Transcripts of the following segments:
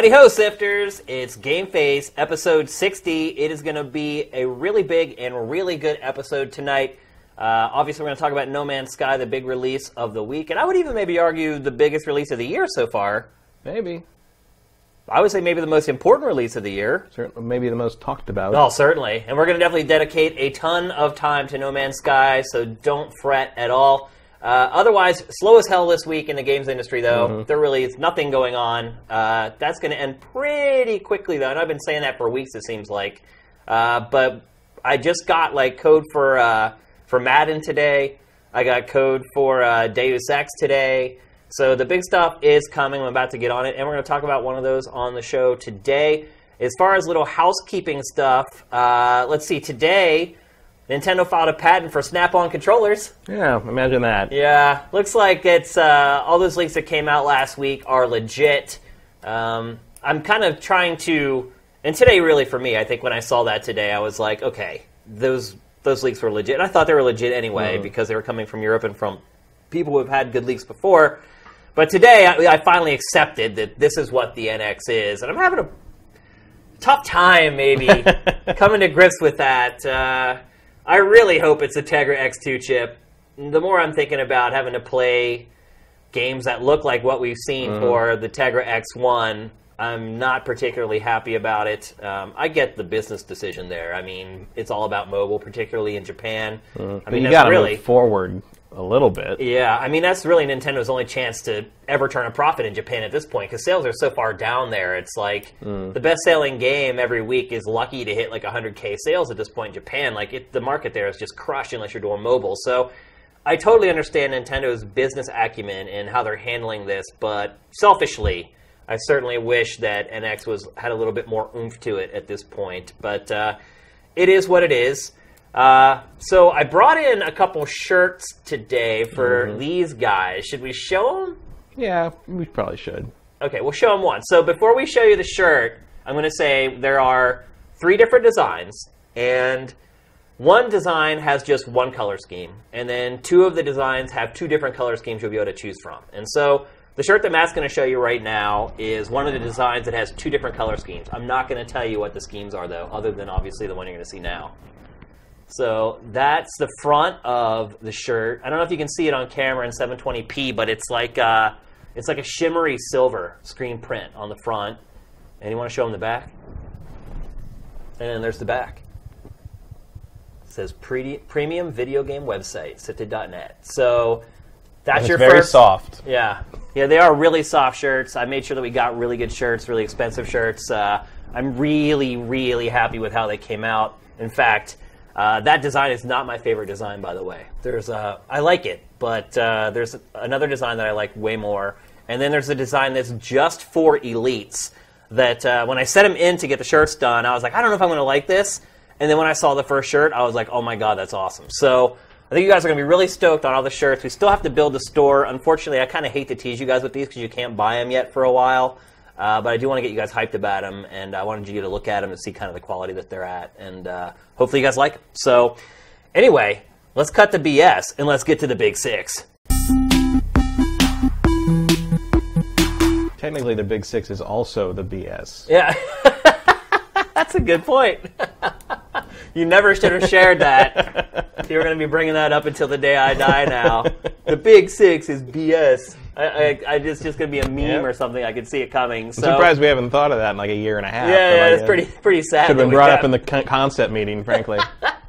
Howdy ho, sifters! It's Game Face, episode 60. It is going to be a really big and really good episode tonight. Uh, obviously, we're going to talk about No Man's Sky, the big release of the week, and I would even maybe argue the biggest release of the year so far. Maybe. I would say maybe the most important release of the year. Certainly, maybe the most talked about. Oh, certainly. And we're going to definitely dedicate a ton of time to No Man's Sky, so don't fret at all. Uh, otherwise, slow as hell this week in the games industry, though. Mm-hmm. There really is nothing going on. Uh, that's going to end pretty quickly, though. And I've been saying that for weeks, it seems like. Uh, but I just got like code for uh, for Madden today. I got code for uh, Deus Ex today. So the big stuff is coming. I'm about to get on it, and we're going to talk about one of those on the show today. As far as little housekeeping stuff, uh, let's see. Today, Nintendo filed a patent for Snap-on controllers. Yeah, imagine that. Yeah, looks like it's uh, all those leaks that came out last week are legit. Um, I'm kind of trying to, and today really for me, I think when I saw that today, I was like, okay, those those leaks were legit. And I thought they were legit anyway because they were coming from Europe and from people who have had good leaks before. But today, I, I finally accepted that this is what the NX is, and I'm having a tough time maybe coming to grips with that. Uh, I really hope it's a Tegra X2 chip. The more I'm thinking about having to play games that look like what we've seen for the Tegra X1, I'm not particularly happy about it. Um, I get the business decision there. I mean, it's all about mobile, particularly in Japan. I But mean, you got to really move forward a little bit. yeah, I mean that's really Nintendo's only chance to ever turn a profit in Japan at this point because sales are so far down there. It's like the best-selling game every week is lucky to hit like 100k sales at this point in Japan. Like it, the market there is just crushed unless you're doing mobile. So I totally understand Nintendo's business acumen and how they're handling this, but selfishly, I certainly wish that NX was had a little bit more oomph to it at this point. But uh, it is what it is. Uh, so I brought in a couple shirts today for these guys. Should we show them? Yeah, we probably should. Okay, we'll show them one. So before we show you the shirt, I'm going to say there are three different designs, and one design has just one color scheme, and then two of the designs have two different color schemes you'll be able to choose from. And so the shirt that Matt's going to show you right now is one of the designs that has two different color schemes. I'm not going to tell you what the schemes are, though, other than obviously the one you're going to see now. So that's the front of the shirt. I don't know if you can see it on camera in 720p, but it's like uh, it's like a shimmery silver screen print on the front. And you want to show them the back? And then there's the back. It says pre- premium video game website, Cita.net. So that's It's your very first. soft. Yeah, yeah, they are really soft shirts. I made sure that we got really good shirts, really expensive shirts. Uh, I'm really, really happy with how they came out. In fact, uh, that design is not my favorite design, by the way. There's, uh, I like it, but uh, there's another design that I like way more. And then there's a design that's just for elites. That uh, when I set them in to get the shirts done, I was like, I don't know if I'm going to like this. And then when I saw the first shirt, I was like, oh my god, that's awesome. So I think you guys are going to be really stoked on all the shirts. We still have to build the store. Unfortunately, I kind of hate to tease you guys with these because you can't buy them yet for a while. Uh, but I do want to get you guys hyped about them, and I wanted you to look at them and see kind of the quality that they're at, and uh, hopefully you guys like them. So, anyway, let's cut the BS and let's get to the big six. Technically, the Big Six is also the BS. Yeah, that's a good point. you never should have shared that. you were going to be bringing that up until the day I die. Now, the big six is BS. I, I, I just just going to be a meme Yep. or something. I could see it coming. So I'm surprised we haven't thought of that in like a year and a half. Yeah, yeah, like, it's pretty pretty sad. Should have been brought up in the concept meeting, frankly.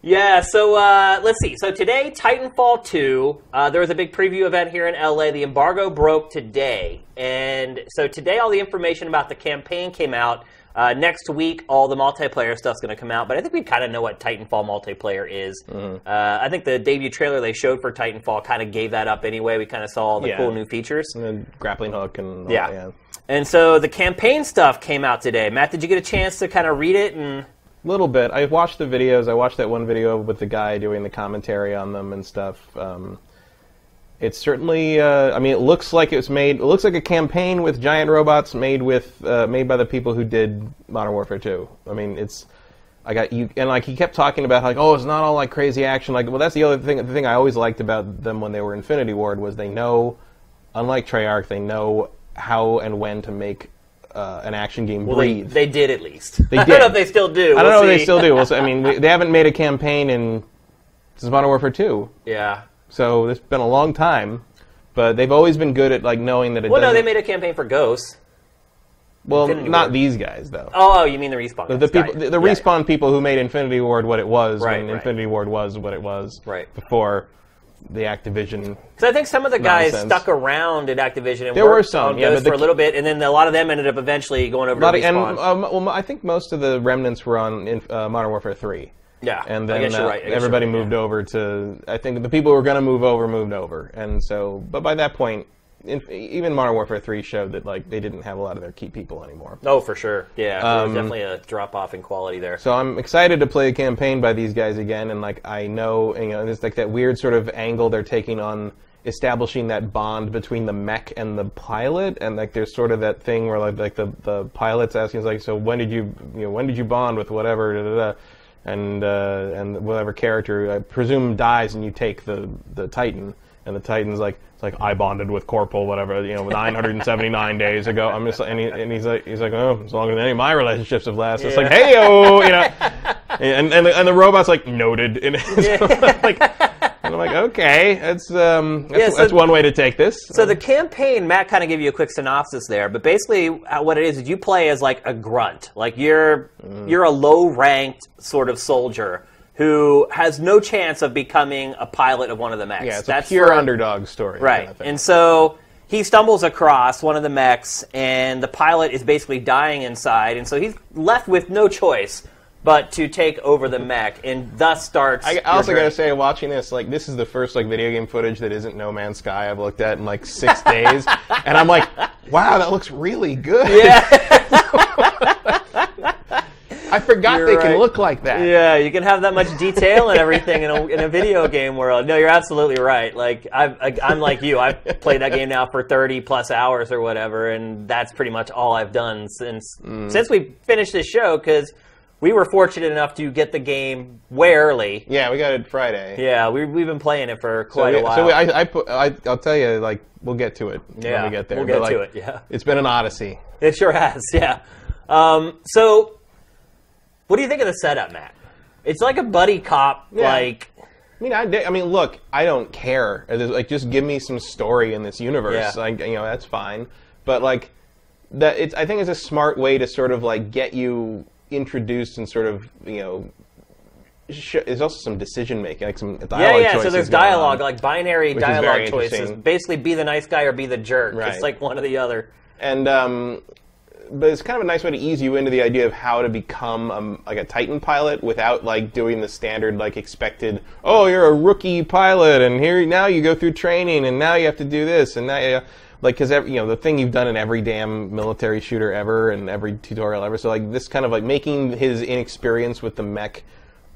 Yeah, so uh, let's see. So today, Titanfall 2, uh, there was a big preview event here in LA. The embargo broke today. And so today, all the information about the campaign came out. Uh, next week, all the multiplayer stuff's going to come out. But I think we kind of know what Titanfall multiplayer is. Mm-hmm. Uh, I think the debut trailer they showed for Titanfall kind of gave that up anyway. We kind of saw all the Yeah. cool new features. and then grappling hook and all Yeah. that, yeah. And so the campaign stuff came out today. Matt, did you get a chance to kind of read it and a little bit. I watched the videos. I watched that one video with the guy doing the commentary on them and stuff. Um, it's certainly. Uh, I mean, it looks like it was made. It looks like a campaign with giant robots made with uh, made by the people who did Modern Warfare 2. I mean, it's. I got you, and like he kept talking about like, oh, it's not all like crazy action. Like, well, that's the other thing. The thing I always liked about them when they were Infinity Ward was they know, unlike Treyarch, they know how and when to make uh, an action game Well, they, breathe. they did at least. I don't know if they still do. I don't We'll know if they still do. Well, I mean, we- they haven't made a campaign in this is Modern Warfare 2, Yeah. So it's been a long time. But they've always been good at like knowing that it Well, no, doesn't. they made a campaign for Ghosts. well, Infinity not Ward. these guys though. Oh, you mean the respawn? the guys. Got people, it. the, the Yeah, respawn people who made Infinity Ward what it was Right, when right. Infinity Ward was what it was Right. before the Activision. So I think some of the guys Nonsense. stuck around at Activision and There were worked some, on yeah, Ghosts but the for a little bit, and then a lot of them ended up eventually going over Lot to of- and respawn. um, well, I think most of the remnants were on in, uh, Modern Warfare 3. Yeah, and then uh, right. Everybody right, moved yeah. over to. I think the people who were going to move over moved over, and so. But by that point, in, even Modern Warfare Three showed that like they didn't have a lot of their key people anymore. Oh, for sure. Yeah, Um, definitely a drop off in quality there. So I'm excited to play a campaign by these guys again, and like I know, you know, it's like that weird sort of angle they're taking on establishing that bond between the mech and the pilot, and like there's sort of that thing where like like the the pilot's asking, like, so when did you, you know, when did you bond with whatever, da, da, da, and uh, and whatever character I presume dies, and you take the the Titan, and the Titan's like. It's like I bonded with Corporal, whatever you know, 979 days ago. I'm just, and, he, and he's like, he's like, oh, as long as any of my relationships have lasted, it's like, hey, oh, you know, and and the, and the robot's like noted, and it's like, and I'm like, okay, that's um, that's, Yeah, so- that's one way to take this. So the campaign, Matt kind of gave you a quick synopsis there, but basically uh, what it is is you play as like a grunt, like you're Mm. you're a low ranked sort of soldier who has no chance of becoming a pilot of one of the mechs. yeah, it's That's a pure underdog story, Right. kind of and so he stumbles across one of the mechs, and the pilot is basically dying inside, and so he's left with no choice but to take over the mech, and thus starts. I also got to say, watching this, like, this is the first like video game footage that isn't No Man's Sky I've looked at in like six days, and I'm like, wow, that looks really good. Yeah. I forgot You're they can look like that. Yeah, you can have that much detail and everything in a, in a video game world. No, you're absolutely right. Like I've, I, I'm like you. I've played that game now for 30 plus hours or whatever, and that's pretty much all I've done since Mm. since we finished this show because we were fortunate enough to get the game way early. Yeah, we got it Friday. Yeah, we, we've been playing it for So, quite we, a while. so we, I, I put, I, I'll tell you, like, we'll get to it Yeah, when we get there. we'll but, get like, to it, yeah. it's been an odyssey. It sure has, yeah. Um, so, what do you think of the setup, Matt? It's like a buddy cop, Yeah. like I mean, I, I mean, look, I don't care. Like, just give me some story in this universe. Yeah. Like, you know, that's fine. But like, that it's. I think it's a smart way to sort of like get you introduced and sort of you know. There's also some decision making, like some dialogue Yeah, yeah. So there's dialogue, on. like binary dialogue choices. Basically, be the nice guy or be the jerk. Right. It's like one or the other. and um, but it's kind of a nice way to ease you into the idea of how to become um, like a Titan pilot without like doing the standard like expected. Oh, you're a rookie pilot, and here now you go through training, and now you have to do this, and now you like because you know the thing you've done in every damn military shooter ever and every tutorial ever. So like this kind of like making his inexperience with the mech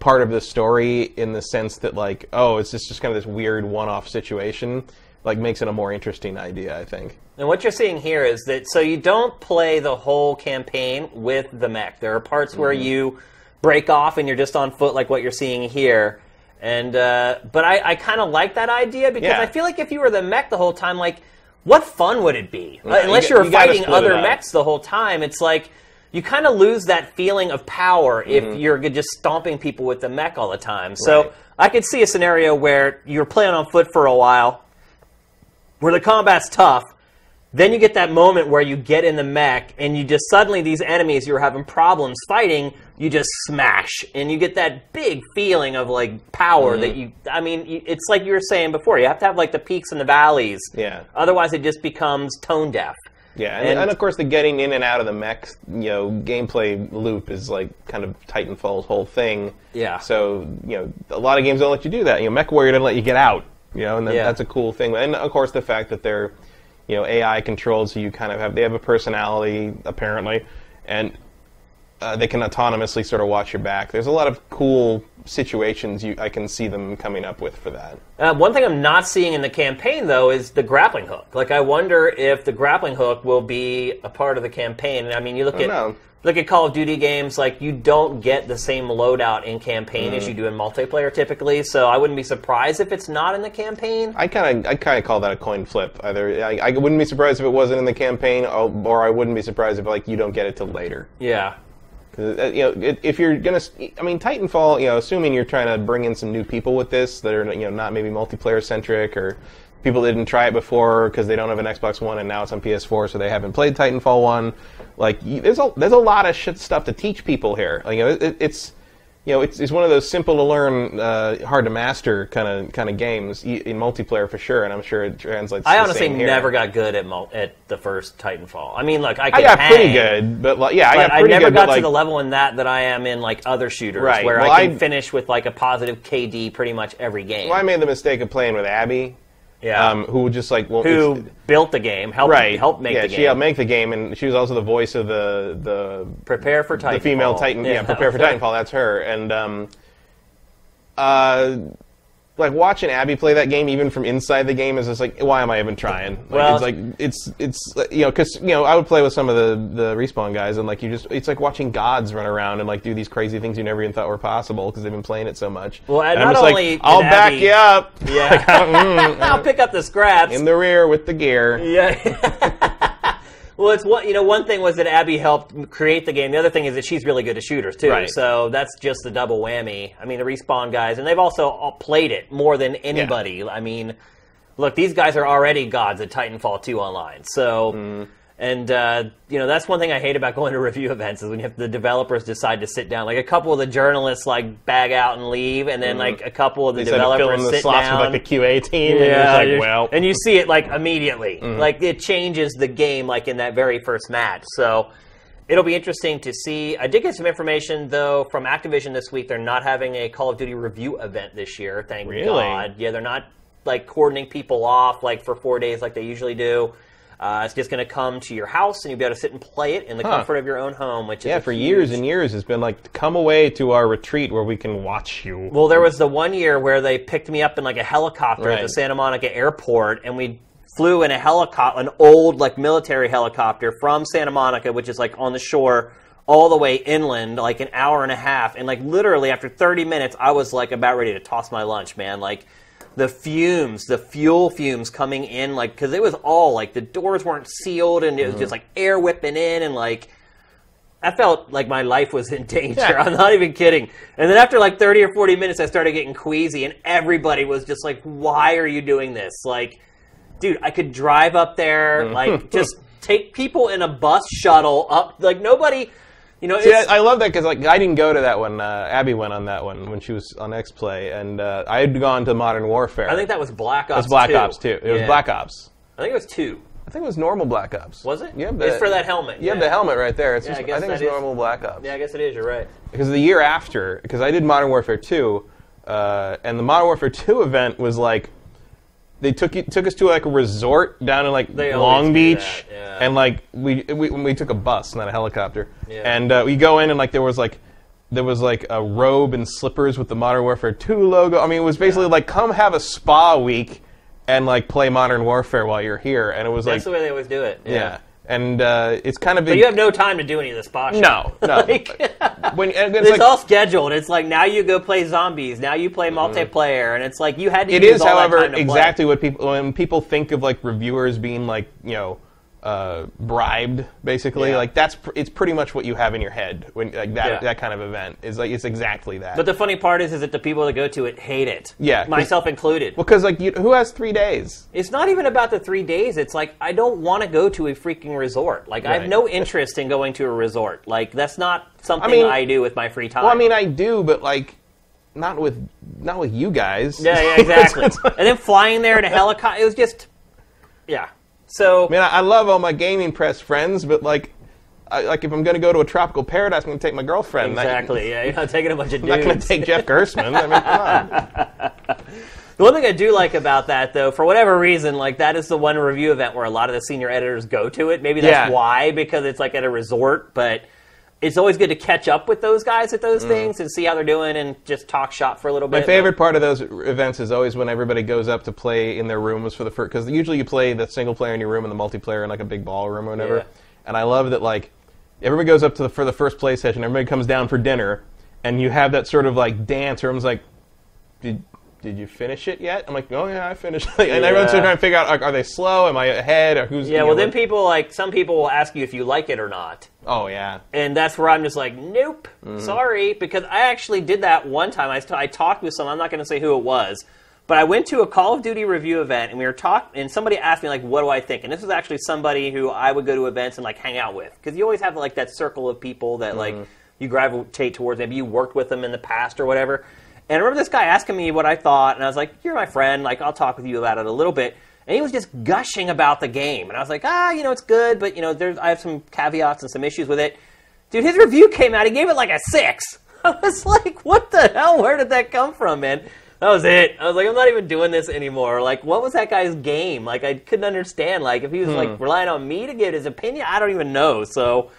part of the story in the sense that like oh it's just just kind of this weird one-off situation like makes it a more interesting idea i think And what you're seeing here is that so you don't play the whole campaign with the mech. There are parts where Mm-hmm. you break off and you're just on foot, like what you're seeing here. And uh, but I, I kind of like that idea because Yeah. I feel like if you were the mech the whole time, like what fun would it be? Uh, Unless you were you fighting other mechs the whole time, it's like you kind of lose that feeling of power Mm-hmm. if you're just stomping people with the mech all the time. So Right. I could see a scenario where you're playing on foot for a while, where the combat's tough. Then you get that moment where you get in the mech and you just suddenly these enemies you're having problems fighting, you just smash and you get that big feeling of like power Mm-hmm. that you I mean it's like you were saying before, you have to have like the peaks and the valleys. Yeah. Otherwise it just becomes tone deaf. Yeah, and, And- and of course the getting in and out of the mech, you know, gameplay loop is like kind of Titanfall's whole thing. Yeah. So you know, a lot of games don't let you do that. You know, Mech Warrior doesn't let you get out. You know, and that, Yeah. that's a cool thing. And of course the fact that they're, you know, AI controlled, so you kind of have they have a personality apparently, and uh, they can autonomously sort of watch your back. There's a lot of cool situations you, I can see them coming up with for that. Uh, one thing I'm not seeing in the campaign, though, is the grappling hook. Like, I wonder if the grappling hook will be a part of the campaign. I mean, you look at know. look at Call of Duty games, like you don't get the same loadout in campaign as you do in multiplayer typically. So I wouldn't be surprised if it's not in the campaign. I kind of I kind of call that a coin flip. Either I, I wouldn't be surprised if it wasn't in the campaign, or, or I wouldn't be surprised if like you don't get it till later. Yeah. Uh, you know, if you're gonna, I mean, Titanfall. You know, assuming you're trying to bring in some new people with this that are you know not maybe multiplayer centric or people that didn't try it before because they don't have an Xbox One and now it's on PS4, so they haven't played Titanfall one. Like, there's a there's a lot of shit stuff to teach people here. Like, you know, it, it's you know, it's, it's one of those simple to learn, uh, hard to master kind of kind of games in multiplayer for sure, and I'm sure it translates. I the honestly never got good at mul- at the first Titanfall. I mean, look, I, I got hang, pretty good, but like, yeah, I But got I never good. got to like, the level in that that I am in like other shooters, Right. where Well, I can I- finish with like a positive KD pretty much every game. Well, I made the mistake of playing with Abby, yeah. um, who just like well, who built the game, helped right helped make yeah, the game. she helped make the game, and she was also the voice of the the prepare for Titanfall. the female Titan. Yeah, prepare for Titanfall. That's her, and um, uh. Like watching Abby play that game, even from inside the game, is just like, why am I even trying? Like, Well- it's like it's it's you know because you know I would play with some of the the respawn guys, and like you just it's like watching gods run around and like do these crazy things you never even thought were possible because they've been playing it so much. Well, and and I'm not just only like, I'll back Abby- you up. Yeah, I'll pick up the scraps. in the rear with the gear. Yeah. well, it's one. You know, one thing was that Abby helped create the game. The other thing is that she's really good at shooters too. Right. So that's just the double whammy. I mean, the respawn guys, and they've also all played it more than anybody. I mean, look, these guys are already gods at Titanfall 2 online. So. Mm-hmm. And uh, you know that's one thing I hate about going to review events is when you have the developers decide to sit down. Like a couple of the journalists like bag out and leave, and then like a couple of the Instead of developers filling the sit slots down. with like the QA team, and Yeah, you're- just like, well, and you see it like immediately, like it changes the game, like in that very first match. So it'll be interesting to see. I did get some information though from Activision this week. They're not having a Call of Duty review event this year. Thank Really? God. Yeah, they're not like cordoning people off like for four days like they usually do. Uh, it's just going to come to your house, and you'll be able to sit and play it in the Huh. comfort of your own home. Which yeah, for huge- years and years, it's been like, come away to our retreat where we can watch you. Well, there was the one year where they picked me up in like a helicopter at the Santa Monica airport, and we flew in a helicopter, an old like military helicopter from Santa Monica, which is like on the shore, all the way inland, like an hour and a half, and like literally after 30 minutes, I was like about ready to toss my lunch, man. Like the fumes, the fuel fumes coming in, like because it was all like the doors weren't sealed, and it was just like air whipping in, and like. I felt like my life was in danger. Yeah. I'm not even kidding. And then after like 30 or 40 minutes, I started getting queasy, and everybody was just like, "Why are you doing this?" Like, dude, I could drive up there, Mm. like just take people in a bus shuttle up. Like nobody, you know. See, I, I love that because like I didn't go to that one. Uh, Abby went on that one when she was on X Play, and uh, I had gone to Modern Warfare. I think that was Black Ops. it was Black 2. Ops too. It was Black Ops. I think it was two. I think it was normal Black Ops. Was it? Yeah, It's for that helmet, You have yeah. the helmet right there. It's Yeah, just, I I, think it's is- normal Black Ops. Yeah, I guess it is. You're right. because the year after, because I did Modern Warfare 2, uh, and the Modern Warfare 2 event was like, they took you, took us to like a resort down in like They always Long do Beach, that, yeah. and like we, we we took a bus, not a helicopter, Yeah. and uh, we go in and like there was like there was like a robe and slippers with the Modern Warfare 2 logo. I mean, it was basically like come have a spa week and like play Modern Warfare while you're here, and it was like That's the way they always do it. yeah. And uh, it's kind of But you have no time to do any of this spot. no, no. Like- when it's It's like, all scheduled. It's like now you go play zombies. Now you play multiplayer, and it's like you had to. It use is, all that however, time to play. exactly what people when people think of like reviewers being like you know uh, bribed, basically. Yeah. Like that's pr- it's pretty much what you have in your head when like that Yeah. that kind of event is like it's exactly that. But the funny part is, is that the people that go to it hate it. Yeah, myself included. well, because like you, who has three days? It's not even about the three days. It's like I don't want to go to a freaking resort. Like I have no interest in going to a resort. Like that's not something I, mean- do with my free time. Well, I mean, I do, but like not with not with you guys. yeah, yeah, exactly. and then flying there in a helicopter, it was just, yeah. So I mean, I, I love all my gaming press friends, but like. I, like if I'm going to go to a tropical paradise, I'm going to take my girlfriend. Exactly, yeah, you're not taking a bunch of dudes. I'm not going to take Jeff Gerstmann. I mean, come on. The one thing I do like about that, though, for whatever reason, like that is the one review event where a lot of the senior editors go to it. Maybe that's Yeah. why, because it's like at a resort. But it's always good to catch up with those guys at those things and see how they're doing and just talk shop for a little bit. Mm. My favorite part of those events is always when everybody goes up to play in their rooms for the first. Because usually you play the single player in your room and the multiplayer in like a big ballroom or whatever. Yeah. And I love that like everybody goes up to the for the first play session. Everybody comes down for dinner, and you have that sort of like dance. Everyone's like, "Did you finish it yet?" I'm like, "Oh yeah, I finished." Like, And everyone's trying to figure out like, are they slow? Am I ahead? Or who's Yeah, well, then people like some people will ask you if you like it or not. Oh yeah. and that's where I'm just like, nope, Mm-hmm. sorry, because I actually did that one time. I, I talked with someone. I'm not going to say who it was, but I went to a Call of Duty review event, and we were talking, and somebody asked me like, what do I think? And this was actually somebody who I would go to events and like hang out with, because you always have like that circle of people that like Mm-hmm. you gravitate towards. Maybe you worked with them in the past or whatever. And I remember this guy asking me what I thought, and I was like, "You're my friend. Like, I'll talk with you about it a little bit." And he was just gushing about the game, and I was like, "Ah, you know, it's good, but you know, there's I have some caveats and some issues with it." Dude, his review came out. He gave it like a six. I was like, "What the hell? Where did that come from, man?" That was it. I was like, "I'm not even doing this anymore." Like, what was that guy's game? Like, I couldn't understand. Like, if he was like relying on me to give his opinion, I don't even know. So.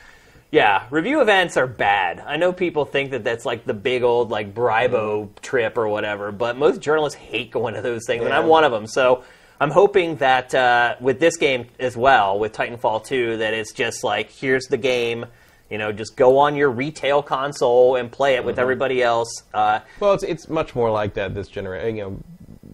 Yeah, review events are bad. I know people think that that's like the big old like bribo trip or whatever, but most journalists hate going to those things, and I'm one of them. So I'm hoping that uh, with this game as well, with Titanfall 2, that it's just like here's the game. You know, just go on your retail console and play it with everybody else. Uh, Well, it's it's much more like that this generation. You know,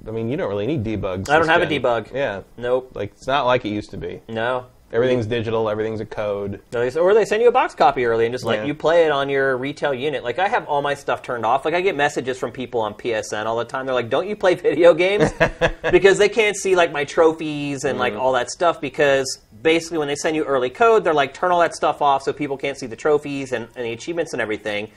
I mean, you don't really need debugs. I don't have a debug. Yeah, nope, like it's not like it used to be. no. Everything's digital. Everything's a code. They- Or they send you a box copy early and just let Yeah. you play it on your retail unit. Like I have all my stuff turned off. Like I get messages from people on PSN all the time. They're like, "Don't you play video games?" because they can't see like my trophies and like mm. all that stuff. Because basically, when they send you early code, they're like, "Turn all that stuff off so people can't see the trophies and, and the achievements and everything."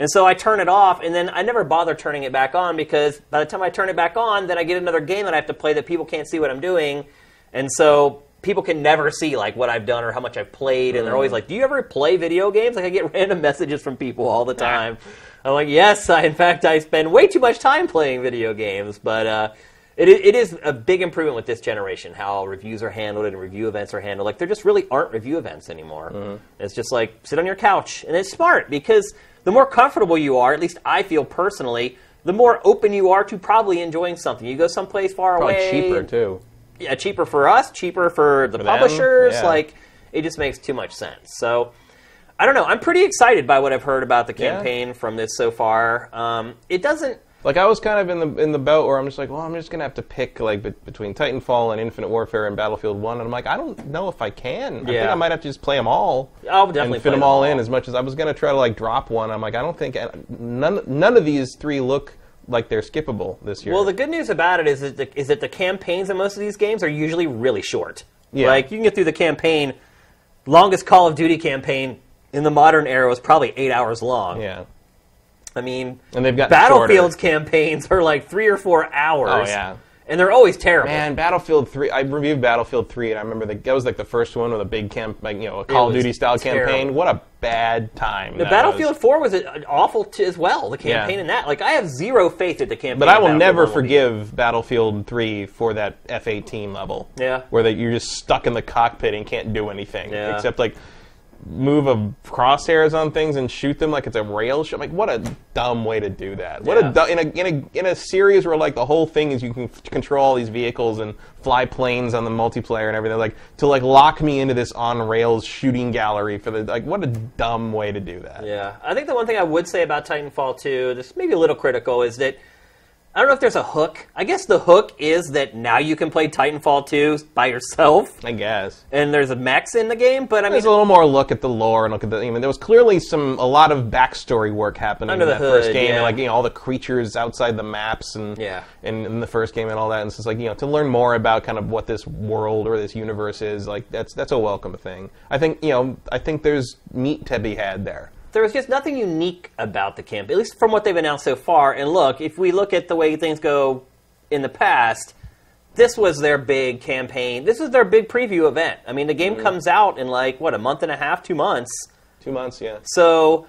And so I turn it off, and then I never bother turning it back on because by the time I turn it back on, then I get another game that I have to play that people can't see what I'm doing, and so people can never see like what I've done or how much I've played, and they're always mm. like, "Do you ever play video games?" Like I get random messages from people all the ah. time. I'm like, "Yes, I, in fact, I spend way too much time playing video games," but. uh it, it is a big improvement with this generation how reviews are handled and review events are handled. Like there just really aren't review events anymore. Mm-hmm. It's just like sit on your couch, and it's smart because the more comfortable you are, at least I feel personally, the more open you are to probably enjoying something. You go someplace far Probably away, cheaper too. Yeah, cheaper for us, cheaper for the them, publishers. yeah. Like, it just makes too much sense. So, I don't know. I'm pretty excited by what I've heard about the Yeah. campaign from this so far. Um, it doesn't. Like I was kind of in the in the boat where I'm just like, well, I'm just gonna have to pick like be- between Titanfall and Infinite Warfare and Battlefield One, and I'm like, I don't know if I can. I think Yeah. I might have to just play them all. I'll definitely and fit play them them all all. in as much as I was gonna try to like drop one. I'm like, I don't think none none of these three look like they're skippable this year. Well, the good news about it is that the, is that the campaigns in most of these games are usually really short. Yeah. Like you can get through the campaign. Longest Call of Duty campaign in the modern era was probably eight hours long. yeah, I mean, and they've got Battlefield's campaigns are like three or four hours. Oh, yeah. And they're always terrible. Man, Battlefield Three. I reviewed Battlefield Three, and I remember the, that was like the first one with a big camp, like you know, a Call of Duty style terrible. campaign. What a bad time. The Battlefield was. 4 was uh, awful t- as well. The campaign Yeah. in that, like, I have zero faith that the campaign. But I will never 1 will forgive Battlefield 3 for that F-18 level. Yeah. Where that you're just stuck in the cockpit and can't do anything Yeah. except like move a crosshairs on things and shoot them like it's a rail shot. Like what a dumb way to do that. What Yeah. a du- in a in a in a series where like the whole thing is you can f- control all these vehicles and fly planes on the multiplayer and everything like to like lock me into this on rails shooting gallery for the like what a dumb way to do that. Yeah, I think the one thing I would say about Titanfall 2, this may be a little critical, is that I don't know if there's a hook. I guess the hook is that now you can play Titanfall 2 by yourself, I guess. and there's a mechs in the game. But I mean, There's a little more look at the lore and look at the. I mean, there was clearly some a lot of backstory work happening in the that first game, yeah. and like you know all the creatures outside the maps and Yeah. in, in the first game and all that. And it's like you know to learn more about kind of what this world or this universe is. Like that's that's a welcome thing. I think you know I think there's meat to be had there. There was just nothing unique about the camp, at least from what they've announced so far. And look, if we look at the way things go in the past, this was their big campaign. This is their big preview event. I mean, the game mm-hmm. comes out in like what a month and a half, two months. Two months, yeah. So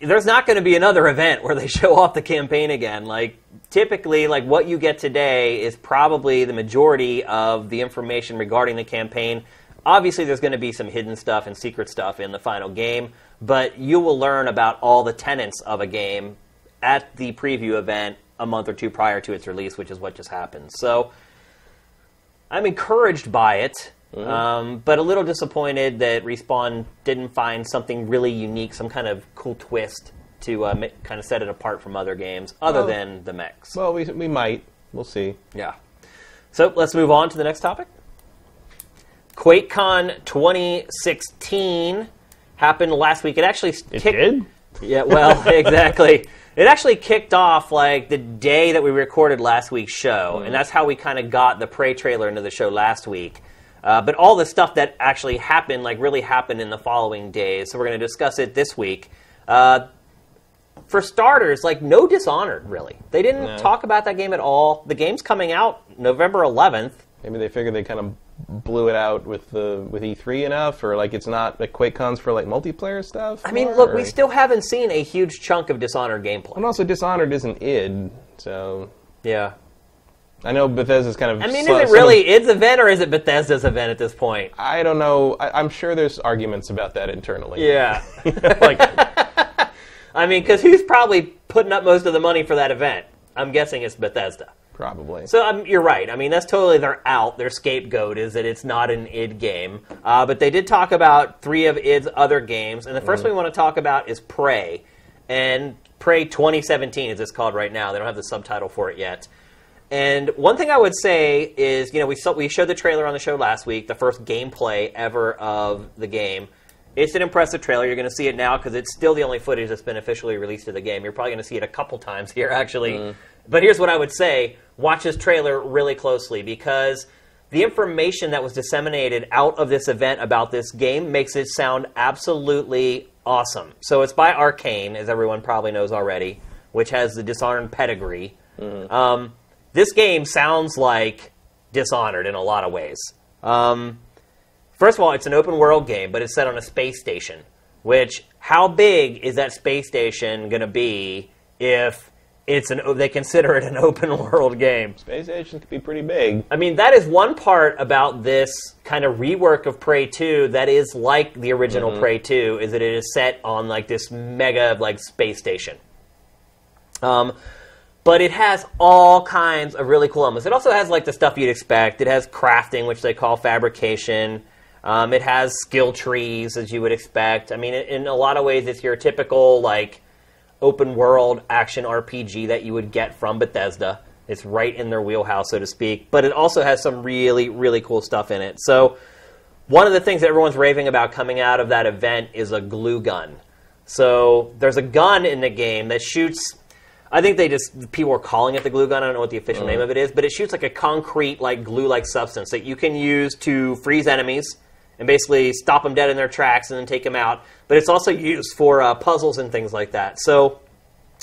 there's not going to be another event where they show off the campaign again. Like typically, like what you get today is probably the majority of the information regarding the campaign. obviously, there's going to be some hidden stuff and secret stuff in the final game, but you will learn about all the tenets of a game at the preview event a month or two prior to its release, which is what just happened. So I'm encouraged by it, um, but a little disappointed that Respawn didn't find something really unique, some kind of cool twist to uh, ma- kind of set it apart from other games, other Well- than the mechs. Well, we, we might. We'll see. Yeah. So let's move on to the next topic. QuakeCon 2016 happened last week. It actually It kicked, did? Yeah, well, exactly. It actually kicked off like the day that we recorded last week's show, and that's how we kind of got the Prey trailer into the show last week. Uh, but all the stuff that actually happened, like really happened in the following days. So we're going to discuss it this week. Uh, for starters, like no Dishonored, really. They didn't No. talk about that game at all. The game's coming out November 11th. Maybe they figured they kind of blew it out with the with E3 enough, or like it's not like QuakeCon's for like multiplayer stuff. I mean, more, look, we still haven't seen a huge chunk of Dishonored gameplay. And also, Dishonored isn't id, so Yeah. I know Bethesda's kind of. I mean, is it some- really its event or is it Bethesda's event at this point? I don't know. I, I'm sure there's arguments about that internally. Yeah. like I mean, because who's probably putting up most of the money for that event? I'm guessing it's Bethesda. Probably. So um, you're right. I mean, that's totally their out. Their scapegoat is that it's not an id game. Uh, but they did talk about three of id's other games, and the 1st one we want to talk about is Prey, and Prey 2017 is it's called right now. They don't have the subtitle for it yet. And one thing I would say is, you know, we saw, we showed the trailer on the show last week, the first gameplay ever of the game. It's an impressive trailer. You're going to see it now because it's still the only footage that's been officially released of the game. You're probably going to see it a couple times here, actually. But here's what I would say: watch this trailer really closely because the information that was disseminated out of this event about this game makes it sound absolutely awesome. So it's by Arcane, as everyone probably knows already, which has the Dishonored pedigree. Um, this game sounds like Dishonored in a lot of ways. Um, first of all, it's an open world game, but it's set on a space station. Which, how big is that space station going to be if it's an they consider it an open world game? Space Station could be pretty big. I mean, that is one part about this kind of rework of Prey 2 that is like the original Prey 2, is that it is set on like this mega like space station. Um, but it has all kinds of really cool elements. It also has like the stuff you'd expect. It has crafting, which they call fabrication. Um, it has skill trees, as you would expect. I mean, in in a lot of ways, it's your typical like open world action RPG that you would get from Bethesda. It's right in their wheelhouse, so to speak. But it also has some really, really cool stuff in it. So, one of the things that everyone's raving about coming out of that event is a glue gun. So, there's a gun in the game that shoots. I think they just people are calling it the glue gun. I don't know what the official mm. name of it is, but it shoots like a concrete, like glue-like substance that you can use to freeze enemies and basically stop them dead in their tracks and then take them out. But it's also used for uh, puzzles and things like that. So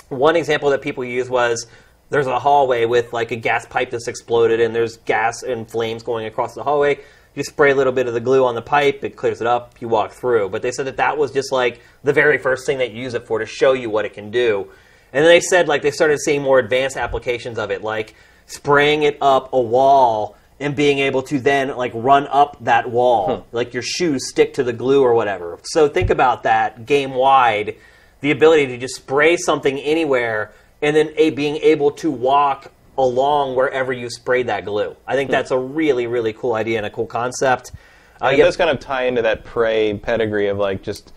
one example that people use was there's a hallway with like a gas pipe that's exploded and there's gas and flames going across the hallway. You spray a little bit of the glue on the pipe, it clears it up, you walk through. But they said that that was just like the very first thing that you use it for to show you what it can do. And then they said like they started seeing more advanced applications of it, like spraying it up a wall and being able to then like run up that wall, like your shoes stick to the glue or whatever. So think about that game wide, the ability to just spray something anywhere and then a being able to walk along wherever you sprayed that glue. I think that's a really really cool idea and a cool concept. Uh, it yeah, does kind of tie into that prey pedigree of like just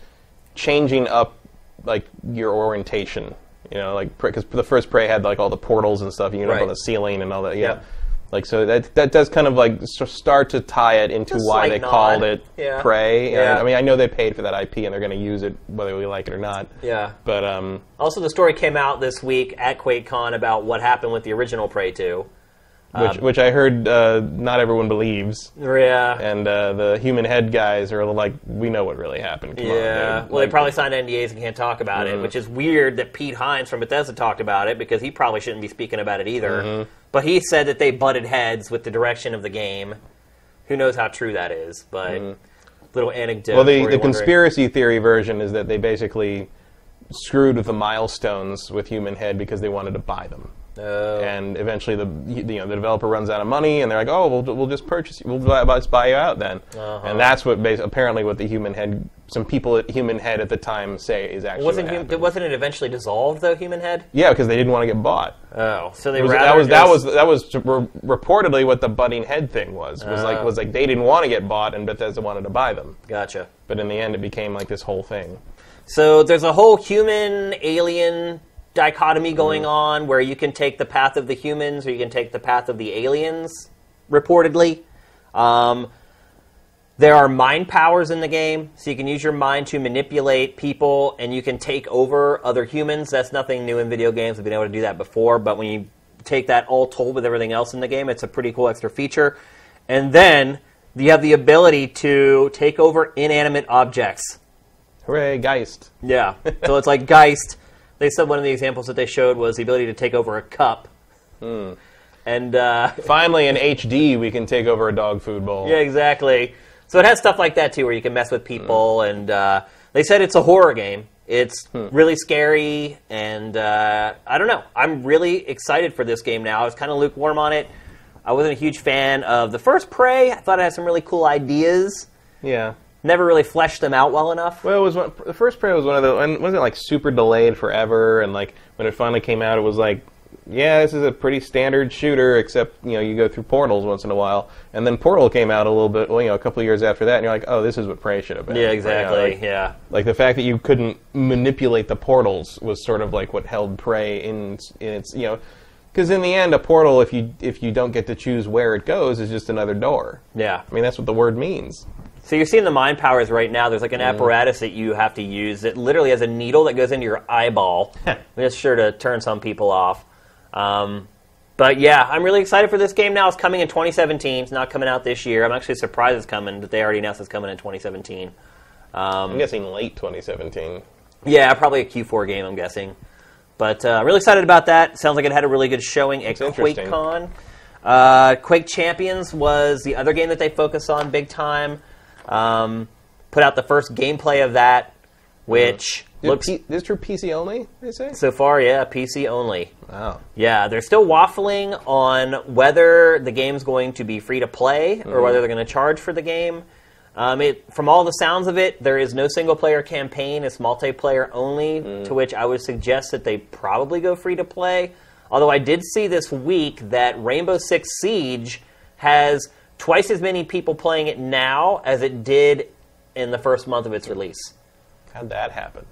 changing up like your orientation. You know, like because the first prey had like all the portals and stuff. You can up on the ceiling and all that. Yeah. Yeah. Like so that that does kind of like start to tie it into why slight they nod. called it Yeah. prey. Yeah. And, I mean, I know they paid for that IP and they're going to use it whether we like it or not. yeah. But um, Also, the story came out this week at QuakeCon about what happened with the original Prey 2. which which I heard uh, not everyone believes. Yeah. And uh, the human head guys are like, we know what really happened. Come on, Yeah. dude." well, they Like, probably signed NDAs and can't talk about Mm-hmm. it, which is weird that Pete Hines from Bethesda talked about it because he probably shouldn't be speaking about it either. But he said that they butted heads with the direction of the game. Who knows how true that is? But mm-hmm. little anecdote. Well, the, the wondering. conspiracy theory version is that they basically screwed with the milestones with Human Head because they wanted to buy them. Oh. and eventually the you know the developer runs out of money, and they're like, "Oh, we'll, we'll just purchase, we'll buy, buy- buy you out then." Uh-huh. And that's what bas- apparently what the human head, some people at Human Head at the time say is actually wasn't hum- happened. wasn't it eventually dissolved though? Human Head. yeah, because they didn't want to get bought. Oh, so they was- that was that was that was re- reportedly what the butting head thing was. Was like Oh. was like they didn't want to get bought, and Bethesda wanted to buy them. gotcha. But in the end, it became like this whole thing. So there's a whole human alien dichotomy going Mm. on where you can take the path of the humans or you can take the path of the aliens, reportedly. Um, there are mind powers in the game, so you can use your mind to manipulate people and you can take over other humans. That's nothing new in video games. We've been able to do that before, but when you take that all told with everything else in the game, it's a pretty cool extra feature. And then you have the ability to take over inanimate objects. Hooray, Geist! Yeah. So it's like Geist. They said one of the examples that they showed was the ability to take over a cup. And uh, Finally, in HD, we can take over a dog food bowl. yeah, exactly. So it has stuff like that too, where you can mess with people. And uh, they said it's a horror game. It's really scary, and uh, I don't know. I'm really excited for this game now. I was kind of lukewarm on it. I wasn't a huge fan of the first Prey. I thought it had some really cool ideas. yeah. Never really fleshed them out well enough. Well, it was one, the first Prey was one of the and wasn't it like super delayed forever, and like when it finally came out, it was like, yeah, this is a pretty standard shooter, except you know you go through portals once in a while, and then Portal came out a little bit, well, you know, a couple of years after that, and you're like, oh, this is what Prey should have been. Yeah, You know, exactly. like, yeah. like the fact that you couldn't manipulate the portals was sort of like what held Prey in in its you know. Because in the end, a portal, if you if you don't get to choose where it goes, is just another door. Yeah. I mean, that's what the word means. So you're seeing the mind powers right now. There's like an apparatus that you have to use that literally has a needle that goes into your eyeball. It's sure to turn some people off. Um, but yeah, I'm really excited for this game now. It's coming in 2017. It's not coming out this year. I'm actually surprised it's coming, that they already announced it's coming in 2017. I'm guessing late 2017. Yeah, probably a Q4 game, I'm guessing. But uh, really excited about that. Sounds like it had a really good showing at interesting. QuakeCon. Uh, Quake Champions was the other game that they focus on big time. Um, put out the first gameplay of that, which Is looks P- this is true PC only? They say. so far, yeah, PC only. Wow. Yeah, they're still waffling on whether the game's going to be free to play or whether they're going to charge for the game. Um, it, from all the sounds of it, there is no single player campaign. It's multiplayer only, to which I would suggest that they probably go free to play. Although I did see this week that Rainbow Six Siege has twice as many people playing it now as it did in the first month of its release. How'd that happen?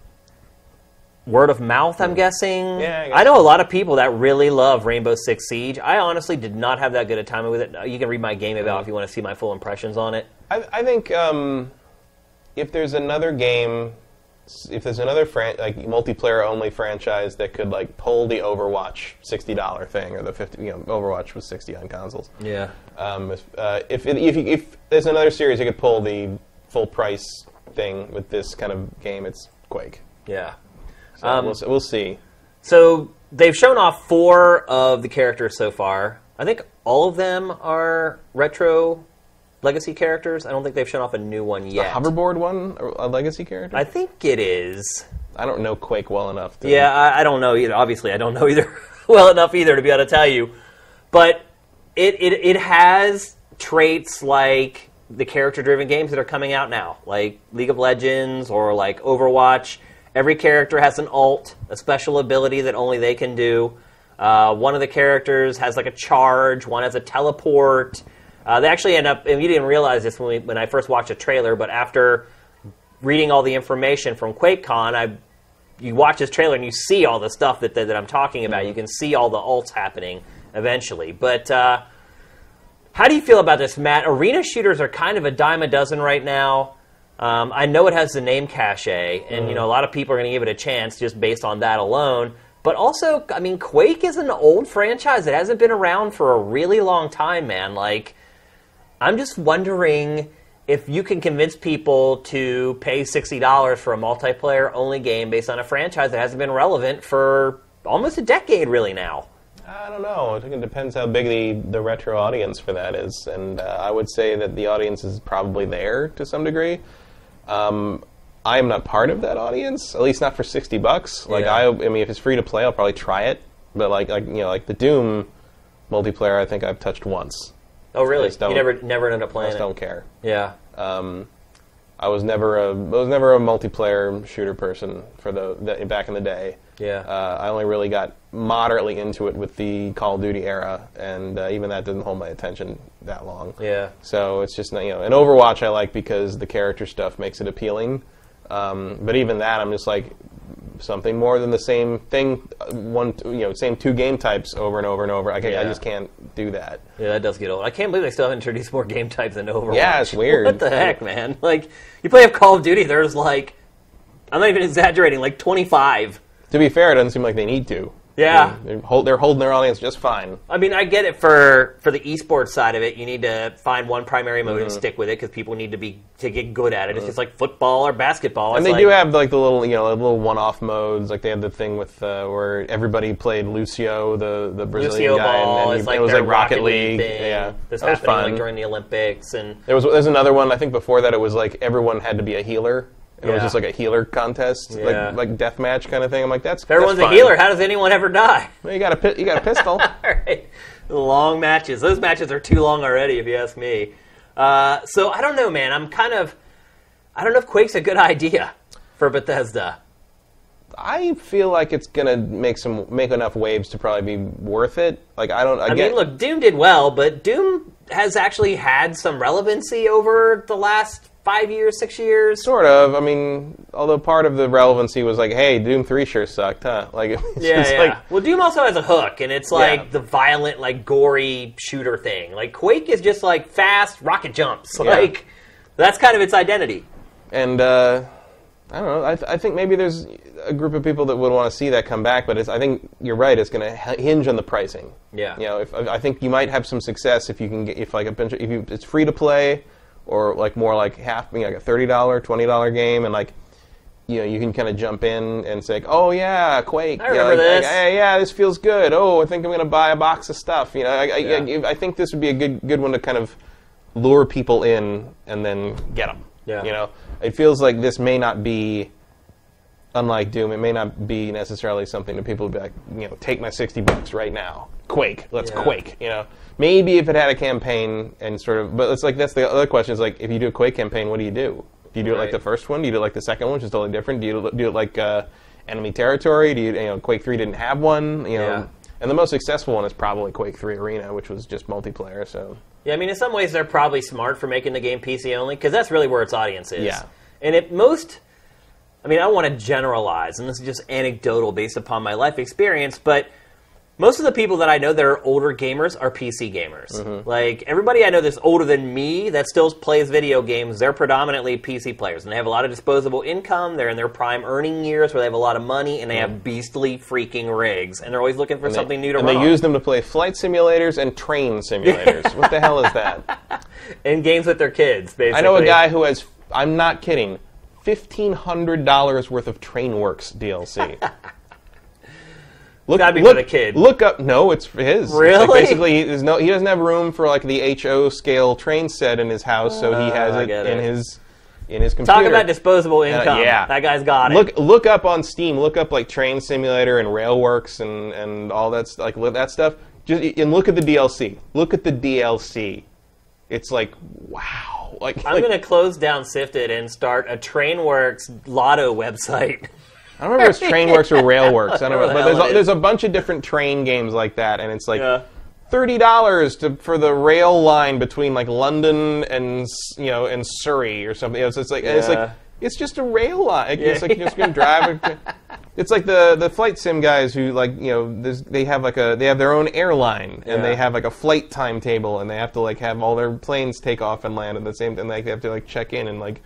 Word of mouth, I'm guessing. Yeah, I guess I know a lot of people that really love Rainbow Six Siege. I honestly did not have that good a time with it. You can read my game about if you want to see my full impressions on it. I, I think um, if there's another game, if there's another fran- like multiplayer only franchise that could like pull the Overwatch sixty dollar thing or the fifty, you know, Overwatch was sixty on consoles. Yeah. Um, if, uh, if, it, if, if there's another series you could pull the full price thing with this kind of game, it's Quake. Yeah. So Um, we'll, we'll see. So they've shown off four of the characters so far. I think all of them are retro legacy characters. I don't think they've shown off a new one yet The yet. hoverboard one, a legacy character. I think it is. I don't know Quake well enough. To, Yeah, I, I don't know either. Obviously, I don't know either well enough either to be able to tell you. But it, it, it has traits like the character driven games that are coming out now, like League of Legends or like Overwatch. Every character has an alt, a special ability that only they can do. Uh, one of the characters has like a charge, one has a teleport. Uh, they actually end up, and you didn't realize this when, we, when I first watched a trailer, but after reading all the information from QuakeCon, I you watch this trailer and you see all the stuff that, that, that I'm talking about. You can see all the alts happening eventually. But uh, how do you feel about this, Matt? Arena shooters are kind of a dime a dozen right now. Um, I know it has the name cachet, and you know a lot of people are going to give it a chance just based on that alone. But also, I mean, Quake is an old franchise that hasn't been around for a really long time, man. Like, I'm just wondering if you can convince people to pay $60 for a multiplayer only game based on a franchise that hasn't been relevant for almost a decade, really, now. I don't know. I think it depends how big the, the retro audience for that is, and uh, I would say that the audience is probably there to some degree. Um, I am not part of that audience, at least not for sixty bucks. Like Yeah. I, I mean, if it's free to play, I'll probably try it. But like like you know like the Doom multiplayer, I think I've touched once. Oh, really? You never never ended up I playing just it. don't care. Yeah. I was never a I was never a multiplayer shooter person for the, the back in the day. Yeah. Uh, I only really got moderately into it with the Call of Duty era, and uh, even that didn't hold my attention that long. Yeah. So it's just not- you know, and Overwatch I like because the character stuff makes it appealing. Um, but even that, I'm just like something more than the same thing, one you know, same two game types over and over and over. I, can, I just can't do that. Yeah, that does get old. I can't believe they still haven't introduced more game types than Overwatch. Yeah, it's weird. What the heck, man? Like, you play a Call of Duty, there's like, I'm not even exaggerating, like 25. To be fair, it doesn't seem like they need to. Yeah. They're, hold, they're holding their audience just fine. I mean, I get it for for the esports side of it. You need to find one primary mode Mm-hmm. and stick with it because people need to be to get good at it. It's just like football or basketball. And It's they do have like the little, you know, little one-off modes. Like they had the thing with uh, where everybody played Lucio, the the Brazilian Lucio guy, Ball. and, and it's you- like it was like Rocket League. Yeah, This that was fun. like during the Olympics and There was there's another one I think before that it was like everyone had to be a healer. It was just like a healer contest, Yeah. like like death match kind of thing. I'm like, that's if everyone's that's a healer. How does anyone ever die? Well, you got a you got a pistol. All right. Long matches. Those matches are too long already, if you ask me. Uh, so I don't know, man. I'm kind of. I don't know if Quake's a good idea for Bethesda. I feel like it's gonna make some make enough waves to probably be worth it. Like I don't. I Again, mean, look, Doom did well, but Doom has actually had some relevancy over the last five years, six years. Sort of. I mean, although part of the relevancy was like, hey, Doom Three sure sucked, huh? Like, it's Yeah, yeah. like well, Doom also has a hook, and it's like Yeah. the violent, like gory shooter thing. Like Quake is just like fast rocket jumps. Like that's kind of its identity. and uh, I don't know. I, th- I think maybe there's a group of people that would want to see that come back, but it's, I think you're right. It's going to hinge on the pricing. Yeah. You know, if I think you might have some success if you can get if like a bunch of, if you it's free to play, or like more like half, know, like a thirty dollar, twenty dollar game, and like. You know, you can kind of jump in and say, "Oh yeah, Quake." I You know, remember like- like, this. hey, yeah, this feels good. Oh, I think I'm going to buy a box of stuff. You know, I, I, Yeah. I, I think this would be a good good one to kind of lure people in and then get them. Yeah. You know, it feels like this may not be, unlike Doom, it may not be necessarily something that people would be like, you know, take my 60 bucks right now. Quake. Let's Yeah. Quake. You know, maybe if it had a campaign and sort of, but it's like, that's the other question is like, if you do a Quake campaign, what do you do? Do you do it like the first one? Do you do it like the second one, which is totally different? Do you do it like uh, enemy territory? Do you, you know, Quake 3 didn't have one? You know, Yeah. and the most successful one is probably Quake 3 Arena, which was just multiplayer, so. Yeah, I mean, in some ways, they're probably smart for making the game PC only because that's really where its audience is. Yeah. And it most, I mean, I don't want to generalize, and this is just anecdotal based upon my life experience, but most of the people that I know that are older gamers are PC gamers. Mm-hmm. Like everybody I know that's older than me that still plays video games, they're predominantly PC players, and they have a lot of disposable income. They're in their prime earning years where they have a lot of money, and they have beastly freaking rigs, and they're always looking for something new to and run they on. use them to play flight simulators and train simulators. what the hell is that? in games with their kids. Basically, I know a guy who has. I'm not kidding. Fifteen hundred dollars worth of TrainWorks DLC. Look, Gotta be for the kid. Look up. No, it's for his. It's like Really? basically, he, there's no. He doesn't have room for like the HO scale train set in his house, so he has Oh, I it in his in his computer. Talk about disposable uh, income. yeah. that guy's got it. Look look up on Steam. Look up like Train Simulator and Railworks and and all that like that stuff. Just and look at the DLC. Look at the DLC. It's like wow. Like, I'm like- going to close down Sifted and start a TrainWorks Lotto website. I don't remember if it's Train Works or Railworks. I don't know, but there's a, there's a bunch of different train games like that, and it's like Yeah. thirty dollars to for the rail line between like London and S- you know and Surrey or something. It's, it's like and it's Yeah. like it's just a rail line. It's like you're just gonna drive. it. It's like the the flight sim guys who like you know there's, they have like a they have their own airline and Yeah. they have like a flight timetable and they have to like have all their planes take off and land at the same time. Like they have to like check in and like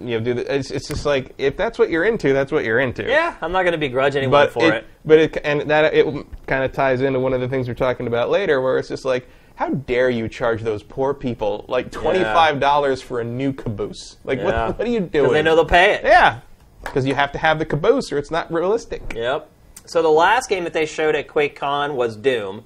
you know do the, it's, it's just like if that's what you're into, that's what you're into Yeah, I'm not going to begrudge anyone but for it, it. but it and that it kind of ties into one of the things we're talking about later, where it's just like, how dare you charge those poor people like twenty five dollars for a new caboose? Like, Yeah. what, what are you doing? They know they'll pay it. yeah, because you have to have the caboose, or it's not realistic. Yep. So the last game that they showed at QuakeCon was Doom.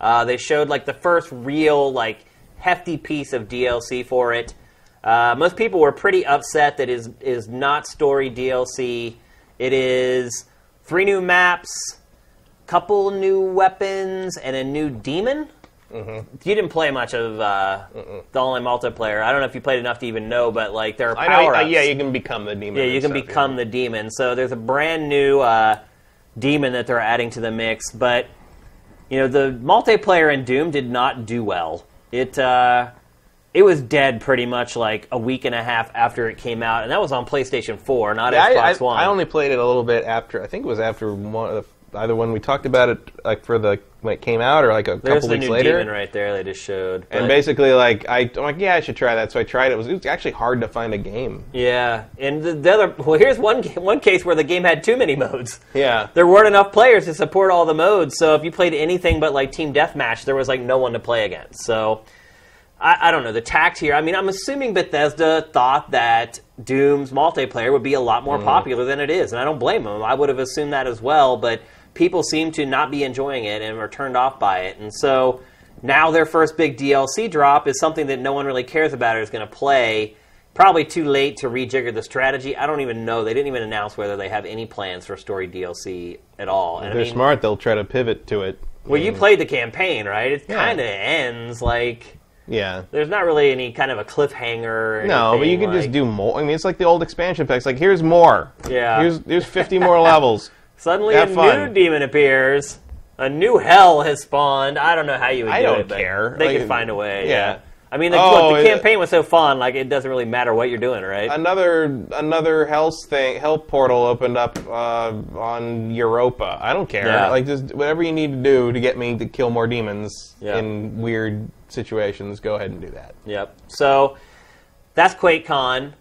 Uh, they showed like the first real like hefty piece of DLC for it. Uh, most people were pretty upset that is is not story DLC. It is three new maps, couple new weapons and a new demon. Mm-hmm. You didn't play much of uh, the online multiplayer. I don't know if you played enough to even know, but like there are power uh, ups. yeah, you can become the demon. Yeah, you can stuff, become the demon. So there's a brand new uh, demon that they're adding to the mix. But you know, the multiplayer in Doom did not do well. It uh, it was dead pretty much like a week and a half after it came out, and that was on PlayStation 4, not Yeah, I, Xbox I, One. I only played it a little bit after. I think it was after one, uh, either when we talked about it, like for the when it came out, or like a There's couple the weeks new later. demon right there. They just showed. And basically, like I, I'm like, yeah, I should try that. So I tried it. It was, it was actually hard to find a game. yeah, and the, the other well, here's one one case where the game had too many modes. Yeah, there weren't enough players to support all the modes. So if you played anything but like team deathmatch, there was like no one to play against. So I, I don't know the tact here. I mean, I'm assuming Bethesda thought that Doom's multiplayer would be a lot more mm-hmm. popular than it is, and I don't blame them. I would have assumed that as well, but people seem to not be enjoying it and are turned off by it, and so. Now their first big DLC drop is something that no one really cares about or is going to play. Probably too late to rejigger the strategy. I don't even know. They didn't even announce whether they have any plans for story DLC at all. And if they're mean, smart. They'll try to pivot to it. well, you played the campaign, right? It Yeah. kind of ends like Yeah. there's not really any kind of a cliffhanger. No, but you anything, can just do more. I mean, it's like the old expansion packs. Like, here's more. Yeah. Here's here's 50 more levels. Suddenly, have a fun. new demon appears. A new hell has spawned. I don't know how you would I do don't it, care. They Like, could find a way. yeah. I mean, the, Oh, look, the campaign was so fun. Like, it doesn't really matter what you're doing, right? Another another health thing, health portal opened up uh, on Europa. I don't care. Yeah. Like just whatever you need to do to get me to kill more demons Yeah. in weird situations, go ahead and do that. Yep. So that's QuakeCon.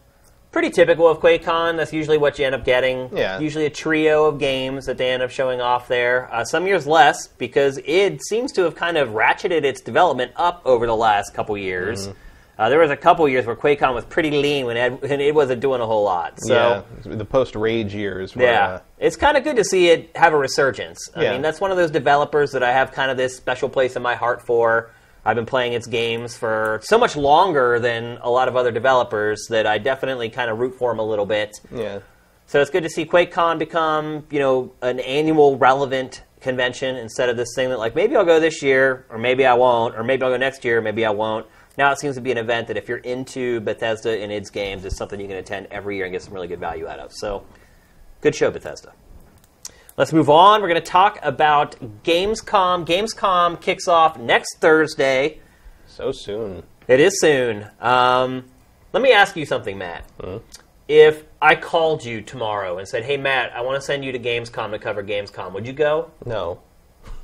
Pretty typical of QuakeCon. That's usually what you end up getting. Yeah. Usually a trio of games that they end up showing off there. Uh, some years less because it seems to have kind of ratcheted its development up over the last couple years. Mm-hmm. Uh, there was a couple years where QuakeCon was pretty lean when it, when it wasn't doing a whole lot. So. yeah, the post rage years. Were, Yeah, uh, it's kind of good to see it have a resurgence. I Yeah. mean, that's one of those developers that I have kind of this special place in my heart for. I've been playing its games for so much longer than a lot of other developers that I definitely kind of root for them a little bit. yeah. So it's good to see QuakeCon become, you know, an annual relevant convention instead of this thing that like maybe I'll go this year or maybe I won't or maybe I'll go next year, maybe I won't. Now it seems to be an event that if you're into Bethesda and its games, it's something you can attend every year and get some really good value out of. So good show, Bethesda. Let's move on. We're going to talk about Gamescom. Gamescom kicks off next Thursday. So soon. It is soon. Um, let me ask you something, Matt. If I called you tomorrow and said, "Hey, Matt, I want to send you to Gamescom to cover Gamescom," would you go? No,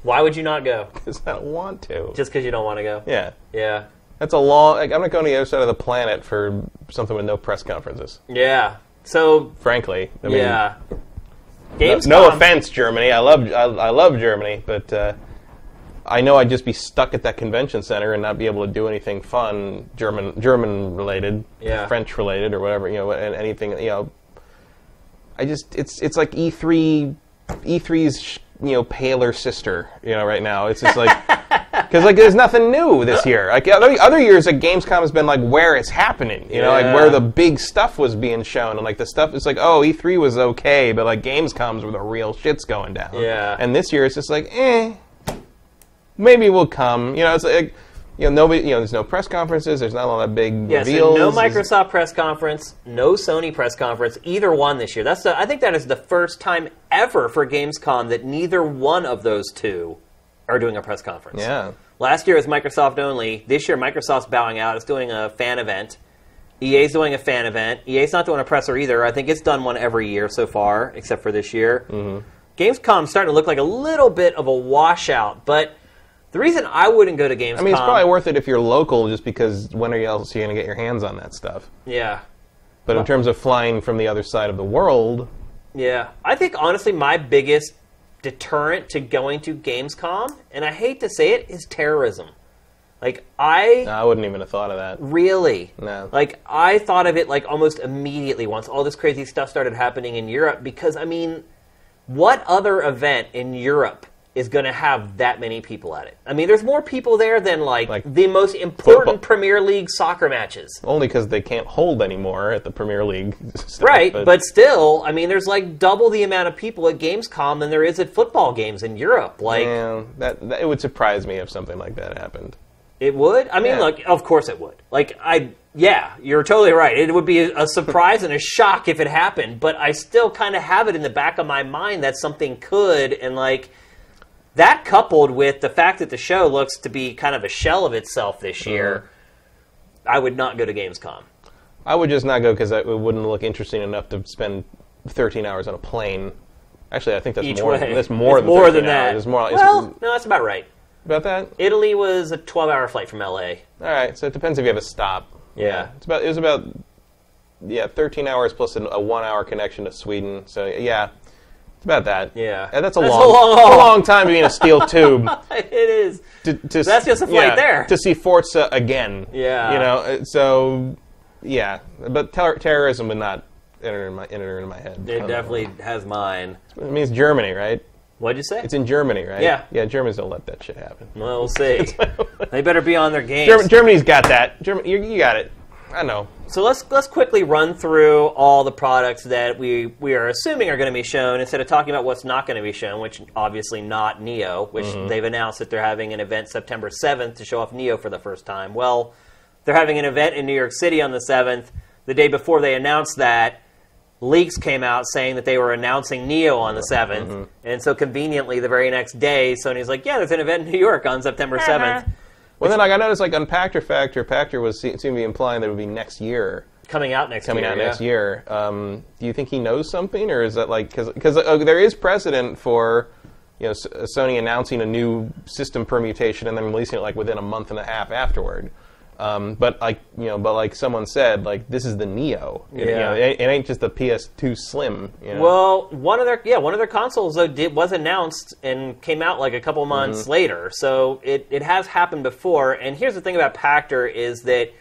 Why would you not go? because I don't want to. Just because you don't want to go? yeah. Yeah. That's a long. Like, I'm not going to the other side of the planet for something with no press conferences. Yeah. So Frankly, I mean, yeah. No, Gamescom. no offense, Germany. I love I, I love Germany, but uh, I know I'd just be stuck at that convention center and not be able to do anything fun, German German related, Yeah. French related, or whatever. You know, and anything. You know, I just it's it's like E E3, E3's you know paler sister. You know, right now it's just like. Because like there's nothing new this year. Like other, other years, like Gamescom has been like where it's happening. You know, like where the big stuff was being shown, and like the stuff is like, oh, E3 was okay, but like Gamescom's where the real shit's going down. Yeah. And this year, it's just like, eh, maybe we'll come. You know, it's like, you know, nobody, you know, there's no press conferences. There's not a lot of big Yeah, so no Microsoft press conference, no Sony press conference, either one this year. That's the, I think that is the first time ever for Gamescom that neither one of those two are doing a press conference. Yeah. Last year it was Microsoft only. This year Microsoft's bowing out. It's doing a fan event. EA's doing a fan event. EA's not doing a presser either. I think it's done one every year so far, except for this year. Mm-hmm. Gamescom's starting to look like a little bit of a washout, but the reason I wouldn't go to Gamescom, I mean, it's probably worth it if you're local, just because when are you else you going to get your hands on that stuff? yeah, But in terms of flying from the other side of the world, Yeah, I think honestly, my biggest deterrent to going to Gamescom, and I hate to say it, is terrorism. Like I I wouldn't even have thought of that. really, No. like I thought of it like almost immediately once all this crazy stuff started happening in Europe. Because I mean, what other event in Europe is going to have that many people at it. I mean, there's more people there than like, Like the most important football. Premier League soccer matches. Only because they can't hold anymore at the Premier League. stuff, Right, but, still, I mean, there's like double the amount of people at Gamescom than there is at football games in Europe. Like, yeah, that, that it would surprise me if something like that happened. It would. I mean, Yeah. look, of course it would. Like, I, yeah, you're totally right. It would be a surprise and a shock if it happened, but I still kind of have it in the back of my mind that something could, and like, that coupled with the fact that the show looks to be kind of a shell of itself this uh-huh. year, I would not go to Gamescom. I would just not go because it wouldn't look interesting enough to spend 13 hours on a plane. Actually, I think that's Each more. way. That's more It's than more 13 than that. hours. It's more. It's, well, no, that's about right. about that. Italy was a 12 hour flight from LA. All right, so it depends if you have a stop. Yeah. it's about. It was about. Yeah, 13 hours plus an- a one-hour connection to Sweden. So yeah, it's about that. Yeah. And that's a That's a long, long a long time to be in a steel tube. it is. to, to That's just a flight yeah, there. to see Forza again. Yeah. you know. uh, So yeah, but ter- terrorism would not enter in my enter into my head. It definitely has mine. know. It means Germany, right? What'd you say? It's in Germany, right? Yeah. Yeah, Germans don't let that shit happen. well, we'll see. they better be on their game. Germ- Germany's got that. Germany, you, you got it. I know. So let's let's quickly run through all the products that we we are assuming are going to be shown instead of talking about what's not going to be shown, which obviously not Neo, which Mm-hmm. they've announced that they're having an event September 7th to show off Neo for the first time. Well, they're having an event in New York City on the 7th. The day before they announced that, leaks came out saying that they were announcing Neo on the 7th. Mm-hmm. And so conveniently the very next day Sony's like, "Yeah, there's an event in New York on September 7th." Well, then like, I noticed like on Pachter Factor, Pachter was se- seemed to be implying that it would be next year, Coming out next coming year. out yeah. next year. Um, do you think he knows something, or is that like because because uh, there is precedent for you know S- Sony announcing a new system permutation and then releasing it like within a month and a half afterward. Um, but like you know, but like someone said, like this is the Neo. You know, Yeah. it, it ain't just the PS2 Slim. You know? Well, one of their yeah, one of their consoles though did, was announced and came out like a couple months Mm-hmm. later. So it, it has happened before. And here's the thing about Pachter is that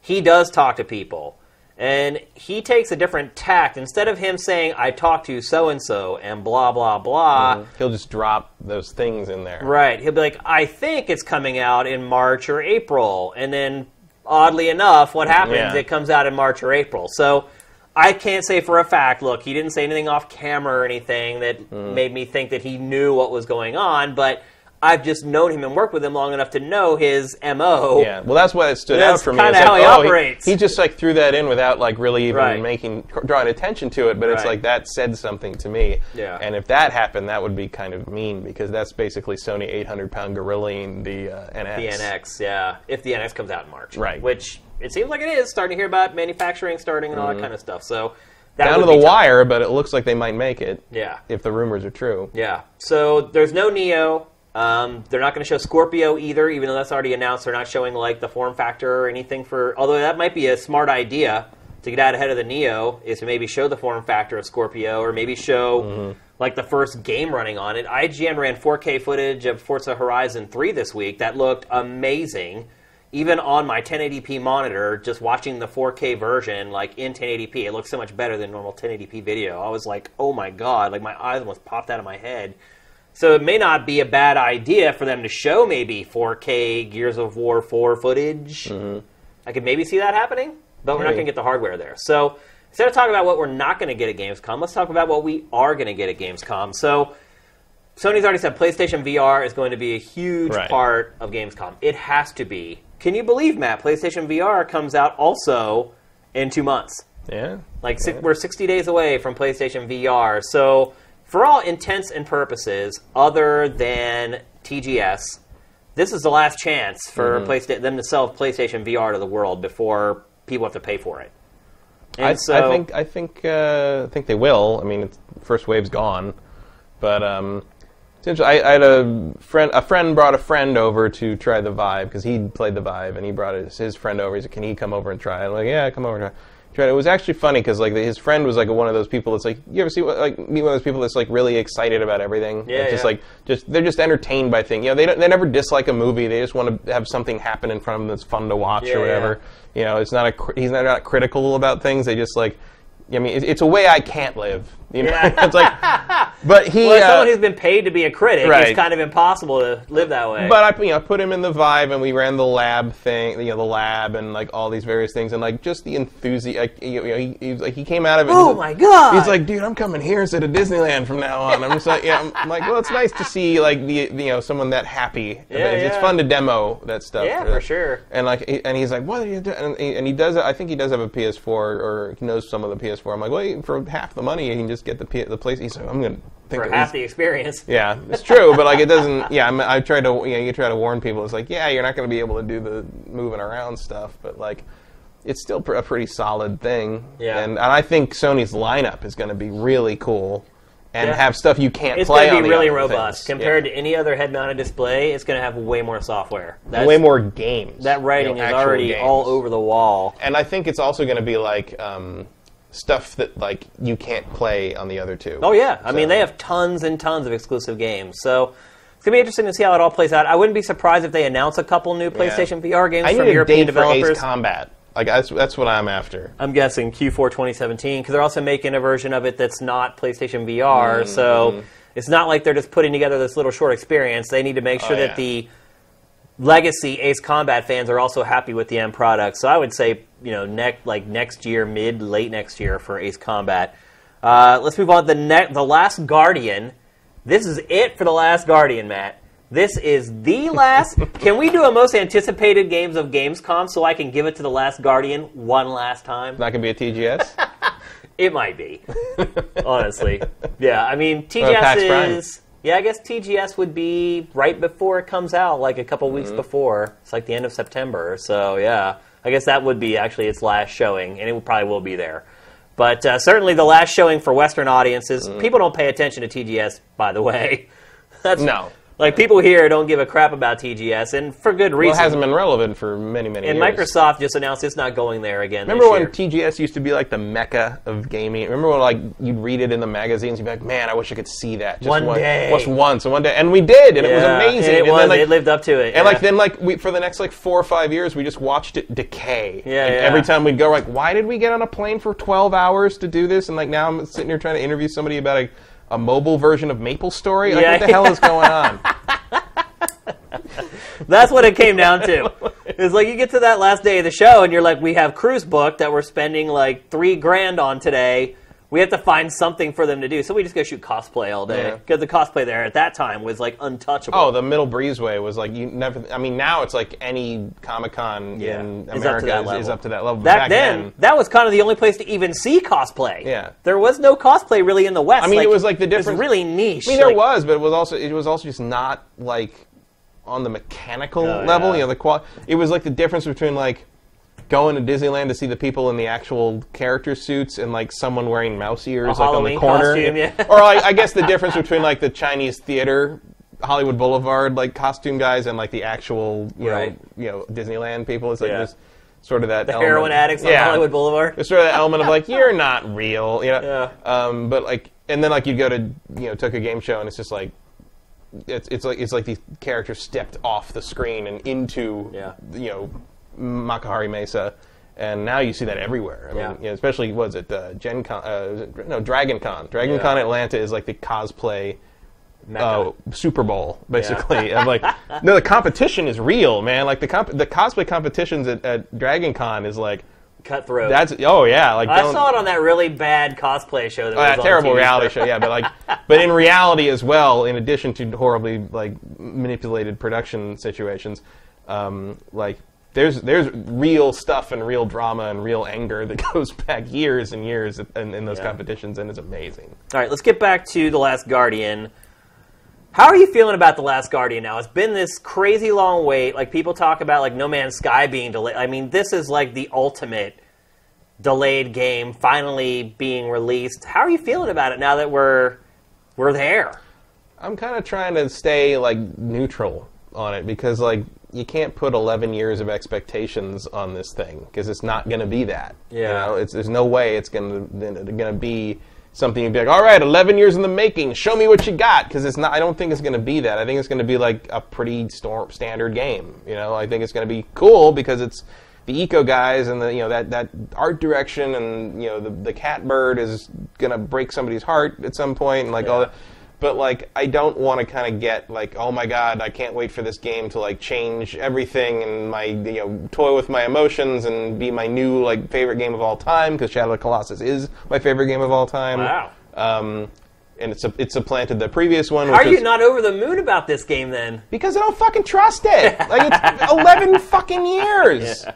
he does talk to people. And he takes a different tact. Instead of him saying, I talked to so and so and blah, blah, blah, he'll just drop those things in there. Right. He'll be like, I think it's coming out in March or April. And then, oddly enough, what happens? Yeah. It comes out in March or April. So I can't say for a fact, look, he didn't say anything off camera or anything that Hmm. made me think that he knew what was going on, but I've just known him and worked with him long enough to know his MO. Yeah, well, that's why it stood out for me. That's kinda It's how he oh, operates. He, just like threw that in without like really even Right. making drawing attention to it. But it's like that said something to me. Yeah. And if that happened, that would be kind of mean because that's basically Sony 800 pound gorillaing the uh, NX. The NX, yeah. If the NX comes out in March. Right. Which it seems like it is. Starting to hear about manufacturing starting and all that kind of stuff. So that Mm-hmm. Down to the tough. wire, but it looks like they might make it. Yeah. If the rumors are true. Yeah. So there's no Neo. Um, they're not going to show Scorpio either, even though that's already announced. They're not showing like the form factor or anything for. Although that might be a smart idea to get out ahead of the Neo is to maybe show the form factor of Scorpio or maybe show like the first game running on it. IGN ran 4K footage of Forza Horizon 3 this week that looked amazing. Even on my 1080p monitor, just watching the 4K version, like in 1080p, it looks so much better than normal 1080p video. I was like, oh my god, like my eyes almost popped out of my head. So it may not be a bad idea for them to show maybe 4K Gears of War 4 footage. Mm-hmm. I could maybe see that happening, but we're not going to get the hardware there. So instead of talking about what we're not going to get at Gamescom, let's talk about what we are going to get at Gamescom. So Sony's already said PlayStation VR is going to be a huge Right. part of Gamescom. It has to be. Can you believe, Matt? PlayStation VR comes out also in two months. Yeah. Like si- we're 60 days away from PlayStation VR. So, for all intents and purposes, other than TGS, this is the last chance for Mm-hmm. Playsta- them to sell PlayStation VR to the world before people have to pay for it. And I, so, I think I think uh, I think they will. I mean, it's, first wave's gone, but um. I, I had a friend. A friend brought a friend over to try the Vive because he played the Vive, and he brought his, his friend over. He said, "Can he come over and try it?" I'm like, "Yeah, come over and try." Tried it. Was actually funny because like his friend was like one of those people that's like you ever see like meet one of those people that's like really excited about everything. Yeah, It's just yeah. like just they're just entertained by things. You know, they don't, they never dislike a movie. They just want to have something happen in front of them that's fun to watch Yeah, or whatever. You know, it's not a he's not, not critical about things. They just like, I mean, it, it's a way I can't live. You know, Yeah. it's like But he, Well, uh, someone who's been paid to be a critic, Right. it's kind of impossible to live that way. But I, you know, put him in the Vive, and we ran the lab thing, you know, the lab, and like all these various things, and like just the enthusiasm. Like, you know, he, he like, he came out of it. oh he's my god! He's like, dude, I'm coming here instead of Disneyland from now on. I'm just like, yeah, I'm, I'm like, well, it's nice to see like the, you know, someone that happy. Yeah, it's, it's fun to demo that stuff. Yeah, for sure. And like, and he's like, what are you doing? And he, and he does. I think he does have a PS4, or he knows some of the PS4. I'm like, well, for half the money, you can just get the P- the place. He's like, I'm gonna think for half the experience. yeah, it's true, but like it doesn't. Yeah, I'm, I try to. You know, you try to warn people. It's like, yeah, you're not going to be able to do the moving around stuff, but like, it's still pr- a pretty solid thing. Yeah. And, and I think Sony's lineup is going to be really cool, and Yeah. have stuff you can't It's play. It's going to be really robust things. compared Yeah. to any other head-mounted display. It's going to have way more software. That's, way more games. That writing you know, is already games. all over the wall. And I think it's also going to be like um, stuff that like you can't play on the other two. Oh yeah, I mean they have tons and tons of exclusive games. So it's gonna be interesting to see how it all plays out. I wouldn't be surprised if they announce a couple new PlayStation VR games I from need a European date for Ace developers. Combat. Like that's that's what I'm after. I'm guessing Q4 2017 because they're also making a version of it that's not PlayStation VR. Mm-hmm. So it's not like they're just putting together this little short experience. They need to make sure Oh, yeah. that the legacy Ace Combat fans are also happy with the end product. So I would say you know next like next year, mid late next year for Ace Combat. Uh, let's move on. To the ne- the Last Guardian. This is it for the Last Guardian, Matt. This is the last. can we do a most anticipated games of Gamescom so I can give it to the Last Guardian one last time? Not going to be a TGS. It might be, honestly. Yeah, I mean TGS is. Yeah, I guess TGS would be right before it comes out, like a couple weeks before. It's like the end of September, so yeah. I guess that would be actually its last showing, and it probably will be there. But uh, certainly the last showing for Western audiences. People don't pay attention to TGS, by the way. That's No. Like people here don't give a crap about TGS, and for good well, reason. it hasn't been relevant for many, many years. and years. Microsoft just announced it's not going there again. Remember when year. TGS used to be like the mecca of gaming? Remember when like you'd read it in the magazines, you'd be like, "Man, I wish I could see that just One day." just once, and one day." And we did, and it was amazing. and It was. then, like, it lived up to it. and yeah. like then like we for the next like four or five years, we just watched it decay. Yeah, Like, yeah. Every time we'd go, like, why did we get on a plane for twelve hours to do this? And like now I'm sitting here trying to interview somebody about a, a mobile version of Maple Story. Like, Yeah, what the hell is going on? That's what it came down to. It's like you get to that last day of the show and you're like, we have cruise booked that we're spending like three grand on today. We have to find something for them to do, so we just go shoot cosplay all day Yeah. because the cosplay there at that time was like untouchable. Oh, the Middle Breezeway was like you never. I mean, now it's like any Comic Con Yeah. in up America that is, is up to that level. Back, back then, that was kind of the only place to even see cosplay. Yeah. there was no cosplay really in the West. I mean, it was like the It difference- was really niche. I mean, there like- was, but it was also it was also just not like on the mechanical Oh, level. yeah. You know, the qual. It was like the difference between like going to Disneyland to see the people in the actual character suits and like someone wearing mouse ears like on the corner. costume, yeah. or like, I guess the difference between like the Chinese theater. Hollywood Boulevard, like costume guys, and like the actual, you Right. know, you know, Disneyland people. is like Yeah. there's sort of that the heroin addicts on. Hollywood Boulevard. It's sort of that element of like you're not real, you know. Yeah. Um, but like, and then like you go to you know Tokyo Game Show and it's just like it's it's like it's like these characters stepped off the screen and into Yeah. you know Makuhari Messe. And now you see that everywhere. I Yeah. mean, you know, especially was it uh, Gen Con? Uh, it- no, Dragon Con. Dragon Yeah. Con Atlanta is like the cosplay uh, Super Bowl, basically. I'm like, no, the competition is real, man. Like the comp- the cosplay competitions at, at Dragon Con is like Cutthroat. that's oh yeah, like I saw it on that really bad cosplay show that Oh, was that terrible reality show, yeah, but like, but in reality as well, in addition to horribly like manipulated production situations, um, like there's there's real stuff and real drama and real anger that goes back years and years in, in those Yeah. competitions, and it's amazing. All right, let's get back to The Last Guardian. How are you feeling about The Last Guardian now? It's been this crazy long wait. Like people talk about like No Man's Sky being delayed. I mean, this is like the ultimate delayed game finally being released. How are you feeling about it now that we're we're there? I'm kind of trying to stay like neutral on it because like you can't put 11 years of expectations on this thing because it's not going to be that. You Yeah. know, it's, there's no way it's going to going to be something you'd be like, all right, 11 years in the making, show me what you got because it's not. I don't think it's going to be that. I think it's going to be like a pretty stor- standard game. You know, I think it's going to be cool because it's the Ico guys and the you know that that art direction and you know the the cat bird is gonna break somebody's heart at some point and like all that. But like, I don't want to kind of get like, oh my god, I can't wait for this game to like change everything and my you know toy with my emotions and be my new like favorite game of all time because Shadow of the Colossus is my favorite game of all time. Wow. Um, and it's a, it supplanted the previous one. How which are you is- not over the moon about this game then? because I don't fucking trust it. Like it's eleven fucking years.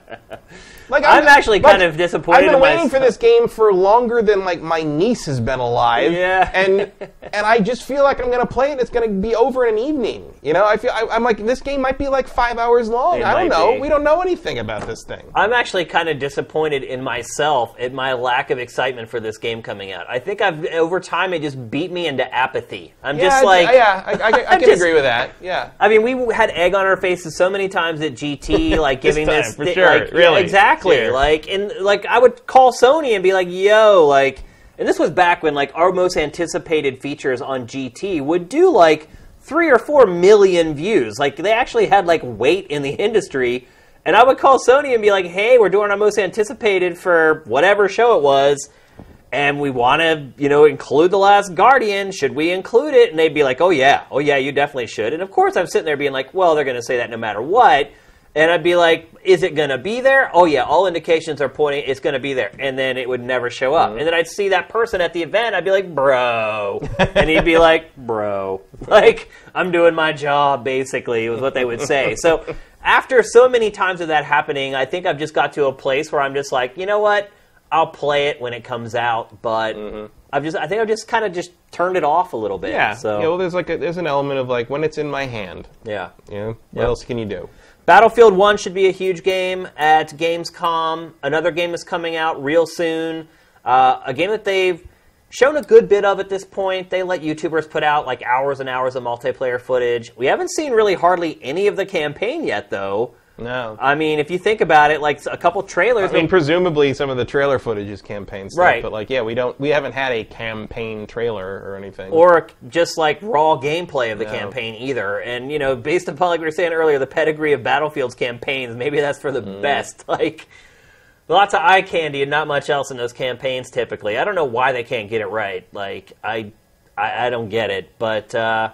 Like I'm actually kind of disappointed I've been in waiting myself. for this game for longer than like my niece has been alive. Yeah. and and I just feel like I'm gonna play it. It's gonna be over in an evening. You know, I feel I, I'm like this game might be like five hours long. It I don't know. be. We don't know anything about this thing. I'm actually kind of disappointed in myself at my lack of excitement for this game coming out. I think I've over time it just beat me into apathy. I'm yeah, just I- like yeah, I, I, I can just- agree with that. Yeah. I mean, we had egg on our faces so many times at GT, like This giving time, this, for sure, like, really. exactly, Here. like, and like I would call Sony and be like, "Yo, like," and this was back when like our most anticipated features on GT would do like three or four million views. Like they actually had like weight in the industry, and I would call Sony and be like, "Hey, we're doing our most anticipated for whatever show it was." and we want to, you know, include the Last Guardian. Should we include it? And they'd be like, "Oh yeah, oh yeah, you definitely should." And of course, I'm sitting there being like, "Well, they're going to say that no matter what." And I'd be like, "Is it going to be there?" Oh yeah, all indications are pointing it's going to be there. And then it would never show up. Mm-hmm. And then I'd see that person at the event. I'd be like, "Bro," and he'd be like, "Bro," like I'm doing my job. Basically, was what they would say. So after so many times of that happening, I think I've just got to a place where I'm just like, you know what? I'll play it when it comes out, but mm-hmm. I've just I think I've just kind of just turned it off a little bit. Yeah. So Yeah, well, there's like a, there's an element of like when it's in my hand. yeah. You know, what Yeah. else can you do? Battlefield 1 should be a huge game at Gamescom. Another game is coming out real soon. Uh, a game that they've shown a good bit of at this point. They let YouTubers put out like hours and hours of multiplayer footage. We haven't seen really hardly any of the campaign yet, though. No. I mean, if you think about it, like a couple trailers. I mean, presumably some of the trailer footage is campaign stuff, Right. but like, yeah, we don't, we haven't had a campaign trailer or anything. or just like raw gameplay of the No. campaign either. And you know, based upon like we were saying earlier, the pedigree of Battlefield's campaigns, maybe that's for the Mm. best. Like lots of eye candy and not much else in those campaigns. Typically, I don't know why they can't get it right. Like I, I, I don't get it. But uh,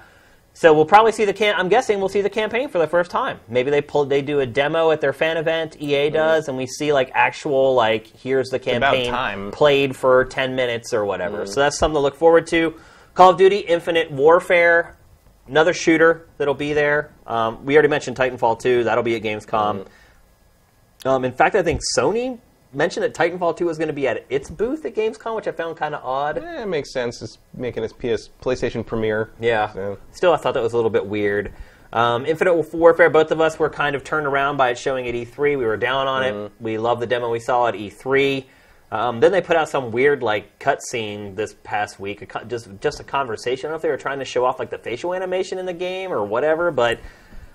so we'll probably see the cam. I'm guessing we'll see the campaign for the first time. Maybe they pull, they do a demo at their fan event. EA does, and we see like actual like here's the Mm-hmm. campaign played for 10 minutes or whatever. Mm. So that's something to look forward to. Call of Duty Infinite Warfare, another shooter that'll be there. Um, we already mentioned Titanfall 2, that'll be at Gamescom. Mm. Um, in fact, I think Sony mentioned that Titanfall 2 was going to be at its booth at Gamescom, which I found kind of odd. Eh, it makes sense. It's making its PS PlayStation premiere. Yeah. So, Still, I thought that was a little bit weird. Um, Infinite Warfare, both of us were kind of turned around by it showing at E3. We were down on Mm-hmm. it. We loved the demo we saw at E3. Um, then they put out some weird like cutscene this past week, a co- just just a conversation. I don't know if they were trying to show off like the facial animation in the game or whatever, but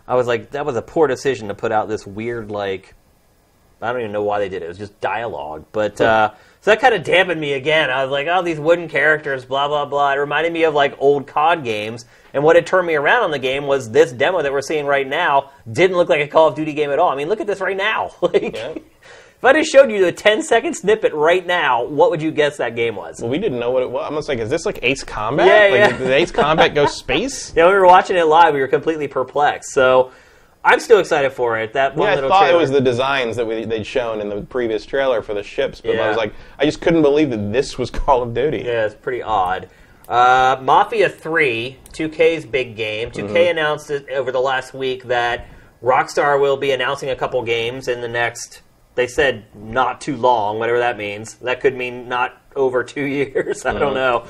I was like, that was a poor decision to put out this weird like I don't even know why they did it. It was just dialogue. But uh, so that kind of dampened me again. I was like, oh, these wooden characters, blah blah blah. It reminded me of like old COD games. And what had turned me around on the game was this demo that we're seeing right now didn't look like a Call of Duty game at all. I mean, look at this right now. like, Yeah. if I just showed you a 10 second snippet right now, what would you guess that game was? well, we didn't know what it was. I'm almost like, is this like Ace Combat? Yeah, like, yeah. Did Ace Combat go space? Yeah, when we were watching it live, we were completely perplexed. So I'm still excited for it. That one Yeah, I thought trailer. it was the designs that we, they'd shown in the previous trailer for the ships, but I was like, I just couldn't believe that this was Call of Duty. Yeah, it's pretty odd. Uh, Mafia 3, 2K's big game. 2K announced it over the last week that Rockstar will be announcing a couple games in the next, they said not too long, whatever that means. That could mean not over two years. I don't know.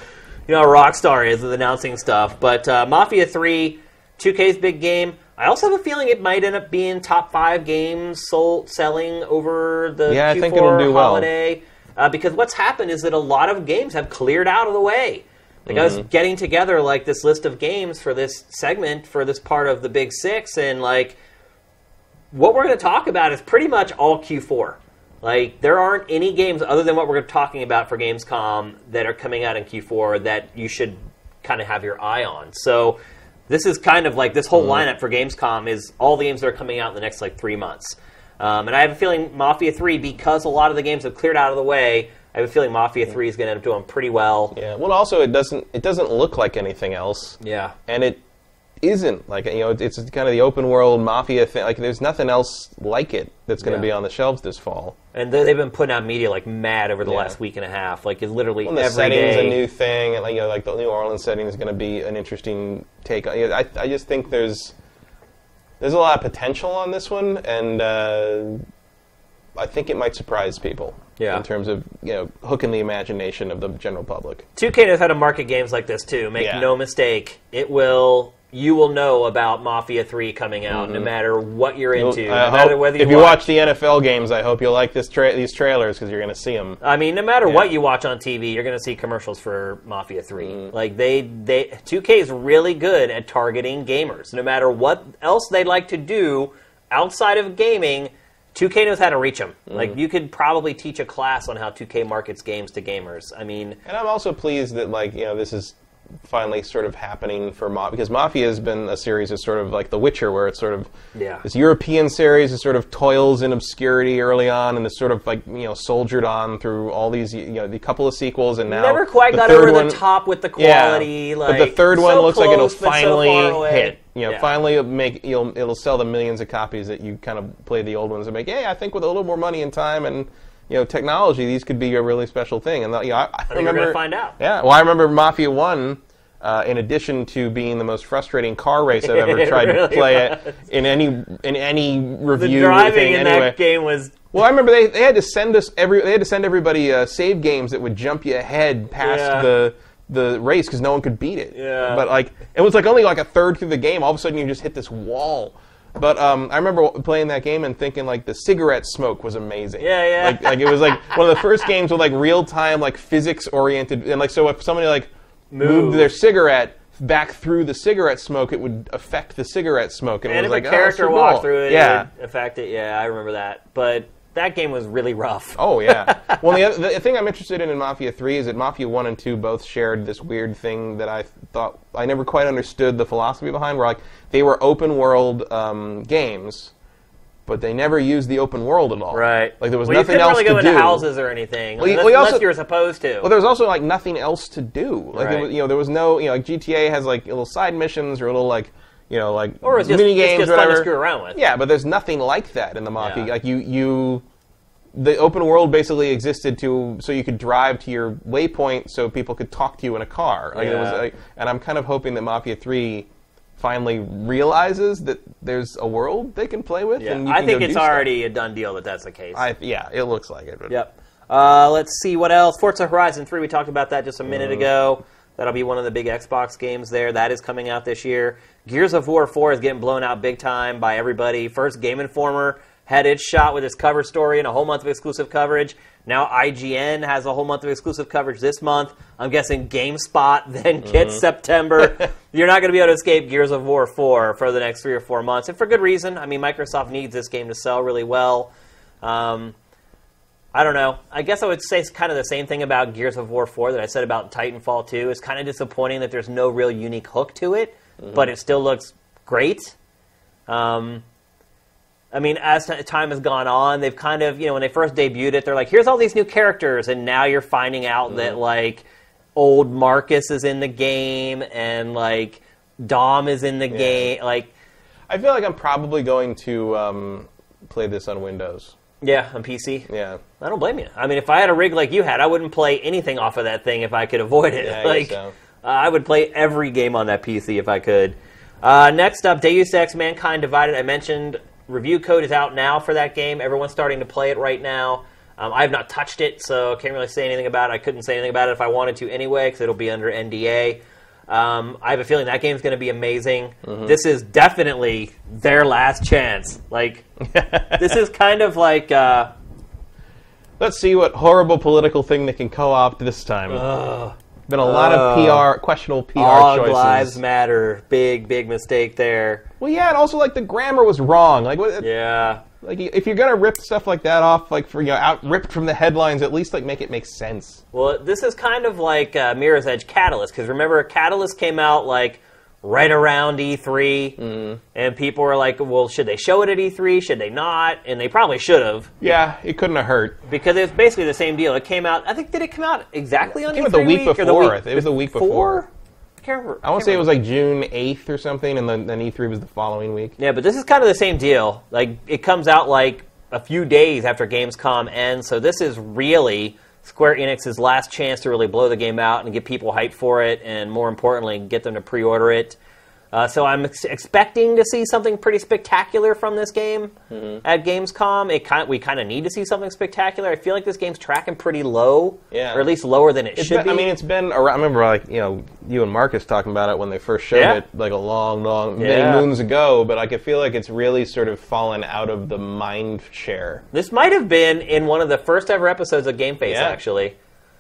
You know how Rockstar is with announcing stuff. But uh, Mafia 3, 2K's big game. I also have a feeling it might end up being top five games sold selling over the Yeah, I Q4 think it'll do well. holiday. Uh, because what's happened is that a lot of games have cleared out of the way. Like I was Mm-hmm. getting together like this list of games for this segment for this part of the Big Six, and like what we're going to talk about is pretty much all Q4. Like there aren't any games other than what we're talking about for Gamescom that are coming out in Q4 that you should kind of have your eye on. So this is kind of like this whole lineup for Gamescom is all the games that are coming out in the next like three months. Um, and I have a feeling Mafia 3, because a lot of the games have cleared out of the way, I have a feeling Mafia 3 is going to end up doing pretty well. Yeah. Well, also it doesn't it doesn't look like anything else, Yeah. and it isn't like you know it's kind of the open world mafia thing. Like there's nothing else like it that's going to Yeah. be on the shelves this fall. And they- they've been putting out media like mad over the Yeah. last week and a half. Like, it's literally And the every setting's day. a new thing, and like you know, like the New Orleans setting is going to be an interesting take. on I I just think there's there's a lot of potential on this one, and uh, I think it might surprise people. Yeah. In terms of you know hooking the imagination of the general public. 2K knows how to market games like this too. Make Yeah. no mistake, it will. You will know about Mafia 3 coming out, no matter what you're into. Mm-hmm. No matter whether you if you watch watch the NFL games, I hope you'll like this tra- these trailers because you're going to see them. I mean, no matter Yeah. what you watch on TV, you're going to see commercials for Mafia 3. Mm-hmm. Like they they 2K is really good at targeting gamers. No matter what else they like to do outside of gaming, 2K knows how to reach them. Mm-hmm. Like you could probably teach a class on how 2K markets games to gamers. I mean, And I'm also pleased that like you know this is finally sort of happening for Mafia because Mafia has been a series of sort of like The Witcher, where it's sort of Yeah. this European series that sort of toils in obscurity early on, and is sort of like you know soldiered on through all these you know the couple of sequels, and now never quite got over one- the top with the Yeah, quality. like but the third so one looks like it'll close, but so finally hit. You know, Yeah. finally it'll make you'll it'll sell the millions of copies that you kind of play the old ones and make. Yeah, I think with a little more money and time and you know technology, these could be a really special thing. And you know, I, I, I think we're remember find out. yeah, well, I remember Mafia One. Uh, in addition to being the most frustrating car race I've ever tried really to play was. it in any in any The review driving thing in anyway. that game was Well, I remember they, they had to send us every they had to send everybody uh, save games that would jump you ahead past Yeah. the the race because no one could beat it. Yeah. But like it was like only like a third through the game. All of a sudden you just hit this wall. But um, I remember playing that game and thinking like the cigarette smoke was amazing. Yeah, yeah. Like, like it was like one of the first games with like real time like physics oriented and like so if somebody like Move. moved their cigarette back through the cigarette smoke, it would affect the cigarette smoke. And, And it if was like a oh, character super walked cool. through it, yeah. it would affect it. Yeah, I remember that. But that game was really rough. Oh yeah. well, the, other, the thing I'm interested in in Mafia Three is that Mafia One and Two both shared this weird thing that I thought I never quite understood the philosophy behind. Where like they were open world um, games, but they never used the open world at all. Right. Like there was well, nothing you couldn't else really go into houses or anything, Well, unless, well, unless also- you were supposed to. Well, there was also like nothing else to do. Like Right. was, you know, there was no you know like GTA has like little side missions or little like you know like or it's just, mini it's games just or fun whatever. to screw around with. Yeah, but there's nothing like that in the Mafia. Yeah. Like you, you, the open world basically existed to so you could drive to your waypoint, so people could talk to you in a car. Like, Yeah. like, and I'm kind of hoping that Mafia Three finally realizes that there's a world they can play with. Yeah, and you I think it's do stuff. already a done deal that that's the case. I, yeah, it looks like it. But Yep. Uh, let's see what else. Forza Horizon 3, we talked about that just a minute Mm-hmm. ago. That'll be one of the big Xbox games there. That is coming out this year. Gears of War 4 is getting blown out big time by everybody. First, Game Informer had its shot with its cover story and a whole month of exclusive coverage. Now IGN has a whole month of exclusive coverage this month. I'm guessing GameSpot then gets Mm-hmm. September. You're not going to be able to escape Gears of War 4 for the next three or four months, and for good reason. I mean, Microsoft needs this game to sell really well. Um, I don't know. I guess I would say it's kind of the same thing about Gears of War 4 that I said about Titanfall 2. It's kind of disappointing that there's no real unique hook to it, but it still looks great. Um, I mean, as t- time has gone on, they've kind of, you know, when they first debuted it, they're like, here's all these new characters, and now you're finding out that, like, old Marcus is in the game, and, like, Dom is in the game. Like, I feel like I'm probably going to um, play this on Windows. Yeah, on PC. Yeah. I don't blame you. I mean, if I had a rig like you had, I wouldn't play anything off of that thing if I could avoid it. Yeah, I like, so. uh, I would play every game on that PC if I could. Uh, next up, Deus Ex: Mankind Divided. I mentioned review code is out now for that game. Everyone's starting to play it right now. Um, I have not touched it, so I can't really say anything about it. I couldn't say anything about it if I wanted to anyway, because it'll be under NDA. Um, I have a feeling that game's going to be amazing. Mm-hmm. This is definitely their last chance. Like, this is kind of like. Uh, Let's see what horrible political thing they can co-opt this time. Been a lot of PR, questionable PR All choices. lives matter. Big, big mistake there. Well, yeah, and also like the grammar was wrong. Like, what, Yeah. Like if you're gonna rip stuff like that off, like for you know, out ripped from the headlines, at least like make it make sense. Well, this is kind of like uh, Mirror's Edge Catalyst, because remember, Catalyst came out like right around E3, Mm-hmm. and people were like, "Well, should they show it at E3? Should they not?" And they probably should have Yeah, it couldn't have hurt. because it was basically the same deal. It came out. I think did it come out exactly on came E3 out the week the before. week I think it was the week before. I can't remember. I want to say it was like June 8th or something, and then, then E3 was the following week. Yeah, but this is kind of the same deal. Like it comes out like a few days after Gamescom ends, so this is really Square Enix's last chance to really blow the game out and get people hyped for it, and more importantly, get them to pre-order it. Uh, so I'm ex- expecting to see something pretty spectacular from this game Mm-hmm. at Gamescom. It kind we kind of need to see something spectacular. I feel like this game's tracking pretty low, Yeah. or at least lower than it It's should been, be. I mean, it's been. Around, I remember, like you know, you and Marcus talking about it when they first showed Yeah. it, like a long, long, Yeah. many moons ago. But I could feel like it's really sort of fallen out of the mind share. this might have been in one of the first ever episodes of Game Face, Yeah. actually.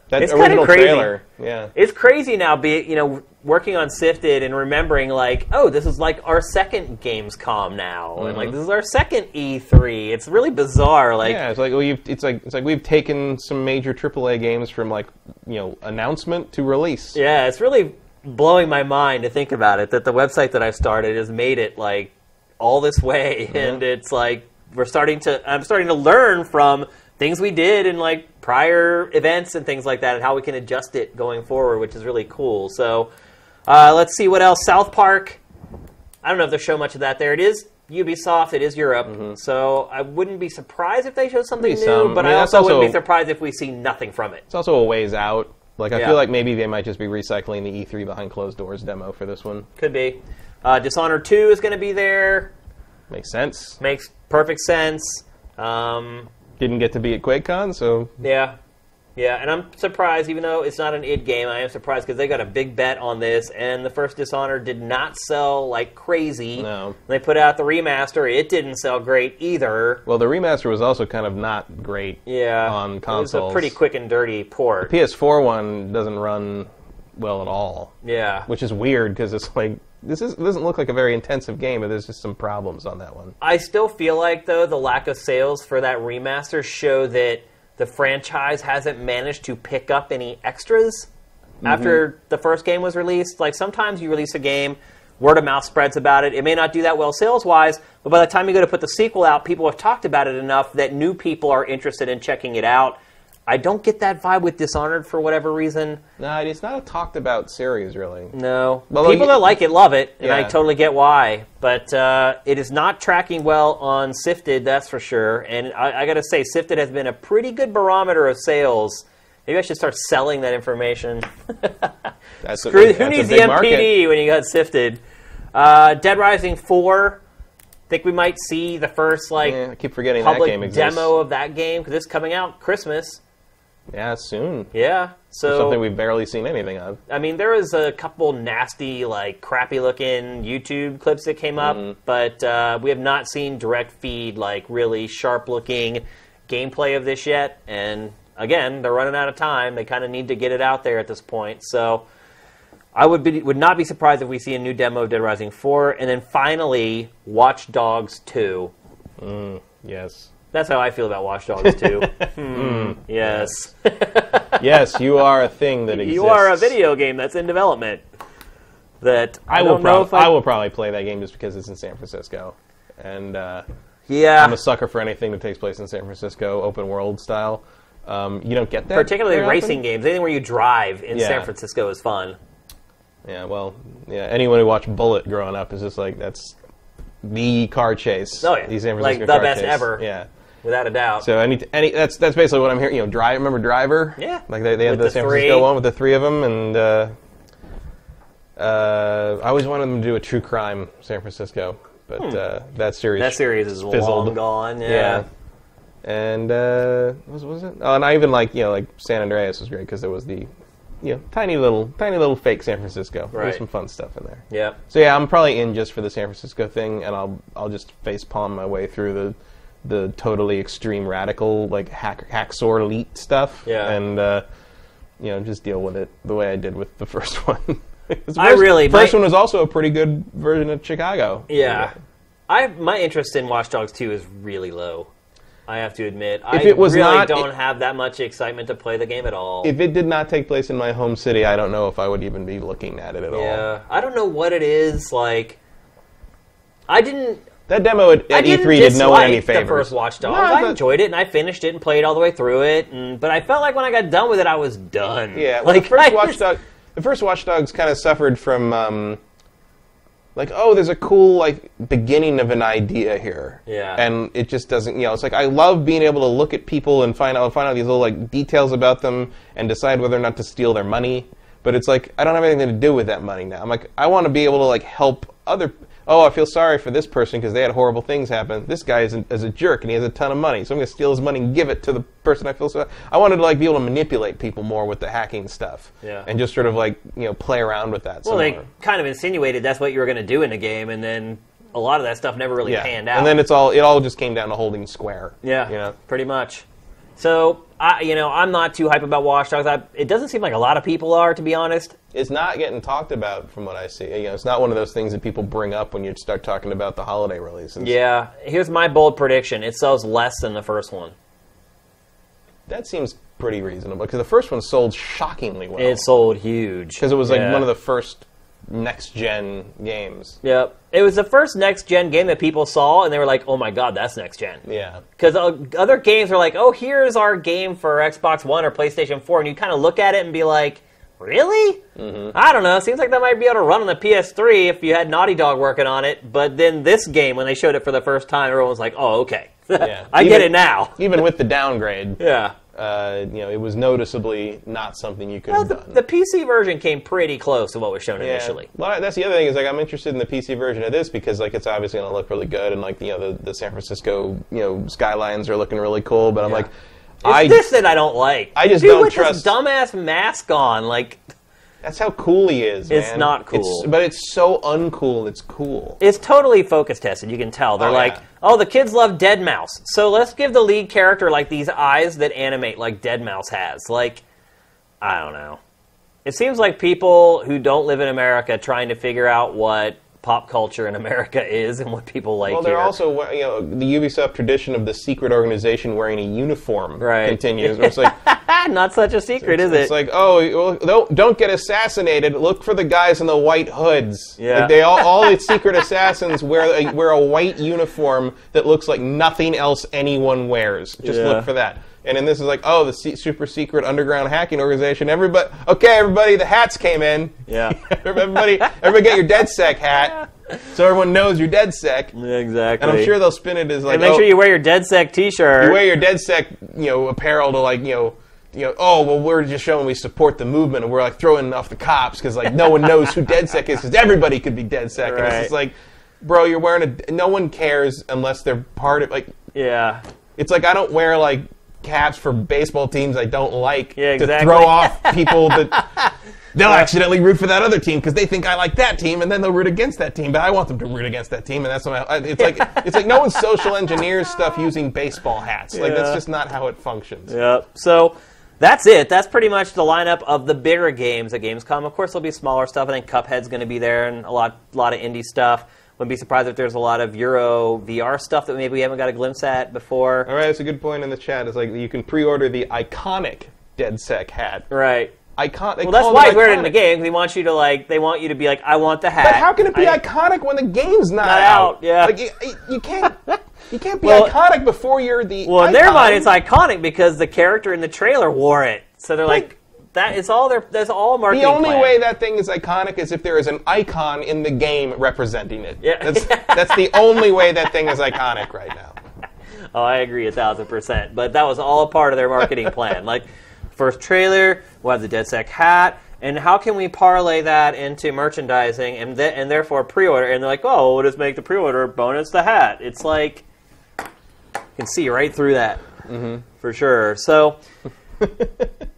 That It's original crazy. trailer, yeah. It's crazy now, be you know, working on Sifted and remembering like, oh, this is like our second Gamescom now, and like this is our second E3. It's really bizarre. Like, Mm-hmm. Yeah, it's like we've it's like it's like we've taken some major AAA games from like you know announcement to release. yeah, it's really blowing my mind to think about it. That the website that I've started has made it like all this way, and it's like we're starting to. I'm starting to learn from things we did in like prior events and things like that, and how we can adjust it going forward, which is really cool. So, uh, let's see what else. South Park. I don't know if they show much of that there. It is Ubisoft. It is Europe. So I wouldn't be surprised if they show something Maybe new. some. But I I, mean, also, wouldn't be surprised if we see nothing from it. It's also a ways out. Like I Yeah. feel like maybe they might just be recycling the E3 behind closed doors demo for this one. Could be. Uh, Dishonored 2 is going to be there. Makes sense. Makes perfect sense. Um, Didn't get to be at QuakeCon, so yeah. Yeah, and I'm surprised, even though it's not an id game, I am surprised because they got a big bet on this, and the first Dishonored did not sell like crazy. No. They put out the remaster, it didn't sell great either. well the remaster was also kind of not great. Yeah. On consoles. It was a pretty quick and dirty port. PS4 one doesn't run well at all, yeah. which is weird because it's like this is doesn't look like a very intensive game, but there's just some problems on that one. I still feel like though the lack of sales for that remaster show that the franchise hasn't managed to pick up any extras after mm-hmm. the first game was released. Like sometimes you release a game, word of mouth spreads about it. It may not do that well sales wise, but by the time you go to put the sequel out, people have talked about it enough that new people are interested in checking it out. I don't get that vibe with Dishonored for whatever reason. No, it's not a talked about series really. No. Well, People like- that like it love it, and I totally get why. But uh, it is not tracking well on Sifted, that's for sure. And I, I got to say, Sifted has been a pretty good barometer of sales. Maybe I should start selling that information. That's a, that's who needs the NPD market. when you got Sifted? Uh, Dead Rising 4. Think we might see the first like Yeah, I keep forgetting that public game exists. demo of that game because it's coming out Christmas. Yeah, soon. Yeah, so Something we've barely seen anything of. I mean, there was a couple nasty, like crappy looking YouTube clips that came up, Mm-hmm. but uh, we have not seen direct feed, like really sharp looking gameplay of this yet. And again, they're running out of time. They kind of need to get it out there at this point. So I would be would not be surprised if we see a new demo of Dead Rising 4, and then finally Watch Dogs 2. Yes. That's how I feel about Watch Dogs too. 2. Hmm, yes. yes, you are a thing that exists. you are a video game that's in development. That I, I will probably I, I will probably play that game just because it's in San Francisco, and uh, Yeah, I'm a sucker for anything that takes place in San Francisco, open world style. Um, you don't get that particularly very often. racing games. Anything where you drive in Yeah. San Francisco is fun. Yeah, well, yeah. Anyone who watched Bullitt growing up is just like that's the car chase. Oh, yeah. the San Francisco Like the best chase. ever. Yeah. Without a doubt. So any any that's that's basically what I'm hearing. You know, Drive. Remember Driver? Yeah. Like they, they had With the, the San three. Francisco one with the three of them, and uh, uh, I always wanted them to do a true crime San Francisco, but uh, that series Hmm. that series is fizzled. long gone. Yeah. Yeah. And uh, what was, what was it? Oh, and I even like you know like San Andreas was great because there was the you know tiny little tiny little fake San Francisco. Right. There's some fun stuff in there. Yeah. So yeah, I'm probably in just for the San Francisco thing, and I'll I'll just face palm my way through the the totally extreme radical like hack hacksaw elite stuff. Yeah. And uh, you know just deal with it the way I did with the first one. the I really- first my- one was also a pretty good version of Chicago. Yeah. I my interest in Watch Dogs 2 is really low. I have to admit, I it was really not- don't have that much excitement to play the game at all. If it did not take place in my home city, I don't know if I would even be looking at it at all. yeah, I don't know what it is. Like, I didn't. That demo at, at E3 did no one dislike any favors. the first Watch Dogs. No, I but- enjoyed it and I finished it and played all the way through it. And, but I felt like when I got done with it, I was done. Yeah, well, like the first I Watch just- Dog, the first Watch Dogs kind of suffered from um, like, oh, there's a cool like beginning of an idea here. Yeah. and it just doesn't. You know, it's like I love being able to look at people and find out find out these little like details about them and decide whether or not to steal their money. But it's like I don't have anything to do with that money now. I'm like I want to be able to like help other. Oh, I feel sorry for this person because they had horrible things happen. This guy is, a- is a jerk and he has a ton of money, so I'm going to steal his money and give it to the person I feel so. I wanted to like be able to manipulate people more with the hacking stuff, Yeah. and just sort of like you know play around with that. Well, some they kind of insinuated that's what you were going to do in the game, and then a lot of that stuff never really yeah, panned out. and then it's all it all just came down to holding square. yeah, you know. pretty much. So, I, you know, I'm not too hype about Watch Dogs. I, it doesn't seem like a lot of people are, to be honest. It's not getting talked about from what I see. You know, it's not one of those things that people bring up when you start talking about the holiday releases. Yeah, here's my bold prediction: it sells less than the first one. that seems pretty reasonable because the first one sold shockingly well. It sold huge because it was like Yeah. one of the first next gen games. Yep. It was the first next gen game that people saw, and they were like, "Oh my god, that's next gen." Yeah. Because uh, other games are like, "Oh, here's our game for Xbox One or PlayStation 4," and you kind of look at it and be like, "Really?" Mm-hmm. I don't know. Seems like that might be able to run on the PS3 if you had Naughty Dog working on it. But then this game, when they showed it for the first time, everyone was like, "Oh, okay, Yeah. I Even- get it now." Even with the downgrade, Yeah. uh, you know, it was noticeably not something you could Well, have the, done. the PC version came pretty close to what was shown Yeah. initially. Well, that's the other thing is like I'm interested in the PC version of this because like it's obviously going to look really good and like you know the, the San Francisco you know skylines are looking really cool. But I'm like, It's I this that I don't like. I just Dude don't with trust- this dumbass mask on. Like, that's how cool he is. It's man. not cool. but it's so uncool. It's cool. it's totally focus tested. You can tell. They're Oh, like, yeah. oh, the kids love deadmau5, so let's give the lead character like these eyes that animate like deadmau5 has. Like, I don't know. It seems like people who don't live in America trying to figure out what pop culture in America is and what people like Well, they're here. also you know the Ubisoft tradition of the secret organization wearing a uniform Right. continues. It's like not such a secret, is it's it? It's like oh well, don't don't get assassinated. Look for the guys in the white hoods. Yeah. Like, they all all the secret assassins wear a, wear a white uniform that looks like nothing else anyone wears. Just Yeah. look for that. And then this is like oh the se- super secret underground hacking organization. Everybody okay everybody the hats came in. yeah. everybody everybody get your DedSec hat. So everyone knows you're DedSec. Yeah, exactly. And I'm sure they'll spin it as like And make oh, sure you wear your DedSec T-shirt. you wear your DedSec, you know, apparel to like, you know, you know, oh well, we're just showing we support the movement, and we're like throwing off the cops because like no one knows who DedSec is because everybody could be DedSec, and it's Right. just like, bro, you're wearing a. No one cares unless they're part of like. yeah. It's like I don't wear like caps for baseball teams I don't like Yeah, to throw off people that. They'll accidentally root for that other team because they think I like that team, and then they'll root against that team. But I want them to root against that team, and that's what I, it's like. It's like no one social engineers stuff using baseball hats. Like that's just not how it functions. Yep. So that's it. That's pretty much the lineup of the bigger games at Gamescom. Of course, there'll be smaller stuff. I think Cuphead's going to be there and a lot, lot of indie stuff. Wouldn't be surprised if there's a lot of Euro VR stuff that maybe we haven't got a glimpse at before. All right, that's a good point in the chat. It's like you can pre-order the iconic DedSec hat. Right. Icon. Well, that's why he's wearing it in the game. They want you to like. They want you to be like, I want the hat. But how can it be I- iconic when the game's not, Not out, yeah. Like you, you can't. You can't be Well- iconic before you're the. Well, in their mind, it's iconic because the character in the trailer wore it. So they're like, that is all their. That's all marketing. The only plan. way that thing is iconic is if there is an icon in the game representing it. Yeah. That's, that's the only way that thing is iconic right now. Oh, I agree a thousand percent. But that was all part of their marketing plan. Like, first trailer, we'll have the DedSec hat, and how can we parlay that into merchandising and th- and therefore pre-order? And they're like, oh, we'll just make the pre-order bonus the hat. It's like you can see right through that mm-hmm. for sure. So.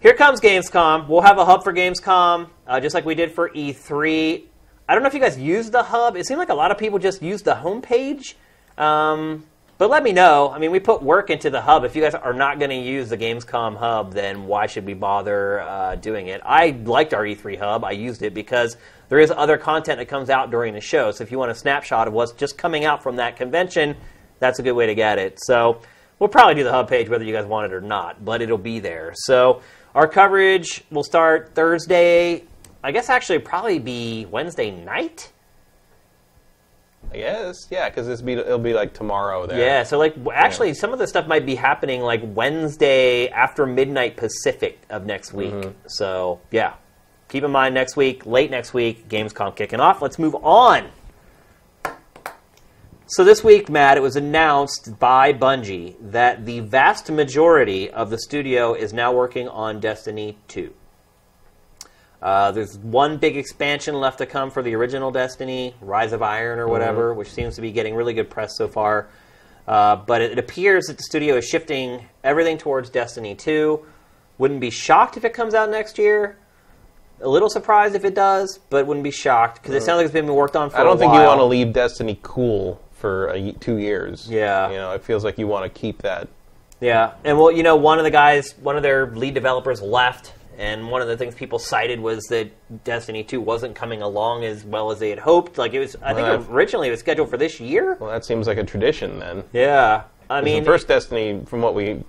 Here comes Gamescom. We'll have a hub for Gamescom, uh, just like we did for E3. I don't know if you guys used the hub. It seemed like a lot of people just used the homepage. Um, but let me know. I mean, we put work into the hub. If you guys are not going to use the Gamescom hub, then why should we bother uh, doing it? I liked our E3 hub. I used it because there is other content that comes out during the show. So if you want a snapshot of what's just coming out from that convention, that's a good way to get it. So we'll probably do the hub page whether you guys want it or not, but it'll be there. So our coverage will start Thursday. I guess actually probably be Wednesday night. I guess, yeah, because it'll be it'll be like tomorrow there. Yeah, so like actually, some of the stuff might be happening like Wednesday after midnight Pacific of next week. Mm-hmm. So yeah, keep in mind next week, late next week, Gamescom kicking off. Let's move on. So this week, Matt, it was announced by Bungie that the vast majority of the studio is now working on Destiny 2. Uh, there's one big expansion left to come for the original Destiny, Rise of Iron or whatever, which seems to be getting really good press so far. Uh, but it, it appears that the studio is shifting everything towards Destiny 2. Wouldn't be shocked if it comes out next year. A little surprised if it does, but wouldn't be shocked because it sounds like it's been worked on for a while. I don't think you want to leave Destiny cool for a two years. Yeah. you know, it feels like you want to keep that. Yeah, and well, you know, one of the guys, one of their lead developers left, and one of the things people cited was that Destiny 2 wasn't coming along as well as they had hoped. Like it was, I think originally it was scheduled for this year. Well, that seems like a tradition then. Yeah, I mean, the first Destiny, from what we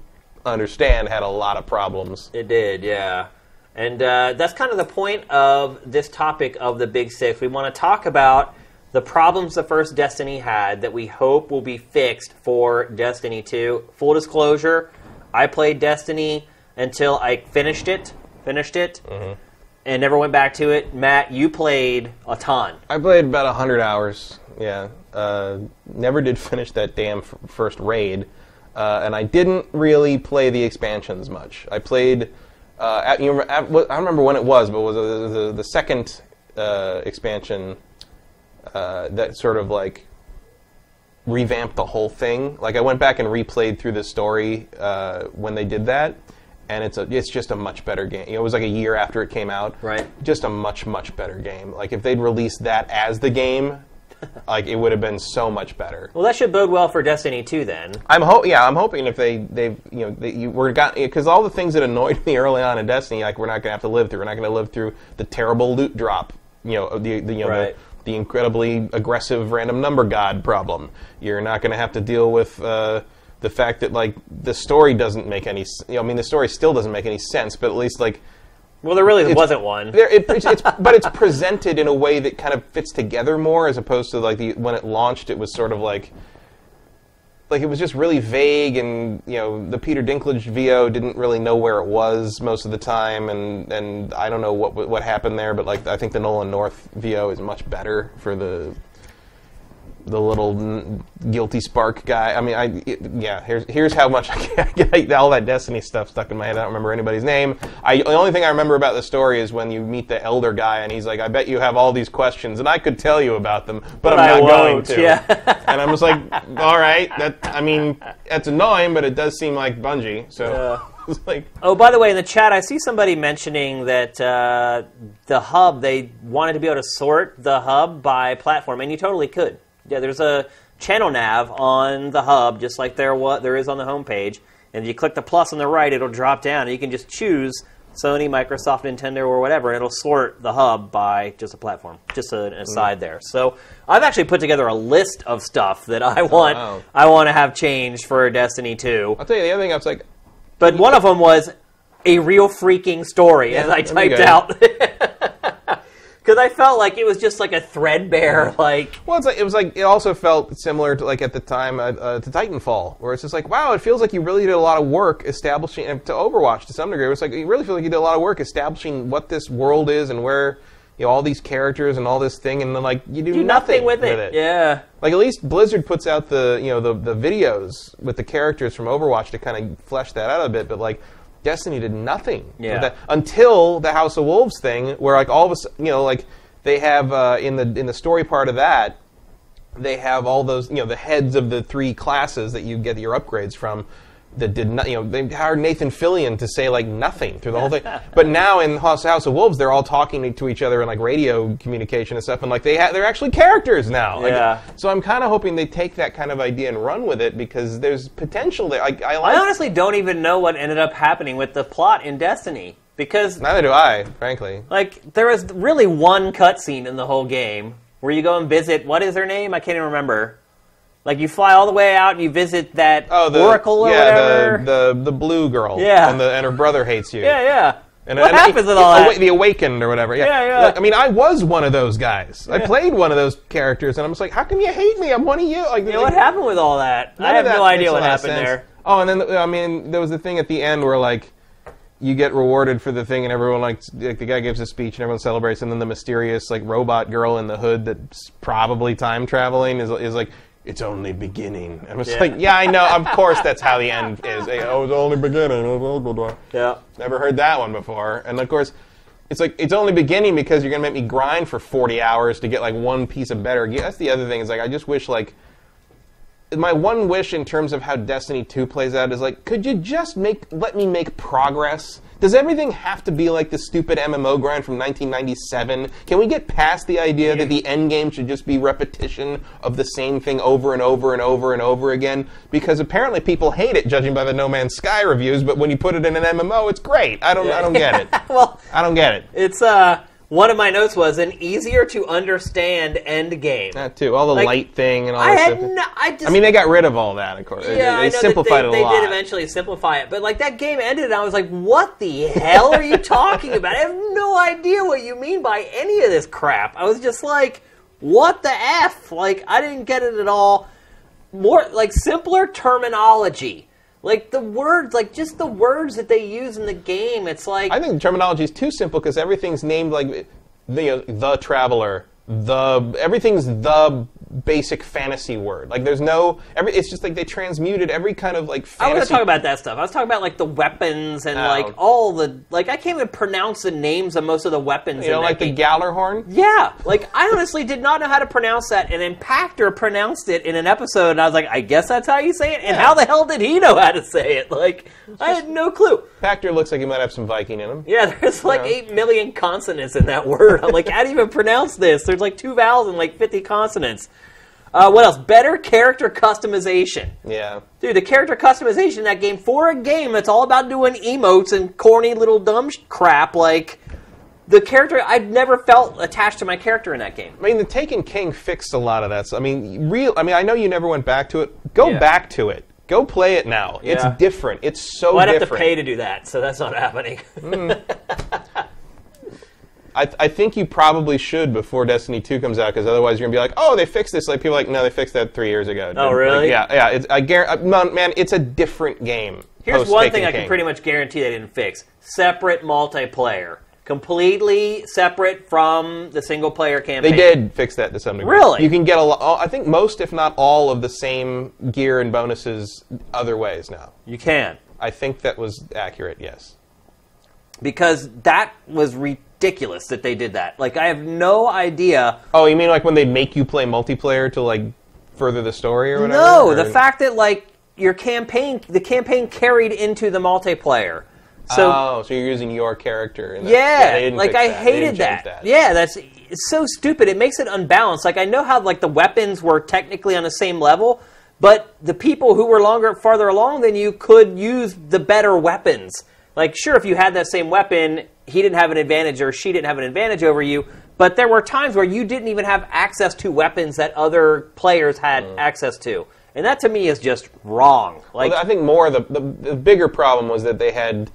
understand, had a lot of problems. it did. Yeah, and uh, that's kind of the point of this topic of the Big Six. We want to talk about the problems the first Destiny had that we hope will be fixed for Destiny 2. Full disclosure, I played Destiny until I finished it, finished it, and never went back to it. Matt, you played a ton. I played about 100 hours. Yeah. Uh, never did finish that damn f- first raid. Uh, and I didn't really play the expansions much. I played. Uh, at, you remember, at, I don't remember when it was, but it was uh, the, the second uh, expansion uh, that sort of like revamped the whole thing. Like I went back and replayed through the story uh, when they did that, and it's a, it's just a much better game. You know, it was like a year after it came out. Right. Just a much much better game. Like if they'd released that as the game, like it would have been so much better. Well, that should bode well for Destiny 2 then. I'm ho- yeah, I'm hoping if they they've you know they, you we're got because all the things that annoyed me early on in Destiny, like we're not gonna have to live through. We're not gonna live through the terrible loot drop. You know the, the you know Right. the, the incredibly aggressive random number god problem. You're not gonna have to deal with. Uh, the fact that like the story doesn't make any, you know, I mean, the story still doesn't make any sense. But at least like Well, there really wasn't one. there, it, it's, it's, but it's presented in a way that kind of fits together more, as opposed to like the when it launched, it was sort of like like it was just really vague, and you know the Peter Dinklage VO didn't really know where it was most of the time, and and I don't know what what happened there, but like I think the Nolan North VO is much better for the the little guilty spark guy. I mean, I it- yeah. Here's here's how much I get all that Destiny stuff stuck in my head. I don't remember anybody's name. I the only thing I remember about the story is when you meet the elder guy and he's like, "I bet you have all these questions, and I could tell you about them, but, But I'm not going to." Yeah. and I'm just like, "All right, that I mean, that's annoying, but it does seem like Bungie." So it's like, Oh, by the way, in the chat, I see somebody mentioning that uh, the hub, they wanted to be able to sort the hub by platform, and you totally could. Yeah, there's a channel nav on the hub, just like there what there is on the homepage. And if you click the plus on the right, it'll drop down, and you can just choose Sony, Microsoft, Nintendo, or whatever, and it'll sort the hub by just a platform. Just an hmm. aside there. So I've actually put together a list of stuff that I oh, want. wow. I want to have changed for Destiny 2. I'll tell you the other thing. I was like, But hmm. one of them was a real freaking story, as I typed out. Because I felt like it was just like a threadbare, like Well, it's like it was like it also felt similar to like at the time uh, uh, to Titanfall, where it's just like, wow, it feels like you really did a lot of work establishing and to Overwatch to some degree. It was like you really feel like you did a lot of work establishing what this world is and where you know all these characters and all this thing, and then like you do, do nothing with it. it. Yeah. Like at least Blizzard puts out the you know the the videos with the characters from Overwatch to kind of flesh that out a bit, but like Destiny did nothing Yeah. that until the House of Wolves thing, where like all of a sudden, you know like they have uh, in the in the story part of that they have all those you know the heads of the three classes that you get your upgrades from that did not you know they hired Nathan Fillion to say like nothing through the whole thing but now in House, House of Wolves they're all talking to each other in like radio communication and stuff and like they ha- they're actually characters now Like, Yeah. so I'm kind of hoping they take that kind of idea and run with it because there's potential there I, I like I honestly don't even know what ended up happening with the plot in Destiny because neither do I frankly like there was really one cutscene in the whole game where you go and visit what is her name? I can't even remember. Like you fly all the way out and you visit that Oh, the oracle or yeah, whatever. the the the blue girl. Yeah. and the and her brother hates you. yeah, yeah. And, what and happens with all the, that? The Awakened or whatever. Yeah, Yeah, yeah. Like, I mean, I was one of those guys. I played one of those characters, and I'm just like, how come you hate me? I'm one of you. Like, Yeah, what happened with all that? I have no idea what happened there. Oh, and then I mean, there was the thing at the end where like you get rewarded for the thing, and everyone like, like the guy gives a speech, and everyone celebrates, and then the mysterious like robot girl in the hood that's probably time traveling is is like. It's only beginning. And I was Yeah. like, yeah, I know. Of course, that's how the end is. Oh, it's only beginning. Yeah. Never heard that one before. And of course, it's like it's only beginning because you're gonna make me grind for 40 hours to get like one piece of better gear. That's the other thing. Is like I just wish like my one wish in terms of how Destiny 2 plays out is like, could you just make let me make progress? Does everything have to be like the stupid MMO grind from 1997? Can we get past the idea that the end game should just be repetition of the same thing over and over and over and over again? Because apparently people hate it, judging by the No Man's Sky reviews. But when you put it in an MMO, it's great. I don't, I don't get it. Well, I don't get it. it's uh one of my notes was an easier to understand end game. That too. All the Like, light thing and all I had no, I just I mean, they got rid of all that, of course. They- yeah, they, I know simplified they, it a they lot. did eventually simplify it, but like that game ended, and I was like, "What the hell are you talking about? I have no idea what you mean by any of this crap." I was just like, "What the f?" Like I didn't get it at all. More like simpler terminology, like the words, like just the words that they use in the game. It's like I think the terminology is too simple because everything's named like the the traveler, the everything's the basic fantasy word. Like there's no every. It's just like they transmuted every kind of like I fantasy. was talk about that stuff. I was talking about like the weapons and Oh. like all the like. I can't even pronounce the names of most of the weapons. you know, like the game. Gjallarhorn. Yeah, like I honestly did not know how to pronounce that, and Impactor pronounced it in an episode, and I was like, I guess that's how you say it. And how the hell did he know how to say it? Like, I had no clue. Pachter looks like he might have some Viking in him. Yeah, there's like Yeah. eight million consonants in that word. I'm like, how do you even pronounce this? There's like two vowels and like 50 consonants. Uh, what else? Better character customization. Yeah. Dude, the character customization in that game for a game that's all about doing emotes and corny little dumb sh- crap, like the character I've never felt attached to my character in that game. I mean, the Taken King fixed a lot of that. So, I mean, real. I mean, I know you never went back to it. Go Yeah. back to it. Go play it now. Yeah. It's different. It's so Well, I'd have to pay to do that, so that's not happening. I, I think you probably should before Destiny 2 comes out, because otherwise you're gonna be like, oh, they fixed this. Like people are like, no, they fixed that three years ago. Oh, Like, really? yeah, yeah. It's, I guarantee, uh, man, man, it's a different game. Here's one thing I King. can pretty much guarantee they didn't fix: separate multiplayer, completely separate from the single player campaign. They did fix that to some degree. Really? You can get a lot. I think most, if not all, of the same gear and bonuses other ways now. You can I think that was accurate. Yes. because that was ridiculous that they did that. Like I have no idea. Oh, you mean like when they make you play multiplayer to like further the story or whatever? No, Or- the fact that like your campaign, the campaign carried into the multiplayer. So oh, so you're using your character. In that. Yeah, didn't like I that. Hated didn't that. Yeah, that's it's so stupid. It makes it unbalanced. Like I know how like the weapons were technically on the same level, but the people who were longer farther along than you could use the better weapons. Like sure, if you had that same weapon, he didn't have an advantage or she didn't have an advantage over you. But there were times where you didn't even have access to weapons that other players had mm. access to, and that to me is just wrong. Like Well, I think more the, the the bigger problem was that they had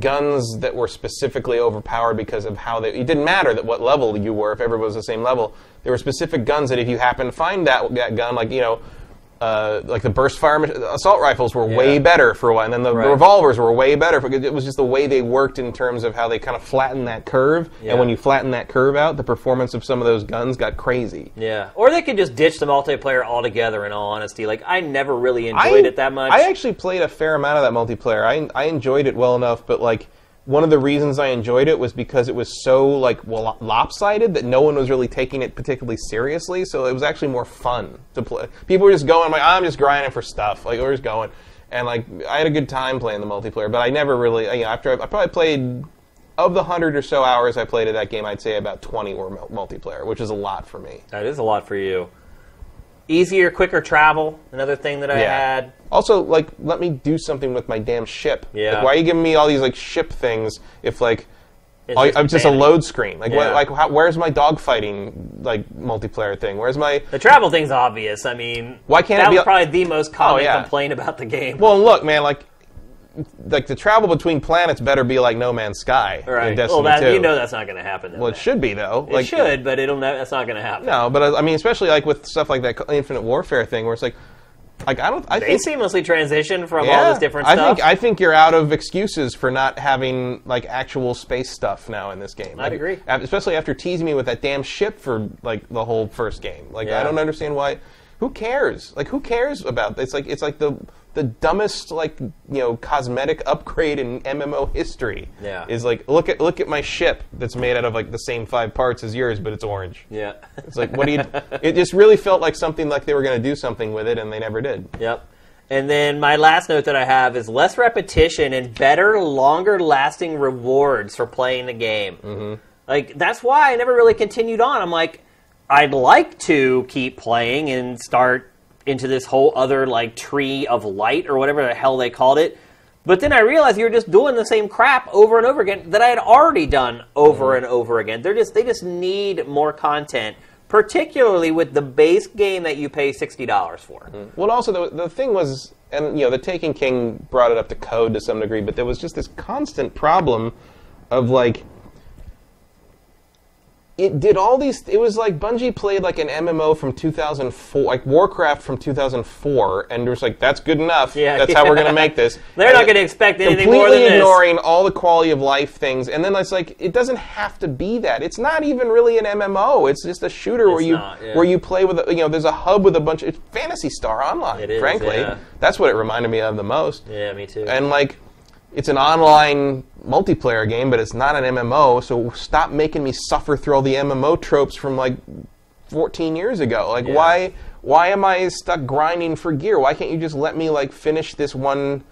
guns that were specifically overpowered because of how they. It didn't matter that what level you were if everyone was the same level. There were specific guns that if you happen to find that that gun, like you know. Uh, like the burst fire assault rifles were way better for a while, and then the Right. revolvers were way better. Because it was just the way they worked in terms of how they kind of flattened that curve. Yeah. And when you flatten that curve out, the performance of some of those guns got crazy. Yeah, or they could just ditch the multiplayer altogether. In all honesty, like I never really enjoyed I, it that much. I actually played a fair amount of that multiplayer. I I enjoyed it well enough, but like one of the reasons I enjoyed it was because it was so like well, lopsided that no one was really taking it particularly seriously. So it was actually more fun to play. People were just going like I'm just grinding for stuff. Like we're just going, and like I had a good time playing the multiplayer. But I never really you know after I, I probably played. Of the hundred or so hours I played of that game, I'd say about twenty were multiplayer, which is a lot for me. that is a lot for you. Easier, quicker travel. Another thing that I had. Also, like, let me do something with my damn ship. Yeah. Like, why are you giving me all these like ship things if like It's Oh, just I'm just a vanity. load screen. Like, what, Yeah. like, how, where's my dogfighting like multiplayer thing? Where's my? The travel thing's obvious. I mean, Why can't it that be was a- probably the most oh, common Oh, yeah. complaint about the game. Well, look, man, like, like the travel between planets better be like No Man's Sky right. in Destiny well, that, 2. you know that's not going to happen. well, it should be though. It like, should, but it'll. Ne- that's not going to happen. No, but uh, I mean, especially like with stuff like that Infinite Warfare thing, where it's like, like I don't. I They think seamlessly transition from yeah, all this different I stuff. think I think you're out of excuses for not having like actual space stuff now in this game. I'd Like, agree. Especially after teasing me with that damn ship for like the whole first game. Like Yeah. I don't understand why. Who cares? Like who cares about it's like it's like the the dumbest like you know cosmetic upgrade in MMO history. Yeah. Is like look at look at my ship that's made out of like the same five parts as yours, but it's orange. yeah. It's like what do you? it just really felt like something like they were going to do something with it, and they never did. Yep. And then my last note that I have is less repetition and better, longer lasting rewards for playing the game. Mm-hmm. Like, that's why I never really continued on. I'm like, I'd like to keep playing and start into this whole other, like, tree of light or whatever the hell they called it. But then I realized you're just doing the same crap over and over again that I had already done over mm-hmm. and over again. They're just they just need more content, particularly with the base game that you pay sixty dollars for. Mm-hmm. Well, also the the thing was, and you know, the Taken King brought it up to code to some degree, but there was just this constant problem of like. It did all these. It was like Bungie played like an MMO from 2004, like Warcraft from 2004, and it was like, "That's good enough. Yeah, That's how we're going to make this." They're And not going to expect anything completely more than this. ignoring all the quality of life things, and then it's like it doesn't have to be that. It's not even really an MMO. It's just a shooter where you not, yeah. where you play with a, you know. There's a hub with a bunch. Of it's Phantasy Star Online. It is, frankly, yeah. that's what it reminded me of the most. Yeah, me too. And like, it's an online multiplayer game, but it's not an MMO. So stop making me suffer through all the MMO tropes from like 14 years ago. Like, Yeah. why why am I stuck grinding for gear? Why can't you just let me like finish this one?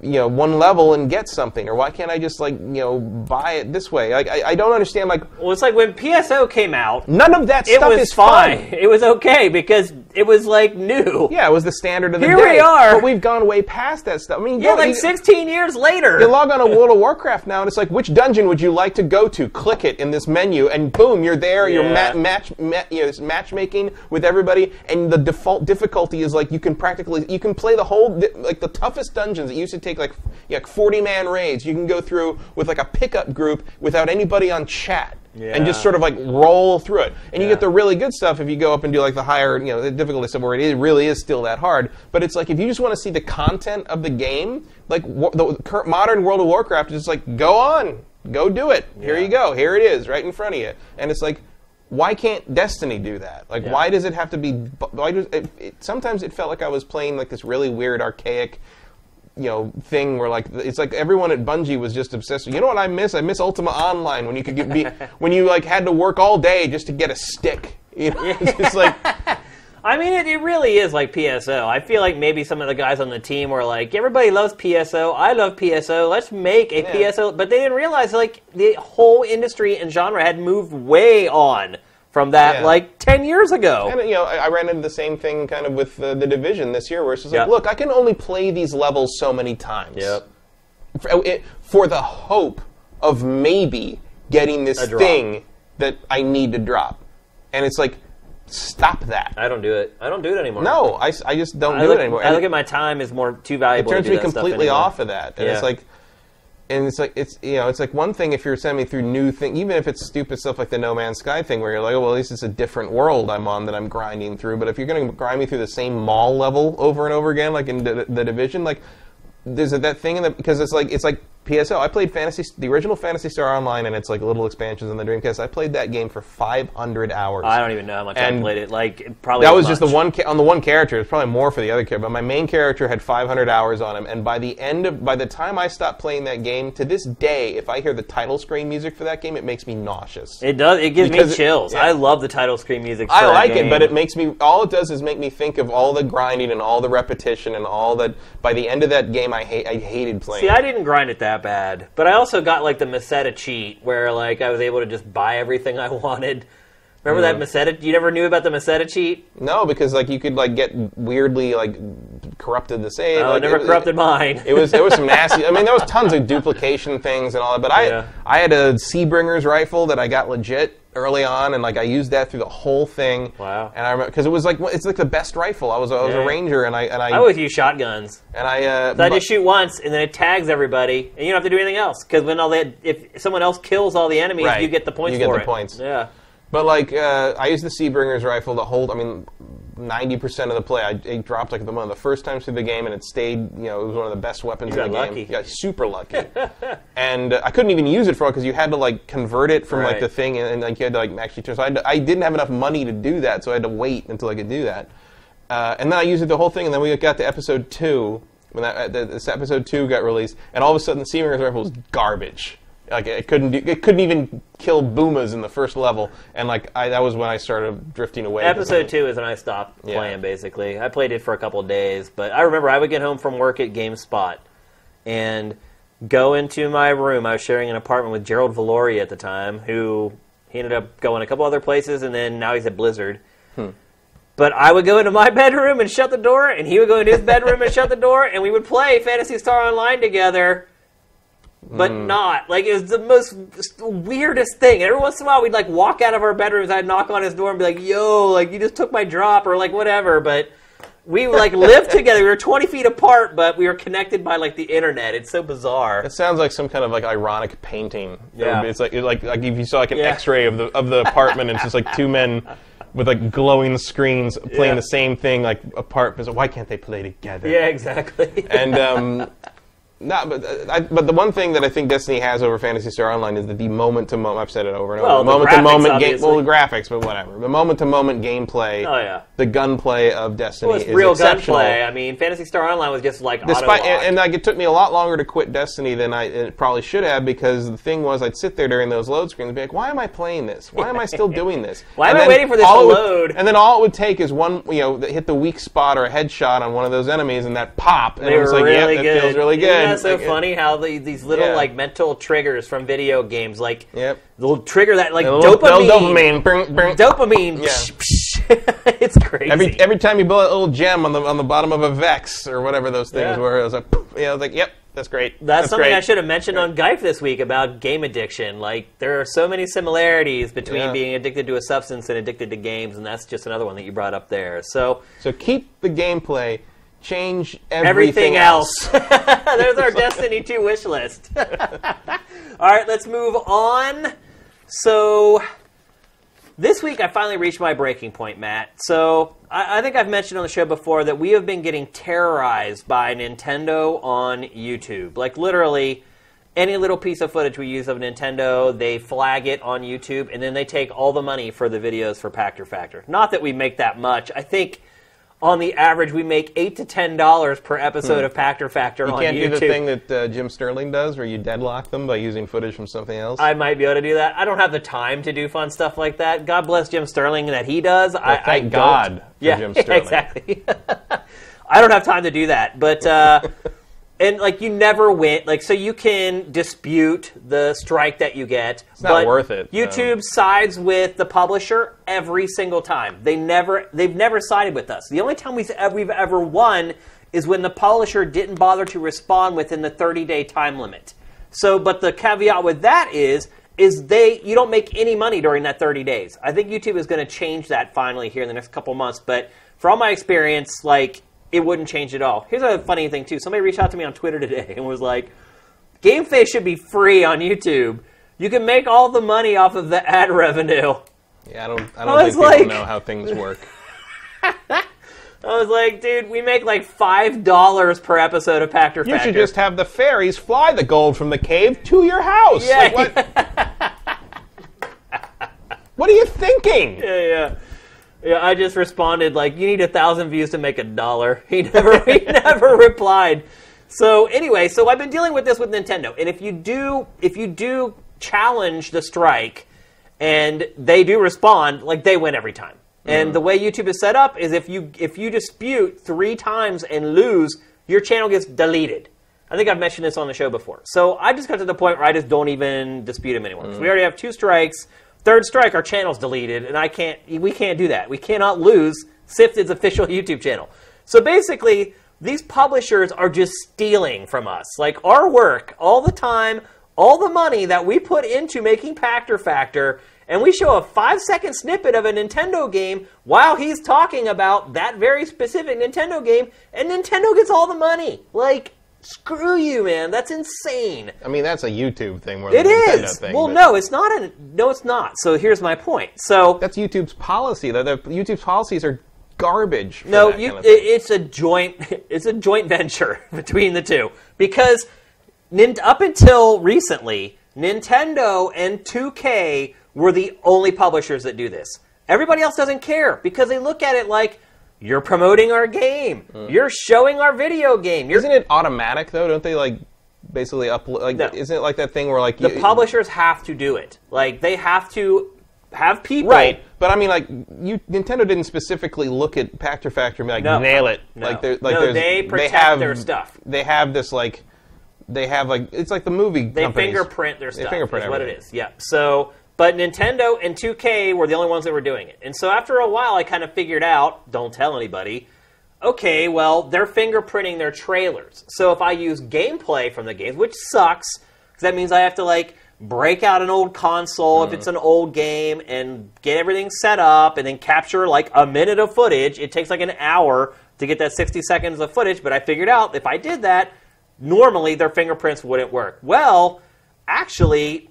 You know, one level and get something, or why can't I just like you know buy it this way? Like, I, I don't understand. Like, well, it's like when PSO came out, none of that stuff was is fine. fun. It was okay because it was like new. Yeah, it was the standard of the Here day. we are. but we've gone way past that stuff. I mean, Yeah, like you- 16 years later. You log on to World of Warcraft now, and it's like, which dungeon would you like to go to? Click it in this menu, and boom, you're there. You're Yeah. ma- match, ma- you know, matchmaking with everybody, and the default difficulty is like you can practically you can play the whole like the toughest dungeons. It used to take like yeah, 40 man raids. You can go through with like a pickup group without anybody on chat. And just sort of like roll through it, and you Yeah. get the really good stuff if you go up and do like the higher, you know, the difficulty stuff where it is, really is still that hard. But it's like if you just want to see the content of the game, like wa- the cur- modern World of Warcraft is just like go on, go do it. Here Yeah. you go, here it is, right in front of you. And it's like, why can't Destiny do that? Like, Yeah. why does it have to be? bu- Why does it, it, sometimes it felt like I was playing like this really weird, archaic you know thing where like it's like everyone at Bungie was just obsessed. with, You know what I miss? I miss Ultima Online when you could get, be when you like had to work all day just to get a stick. You know, it's like I mean, it, it really is like PSO. I feel like maybe some of the guys on the team were like, everybody loves PSO. I love PSO. Let's make a Yeah. PSO. But they didn't realize like the whole industry and genre had moved way on from that Yeah. like 10 years ago. And you know, I, I ran into the same thing kind of with uh, the division this year, where it's just like, Yep. look, I can only play these levels so many times. Yep. For, it- for the hope of maybe getting this thing that I need to drop, and it's like, stop that. I don't do it. I don't do it anymore. No, I, I just don't I do look, it anymore. I look at my time as more too valuable. it turns me completely off of that, and it's like. And it's like it's you know it's like one thing if you're sending me through new thing even if it's stupid stuff like the No Man's Sky thing where you're like oh well at least it's a different world I'm on that I'm grinding through. But if you're going to grind me through the same mall level over and over again like in the, the division like there's a, that thing in the because it's like it's like PSO. I played Phantasy the original Phantasy Star Online and it's like little expansions in the Dreamcast. I played that game for 500 hours. I don't even know how much I And played it. Like probably that as was just the much. one ca- on the one character. It's probably more for the other character, but my main character had 500 hours on him. And by the end of, by the time I stopped playing that game, to this day, if I hear the title screen music for that game, it makes me nauseous. It does. It gives Because me chills. yeah. I love the title screen music. For I a like it, but it makes me. All it does is make me think of all the grinding and all the repetition and all that. By the end of that game, I hate. I hated playing. See, I didn't grind it that bad, but I also got like the Meseta cheat where like I was able to just buy everything I wanted. Remember that Meseta? You never knew about the Meseta cheat? No, because like you could like get weirdly like corrupted the save. Oh, Like, never it- corrupted mine. It was it was some nasty. I mean, there was tons of duplication things and all that. But I Yeah. I had a Seabringer's rifle that I got legit early on, and like I used that through the whole thing. Wow. And I remember because it was like it's like the best rifle. I was I was Yeah. a ranger, and I and I, I always use shotguns. and I uh, So I just shoot once, and then it tags everybody, and you don't have to do anything else. Because when all that, if someone else kills all the enemies, Right. you get the points You get the it. points. Yeah. But like, uh, I used the Seabringer's rifle to hold. I mean, ninety percent of the play, I it dropped like the one of the first times through the game, and it stayed. You know, it was one of the best weapons You in the got game. lucky. Yeah, super lucky. and uh, I couldn't even use it for because you had to like convert it from like Right. the thing, and, and like you had to like actually turn. So I, had to, I didn't have enough money to do that, so I had to wait until I could do that. Uh, and then I used it the whole thing, and then we got to episode two when that uh, this episode two got released, and all of a sudden the Seabringer's rifle was garbage. Like it couldn't do, it couldn't even kill boomas in the first level, and like I, that was when I started drifting away. Episode two is when I stopped Yeah. playing. Basically, I played it for a couple of days, but I remember I would get home from work at GameSpot and go into my room. I was sharing an apartment with Gerald Valori at the time, who he ended up going a couple other places, and then now he's at Blizzard. Hmm. But I would go into my bedroom and shut the door, and he would go into his bedroom and shut the door, and we would play Phantasy Star Online together. But Hmm. not like it was the most weirdest thing. Every once in a while, we'd like walk out of our bedrooms. I'd knock on his door and be like, "Yo, like you just took my drop," or like whatever. But we like lived together. We were twenty feet apart, but we were connected by like the internet. It's so bizarre. It sounds like some kind of like ironic painting. Yeah. it's like it's like like if you saw like an Yeah. X-ray of the of the apartment, and it's just like two men with like glowing screens playing Yeah. the same thing like apart. Because why can't they play together? Yeah, exactly. and um, no, but uh, I, but the one thing that I think Destiny has over Phantasy Star Online is that the moment to moment. I've said it over and over. Well, the moment to moment game. Well, the graphics, but whatever. The moment to moment gameplay. Oh, yeah. The gunplay of Destiny Well, is real exceptional. gunplay. I mean, Phantasy Star Online was just like Despite and, and like it took me a lot longer to quit Destiny than I it probably should have because the thing was I'd sit there during those load screens and be like, why am I playing this? Why am I still doing this? Why am I waiting for this all to would- load? And then all it would take is one, you know, hit the weak spot or a headshot on one of those enemies and that pop, and They it was were like, really yep, good. that feels really good. Isn't that so Like, funny how the, these little Yeah. like mental triggers from video games, like Yep. the little trigger that like little- dopamine, dopamine, dopamine. Yeah. psh, psh. it's crazy. Every every time you blow a little gem on the on the bottom of a Vex or whatever those things Yeah. were, it was like, poof, yeah, I was like, yep, that's great. That's, something great. I should have mentioned on Geif this week about game addiction. Like there are so many similarities between Yeah. being addicted to a substance and addicted to games, and that's just another one that you brought up there. So So keep the gameplay, change everything everything, else. There's our Destiny 2 wish list. All right, let's move on. So this week I finally reached my breaking point, Matt. So I, I think I've mentioned on the show before that we have been getting terrorized by Nintendo on YouTube. Like literally any little piece of footage we use of Nintendo, they flag it on YouTube, and then they take all the money for the videos for Pachter Factor. Not that we make that much. I think on the average we make eight to ten dollars per episode of Pachter Factor Hmm. You on can't do the thing that uh, Jim Sterling does, where you deadlock them by using footage from something else. I might be able to do that. I don't have the time to do fun stuff like that. God bless Jim Sterling that he does. I, I thank don't. God for yeah, Jim Sterling. exactly. I don't have time to do that, but uh, and like you never win. Like so, you can dispute the strike that you get. It's not worth it, no. YouTube sides with the publisher every single time. They never, they've never sided with us. The only time we've ever, we've ever won is when the publisher didn't bother to respond within the 30 day time limit. So, but the caveat with that is, is they you don't make any money during that 30 days. I think YouTube is going to change that finally here in the next couple months. But from my experience, like it wouldn't change at all. Here's a funny thing too. Somebody reached out to me on Twitter today and was like, "Game Face should be free on YouTube. You can make all the money off of the ad revenue." yeah, I don't. I I don't think was people like- know how things work. I was like, "Dude, we make like five dollars per episode of Pachter You Factor." should just have the fairies fly the gold from the cave to your house. Yeah. Like, what? what are you thinking? yeah, yeah. Yeah, I just responded like, "You need a thousand views to make a dollar." He never, he never replied. So anyway, so I've been dealing with this with Nintendo, and if you do, if you do challenge the strike, and they do respond, like they win every time. And mm. the way YouTube is set up is if you if you dispute three times and lose, your channel gets deleted. I think I've mentioned this on the show before. So I just got to the point where I just don't even dispute them anymore. 'Cause We mm. already have two strikes. Third strike, our channel's deleted, and I can't. We can't do that. We cannot lose Sifted's official YouTube channel. So basically, these publishers are just stealing from us. Like our work, all the time, all the money that we put into making Pachter Factor, and we show a five second snippet of a Nintendo game while he's talking about that very specific Nintendo game, and Nintendo gets all the money. Like, screw you, man. That's insane. I mean, that's a YouTube thing more It a Nintendo is. thing. well, but no, it's not. A, no, it's not. So here's my point. So That's YouTube's policy. The, the YouTube's policies are garbage. for No, that you, kind of thing. it, it's a joint. It's a joint venture between the two because nin, up until recently, Nintendo and 2K were the only publishers that do this. Everybody else doesn't care because they look at it like you're promoting our game, uh. you're showing our video game. You're, Isn't it automatic though? Don't they like basically upload? Like, No. isn't it like that thing where like the you, publishers have to do it. Like they have to have people. Right, but I mean, like you, Nintendo didn't specifically look at Pachter Factor and be like, No. nail it. No. Like, like No, they protect have, their stuff. They have this like, they have like it's like the movie. They companies. fingerprint their They stuff. fingerprint is what it is. Yeah. So, but Nintendo and 2K were the only ones that were doing it. And so after a while, I kind of figured out. Don't tell anybody. Okay, well, they're fingerprinting their trailers. So if I use gameplay from the games, which sucks, because that means I have to like break out an old console if mm. it's an old game and get everything set up and then capture like a minute of footage. It takes like an hour to get that 60 seconds of footage, but I figured out if I did that, normally their fingerprints wouldn't work. Well, actually,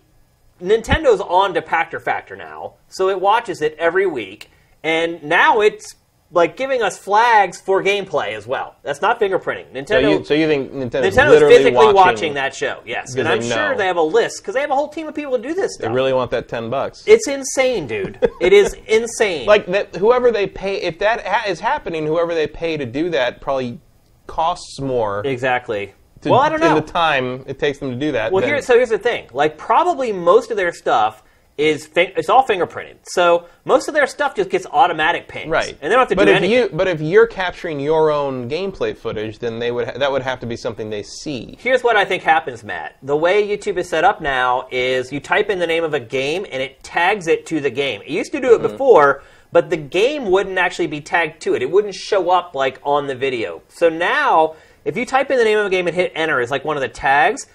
Nintendo's on to Pachter Factor now, so it watches it every week, and now it's like giving us flags for gameplay as well. That's not fingerprinting. So Nintendo. you, so you think Nintendo's, Nintendo's literally physically watching, watching, that show, yes, and I'm they sure they have a list because they have a whole team of people to do this They really want that ten bucks. it's insane, dude. it is insane. like that. Whoever they pay, if that ha- is happening, whoever they pay to do that probably costs more. exactly. To- well, I don't know. In the time it takes them to do that. Well, than- here, so here's the thing. Like, probably most of their stuff is it's all fingerprinted. So most of their stuff just gets automatic pings, Right, And they don't have to but do if anything. you but if you're capturing your own gameplay footage, then they would ha- that would have to be something they see. Here's what I think happens, Matt. The way YouTube is set up now is you type in the name of a game and it tags it to the game. It used to do it Mm-hmm. before, but the game wouldn't actually be tagged to it. It wouldn't show up like on the video. So now, if you type in the name of a game and hit enter as like one of the tags,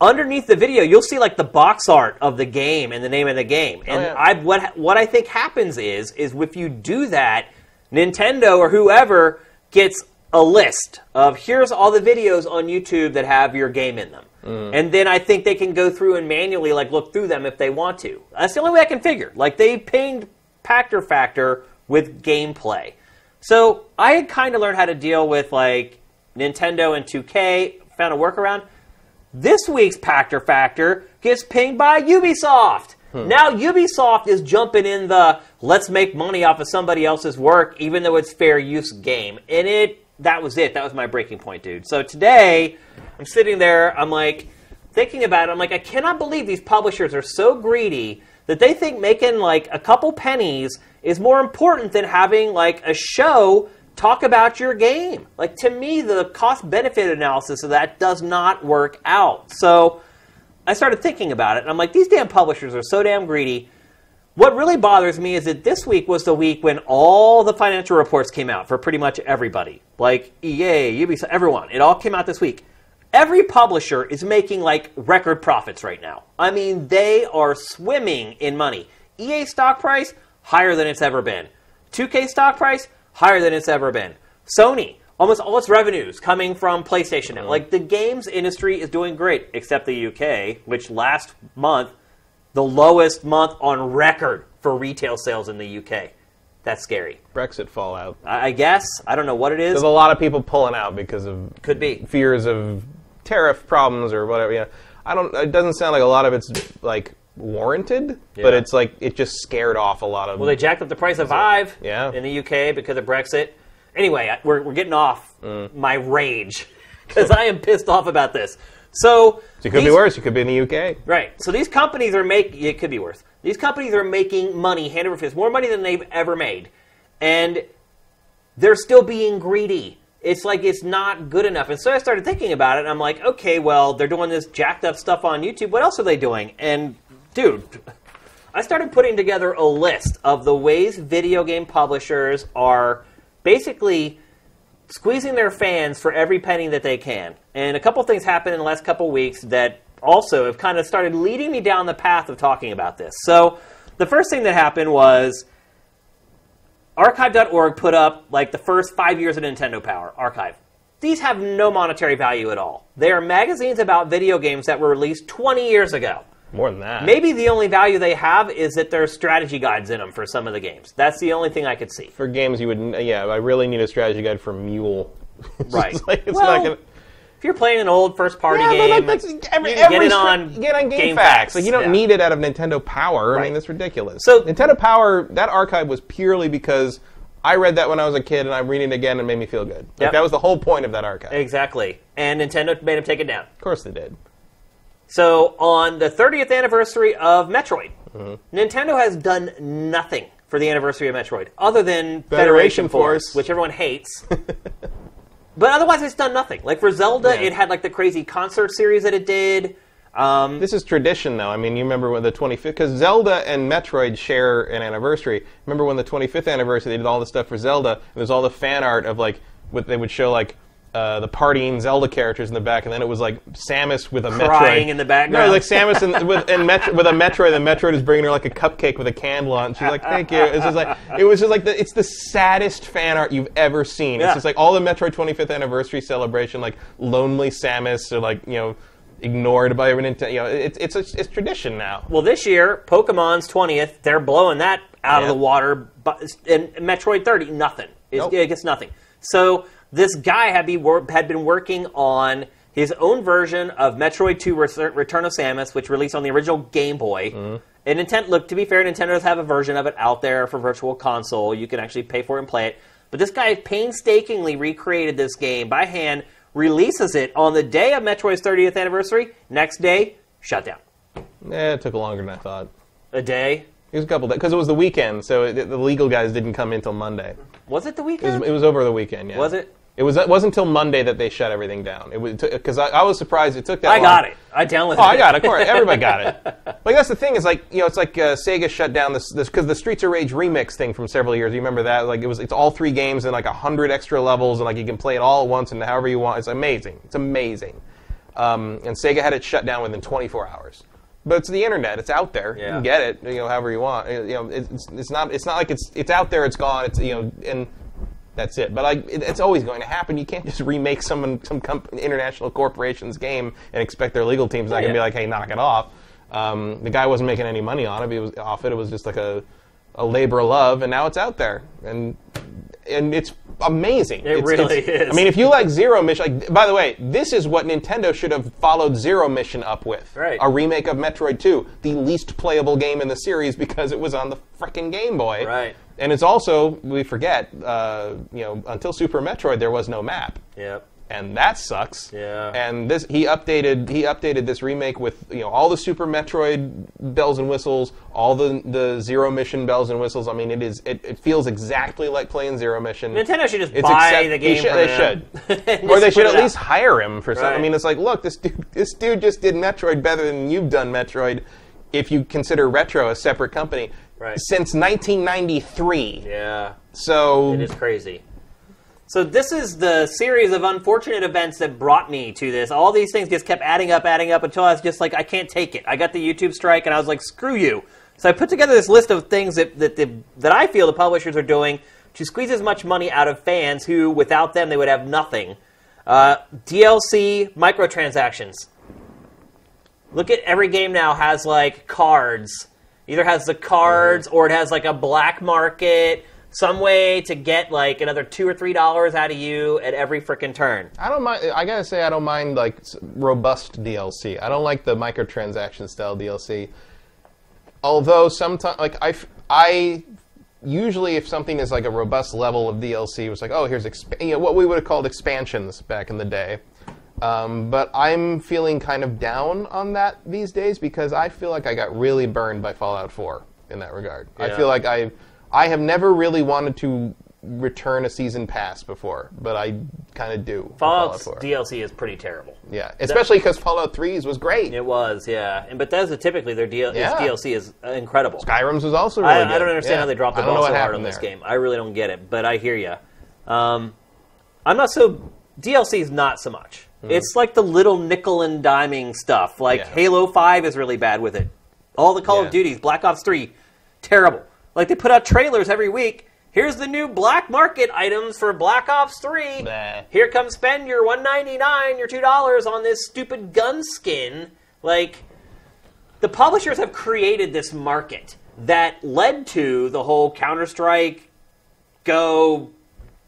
underneath the video you'll see like the box art of the game and the name of the game. Oh, and yeah. I what what I think happens is is if you do that, Nintendo or whoever gets a list of here's all the videos on YouTube that have your game in them. Mm. And then I think they can go through and manually like look through them if they want to. That's the only way I can figure. Like they pinged Pachter Factor with gameplay. So I had kind of learned how to deal with like Nintendo and 2K, found a workaround. This week's Pachter Factor gets pinged by Ubisoft. Hmm. Now Ubisoft is jumping in the let's make money off of somebody else's work, even though it's fair use game. And it that was it. That was my breaking point, dude. So today I'm sitting there, I'm like thinking about it, I'm like, I cannot believe these publishers are so greedy that they think making like a couple pennies is more important than having like a show talk about your game. Like to me, the cost benefit analysis of that does not work out. So I started thinking about it, and I'm like, these damn publishers are so damn greedy. What really bothers me is that this week was the week when all the financial reports came out for pretty much everybody. Like EA, Ubisoft, everyone. It all came out this week. Every publisher is making like record profits right now. I mean, they are swimming in money. EA stock price higher than it's ever been. 2K stock price higher than it's ever been. Sony, almost all its revenues coming from PlayStation now. Mm-hmm. Like the games industry is doing great, except the UK, which last month the lowest month on record for retail sales in the UK. That's scary. Brexit fallout. I I guess I don't know what it is. There's a lot of people pulling out because of Could be. fears of tariff problems or whatever. Yeah, I don't. It doesn't sound like a lot of it's like warranted, but it's like it just scared off a lot of. Well, they jacked up the price of Vive Yeah. in the UK because of Brexit. Anyway, I- we're, we're getting off Mm. my rage because I am pissed off about this. So, it could be worse. It could be in the UK. Right. So these companies are making. It could be worse. These companies are making money hand over fist, more money than they've ever made, and they're still being greedy. It's like it's not good enough. And so I started thinking about it, and I'm like, okay, well, they're doing this jacked up stuff on YouTube. What else are they doing? And dude, I started putting together a list of the ways video game publishers are basically squeezing their fans for every penny that they can. And a couple things happened in the last couple weeks that also have kind of started leading me down the path of talking about this. So, the first thing that happened was archive.org put up like the first five years of Nintendo Power archive. These have no monetary value at all. They are magazines about video games that were released 20 years ago. More than that. Maybe the only value they have is that there are strategy guides in them for some of the games. That's the only thing I could see. for games you would. Yeah, I really need a strategy guide for Mule. It's Right. like, it's Well, not gonna, If you're playing an old first party Yeah, game, that's every, you every get it on get on Game, GameFAQs. Facts. Like you don't Yeah. need it out of Nintendo Power. I mean, that's ridiculous. So- Nintendo Power, that archive was purely because I read that when I was a kid, and I'm reading it again, and it made me feel good. Like Yep. that was the whole point of that archive. Exactly. And Nintendo made them take it down. Of course they did. So on the 30th anniversary of Metroid, Mm-hmm. Nintendo has done nothing for the anniversary of Metroid other than Federation, Federation Force, Force. which everyone hates. but otherwise, it's done nothing. Like for Zelda, Yeah. it had like the crazy concert series that it did. Um, This is tradition, though. I mean, you remember when the 25th, because Zelda and Metroid share an anniversary. Remember when the 25th anniversary, they did all the stuff for Zelda, and there's all the fan art of like, what they would show like uh, the partying Zelda characters in the back, and then it was like Samus with a Crying Metroid in the background. No, like Samus and, with and Metro, with a Metroid, and Metroid is bringing her like a cupcake with a candle on. it, and She's like, "Thank you." It's just like it was just like the, it's the saddest fan art you've ever seen. Yeah. It's just like all the Metroid 25th anniversary celebration, like lonely Samus or like you know ignored by everyone. You know, it's it's it's, it's tradition now. well, this year, Pokemon's 20th, they're blowing that out of Yeah. the water. But and Metroid 30, nothing. It's, Nope. It gets nothing. So this guy had, be wor- had been working on his own version of Metroid 2 Return of Samus, which released on the original Game Boy. Mm-hmm. And Nintendo, look, to be fair, Nintendo does have a version of it out there for Virtual Console. You can actually pay for it and play it. But this guy painstakingly recreated this game by hand, releases it on the day of Metroid's 30th anniversary. Next day, shut down. Eh, it took longer than I thought. A day? It was a couple days because it was the weekend, so it, the legal guys didn't come in until Monday. Was it the It was, weekend? it was over the weekend. Yeah. Was it? It was. It wasn't until Monday that they shut everything down. It was because I, I was surprised it took that. Long. I long. got it. I downloaded it. Oh, I got it. Of course, everybody got it. Like that's the thing is like you know it's like uh, Sega shut down this this because the Streets of Rage remix thing from several years. You remember that? Like it was it's all three games and like a hundred extra levels and like you can play it all at once and however you want. It's amazing. It's amazing. Um, and Sega had it shut down within 24 hours. But it's the internet. It's out there. You can get it. You know, however you want. You know, it's, it's not. It's not like it's it's out there. It's gone. It's you know, and that's it. But like, it, it's always going to happen. You can't just remake some some comp- international corporation's game and expect their legal team's not going to be like, hey, knock it off. Um, the guy wasn't making any money on it. He was off it. It was just like a a labor of love, and now it's out there, and and it's amazing. It It's- really it's- is. I mean, if you like Zero Mission, like, by the way, this is what Nintendo should have followed Zero Mission up with. Right. A remake of Metroid 2, the least playable game in the series because it was on the frickin' Game Boy. Right. And it's also, we forget, uh, you know, until Super Metroid, there was no map Yep. and that sucks. Yeah. And this he updated he updated this remake with you know all the Super Metroid bells and whistles, all the the Zero Mission bells and whistles. I mean, it is it, it feels exactly like playing Zero Mission. Nintendo should just It's buy accept- the game. should- they should. or they should at least hire him for something. I mean, it's like, look, this dude, this dude just did Metroid better than you've done Metroid. If you consider Retro a separate company, Right. since 1993. Yeah. So It is crazy. So this is the series of unfortunate events that brought me to this. All these things just kept adding up, adding up until I was just like, I can't take it. I got the YouTube strike, and I was like, screw you. So I put together this list of things that that the, that I feel the publishers are doing to squeeze as much money out of fans who, without them, they would have nothing. Uh, DLC microtransactions. Look at every game now has like cards. Either has the cards or it has like a black market, some way to get like another two or three dollars out of you at every freaking turn. I don't mind. I gotta say, I don't mind like s- robust DLC. I don't like the microtransaction style DLC. Although sometimes, like I, f- I usually if something is like a robust level of DLC, it was like, oh, here's exp- you know, what we would have called expansions back in the day. Um, but I'm feeling kind of down on that these days because I feel like I got really burned by Fallout 4 in that regard. I feel like I, I have never really wanted to return a season pass before, but I kind of do. Fallout's Fallout 4. DLC is pretty terrible. Yeah, especially because Fallout 3's was great. It was, yeah. And Bethesda typically their DL- Yeah. DLC is incredible. Skyrim's was also really I, good. I don't understand Yeah. how they dropped the ball so hard on this there. game. I really don't get it, but I hear you. Um, I'm not so DLC is not so much. Mm-hmm. It's like the little nickel and diming stuff. Like Yeah. Halo Five is really bad with it. All the Call Yeah. of Duties, Black Ops Three, terrible. Like they put out trailers every week. Here's the new black market items for Black Ops Three. Bah. Here come spend your one ninety nine, your two dollars on this stupid gun skin. Like the publishers have created this market that led to the whole Counter Strike, Go,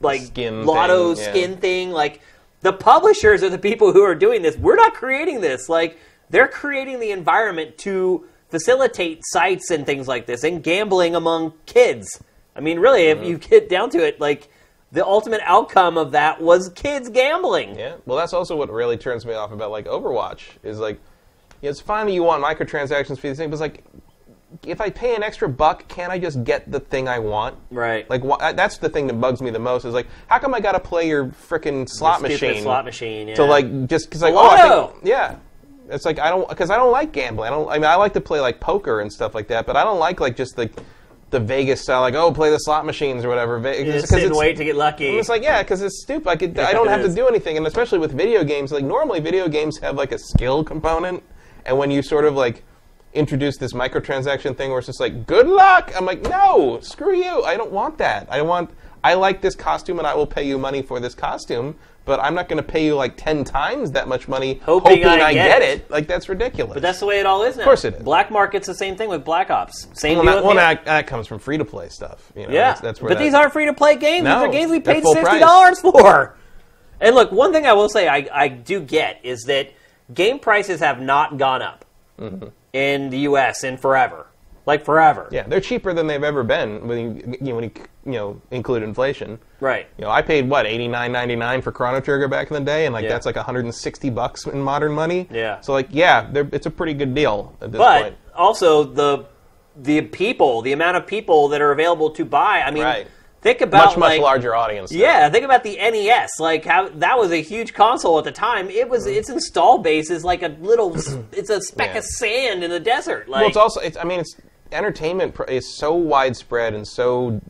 like Skin Lotto thing, yeah. skin thing. Like the publishers are the people who are doing this. We're not creating this. Like they're creating the environment to facilitate sites and things like this and gambling among kids. I mean, really, Mm-hmm. if you get down to it, like the ultimate outcome of that was kids gambling. Yeah. Well, that's also what really turns me off about like Overwatch is like, yeah, it's fine that you want microtransactions for these things, but it's like, if I pay an extra buck, can't I just get the thing I want? Right. Like wh- uh, that's the thing that bugs me the most is like, how come I got to play your frickin' slot machine? slot machine. Yeah. to like just because like oh I think, yeah it's like I don't because I don't like gambling I don't I mean I like to play like poker and stuff like that but I don't like like just the the Vegas style like oh play the slot machines or whatever Ve- You just sit and wait to get lucky. it's like yeah because it's stupid like it, I don't have to do anything and especially with video games like normally video games have like a skill component and when you sort of like introduce this microtransaction thing where it's just like good luck I'm like no screw you I don't want that I want I like this costume and I will pay you money for this costume but I'm not going to pay you like 10 times that much money Hoping I get it. Like that's ridiculous. But that's the way it all is now. Of course it is. Black market's the same thing with Black Ops. Same well, that, well that, that comes from free to play stuff. You know, Yeah, that's, that's where but that- these aren't free to play games. No, these are games we paid full sixty price. dollars for. And look, one thing I will say I, I do get is that game prices have not gone up Mm-hmm. In the U.S. in forever, like forever. Yeah, they're cheaper than they've ever been when you, you know, when you, you know include inflation. Right. You know, I paid what eighty nine ninety nine for Chrono Trigger back in the day, and like Yeah. that's like one hundred and sixty bucks in modern money. Yeah. So like, yeah, they're- it's a pretty good deal at this But point. also the the people, the amount of people that are available to buy. I mean, Right. Think about Much much like, larger audience. Yeah, think about the NES. Like how that was a huge console at the time. It was mm-hmm. its install base is like a little. it's a speck Yeah. of sand in the desert. Like Well, it's also it's I mean it's entertainment is so widespread and so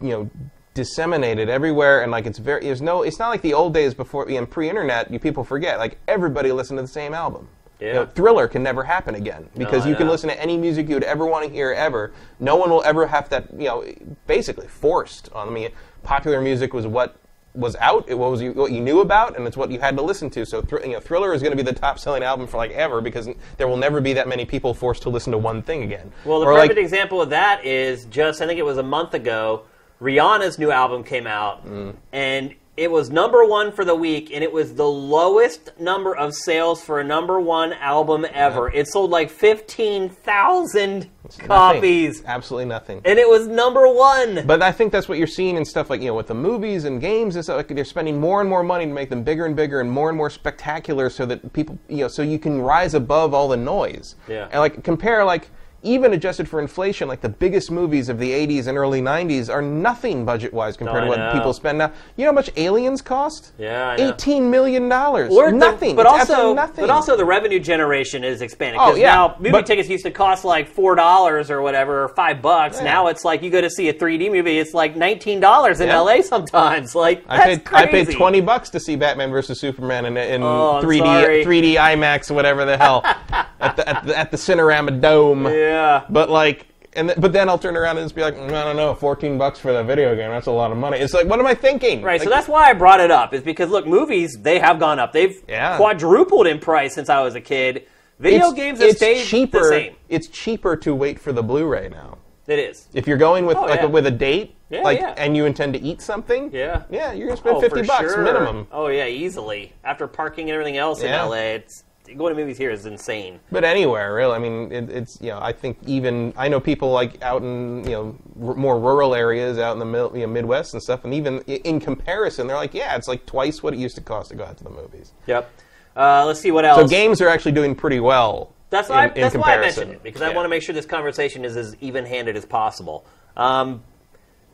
you know disseminated everywhere and like it's very there's no it's not like the old days before know, pre-internet you people forget like everybody listened to the same album. Yeah. Thriller can never happen again because I you can listen to any music you would ever want to hear ever. No one will ever have that, you know, basically forced on me. Popular music was what was out, it was you, what you knew about, and it's what you had to listen to. So, thr- you know, Thriller is going to be the top-selling album for like ever because there will never be that many people forced to listen to one thing again. Well, the or perfect like, example of that is just I think it was a month ago. Rihanna's new album came out, Mm. and it was number one for the week, and it was the lowest number of sales for a number one album ever. It sold like fifteen thousand nothing. copies, absolutely nothing. and it was number one. But I think that's what you're seeing in stuff like you know with the movies and games and stuff. Like they're spending more and more money to make them bigger and bigger and more and more spectacular, so that people you know so you can rise above all the noise. Yeah. And like compare like even adjusted for inflation, like the biggest movies of the 80s and early 90s are nothing budget wise compared I to what people spend now. You know how much Aliens cost? Yeah, I know. 18 million dollars. Or the- nothing. but It's also, nothing. but also the revenue generation is expanding. Oh, yeah, now movie but- tickets used to cost like four dollars or whatever, or five bucks. Yeah. Now it's like you go to see a 3D movie, it's like nineteen dollars in Yeah. LA sometimes. Like I paid crazy. I paid twenty bucks to see Batman versus Superman in, in Oh, 3D sorry. 3D IMAX whatever the hell at the at the, at the Cinerama Dome. Yeah. But like, and th- but then I'll turn around and just be like, "Mm, I don't know, fourteen bucks for that video game. That's a lot of money. It's like, what am I thinking? Right, so that's why I brought it up. Is because look, movies they have gone up. They've Yeah. quadrupled in price since I was a kid. Video it's, games have it's stayed cheaper. the same. It's cheaper to wait for the Blu-ray now. It is. If you're going with Oh, like yeah. with a date, Yeah, like, yeah. and you intend to eat something, Yeah. yeah, you're gonna spend Oh, fifty bucks sure. minimum. Oh yeah, easily. After parking and everything else Yeah. in LA, it's going to movies here is insane. But anywhere, really. I mean, it, it's you know, I think even I know people like out in you know r- more rural areas, out in the mil- you know, Midwest and stuff, and even in comparison, they're like, yeah, it's like twice what it used to cost to go out to the movies. Yep. Uh, let's see what else. So games are actually doing pretty well. That's in, why. in that's why I mentioned it because I want to make sure this conversation is as even-handed as possible. Um,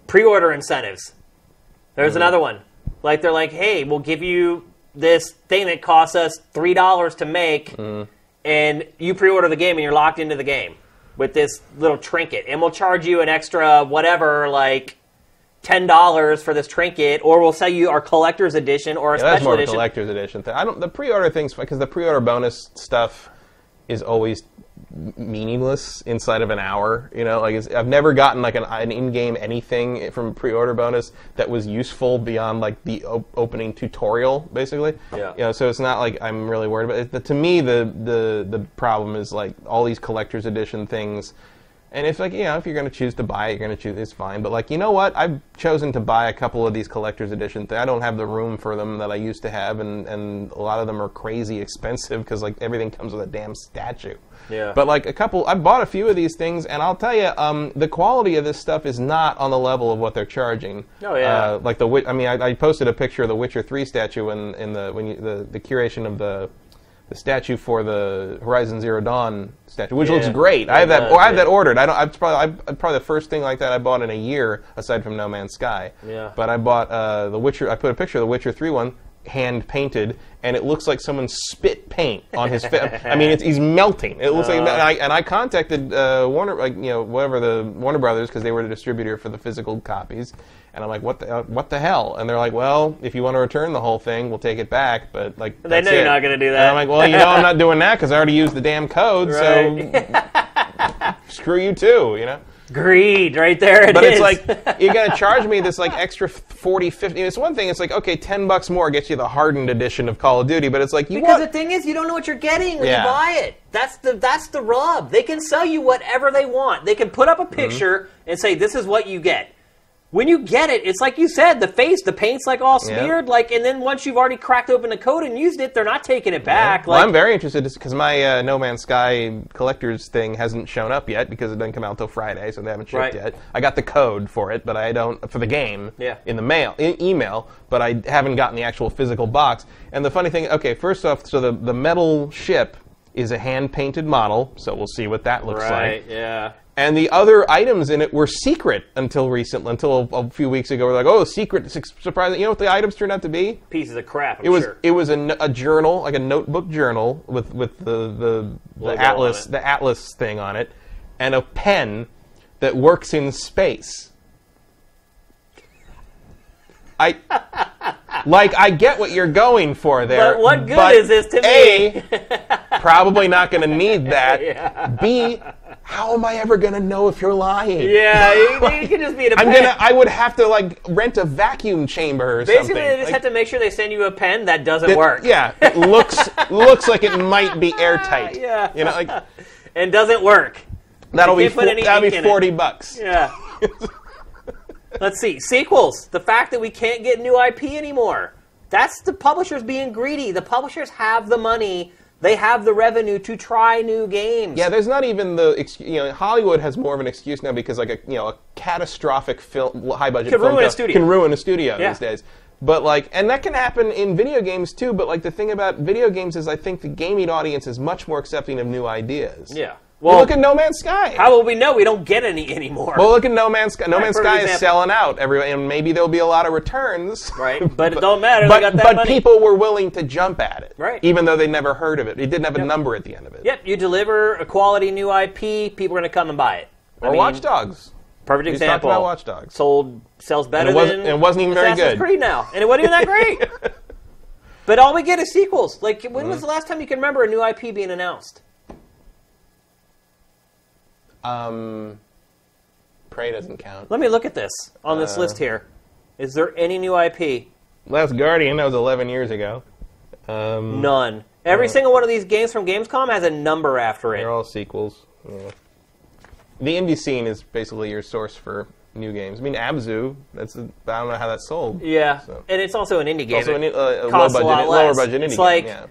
pre-order incentives. There's Mm-hmm. another one. Like they're like, hey, we'll give you this thing that costs us three dollars to make, Mm-hmm. and you pre-order the game and you're locked into the game with this little trinket, and we'll charge you an extra whatever, like ten dollars for this trinket, or we'll sell you our collector's edition or a Yeah, that's special more of a edition. collector's edition thing. I don't. The pre-order things because the pre-order bonus stuff is always meaningless inside of an hour. You know, like it's, I've never gotten like an, an in-game anything from pre-order bonus that was useful beyond like the op- opening tutorial, basically. Yeah. You know, so it's not like I'm really worried about it. The, to me, the the the problem is like all these collector's edition things. And if like you know if you're going to choose to buy it, you're going to choose it's fine. But like you know what, I've chosen to buy a couple of these collector's edition. Th- I don't have the room for them that I used to have, and and a lot of them are crazy expensive because like everything comes with a damn statue. Yeah. But like a couple, I've bought a few of these things, and I'll tell you, um, the quality of this stuff is not on the level of what they're charging. Oh, yeah. Uh, like the I mean, I, I posted a picture of the Witcher Three statue in in the when you, the the curation of the the statue for the Horizon Zero Dawn statue, which Yeah. looks great. I have that. does, I have yeah. that ordered. I don't. I probably I, probably the first thing like that I bought in a year, aside from No Man's Sky. Yeah. But I bought uh, the Witcher. I put a picture of the Witcher Three one, hand painted, and it looks like someone spit paint on his face. I mean, it's, he's melting. It looks like. And I, and I contacted uh, Warner, like you know, whatever the Warner Brothers, because they were the distributor for the physical copies. And I'm like, what the uh, what the hell? And they're like, well, if you want to return the whole thing, we'll take it back. But like, They know you're not gonna do And that. I'm like, well, you know, I'm not doing that because I already used the damn code. Right. So screw you too. You know. Greed, right there. it But it's like you're gonna charge me this like extra 40, 50. It's one thing. It's like okay, ten bucks more gets you the hardened edition of Call of Duty. But it's like you Because want the thing is, you don't know what you're getting when Yeah. you buy it. That's the that's the rub. They can sell you whatever they want. They can put up a Mm-hmm. picture and say this is what you get. When you get it, it's like you said, the face, the paint's like all smeared, like, and then once you've already cracked open the code and used it, they're not taking it back. well, Like, I'm very interested because my uh, No Man's Sky collector's thing hasn't shown up yet because it doesn't come out until Friday, so they haven't shipped Right. yet. I got the code for it, but I don't for the game Yeah. in the mail, in email, but I haven't gotten the actual physical box. And the funny thing, okay, first off, so the the metal ship is a hand painted model, so we'll see what that looks like. right? Yeah. And the other items in it were secret until recently, until a, a few weeks ago. We're like, oh, secret, su- surprising. You know what the items turned out to be? Pieces of crap. I'm It was sure. it was a journal, like a notebook journal with with the the, the atlas the atlas thing on it, and a pen that works in space. I like I get what you're going for there. But what good but is this to A, me? probably not going to need that. Yeah. B, how am I ever going to know if you're lying? yeah, you, you can just be in a I'm pen. gonna. I would have to like rent a vacuum chamber or Basically, something. Basically, they just Like, have to make sure they send you a pen that doesn't it- work. Yeah, it looks looks like it might be airtight. Yeah. you know, like And doesn't work. that'll be fo- that'll be forty bucks. Yeah. Let's see. Sequels. The fact that we can't get new IP anymore. That's the publishers being greedy. The publishers have the money. They have the revenue to try new games. Yeah, there's not even the ex- you know Hollywood has more of an excuse now because like a you know a catastrophic film high budget Could film ruin a studio. can ruin a studio Yeah. these days. But like, and that can happen in video games too. But like, the thing about video games is, I think the gaming audience is much more accepting of new ideas. Yeah. Well, look at No Man's Sky. how will we know we don't get any anymore? Well, look at No Man's Sky. No Right, Man's Sky is selling out. Every and maybe there'll be a lot of returns. Right, but it don't matter, But, but money. people were willing to jump at it, Right. Even though they never heard of it. It didn't have a number at the end of it. yep, you deliver a quality new IP, people are going to come and buy it. I Or mean, Watch Dogs. Perfect talked example. about Watch Dogs. Sold sells better And it wasn't- than it wasn't even very Assassin's good. Creed now, and it wasn't even that great. but all we get is sequels. Like, when Mm-hmm. was the last time you can remember a new IP being announced? Um, Prey doesn't count. Let me look at this on Uh, this list here. Is there any new IP? Last Guardian, that was 11 years ago. Um, None. Every No. single one of these games from Gamescom has a number after it. They're all sequels. Yeah. The indie scene is basically your source for new games. I mean, Abzu. That's a, I don't know how that's sold. Yeah, So- and it's also an indie game. Also, an, It uh, a low costs a budget, lot lower budget indie It's game. like- yeah.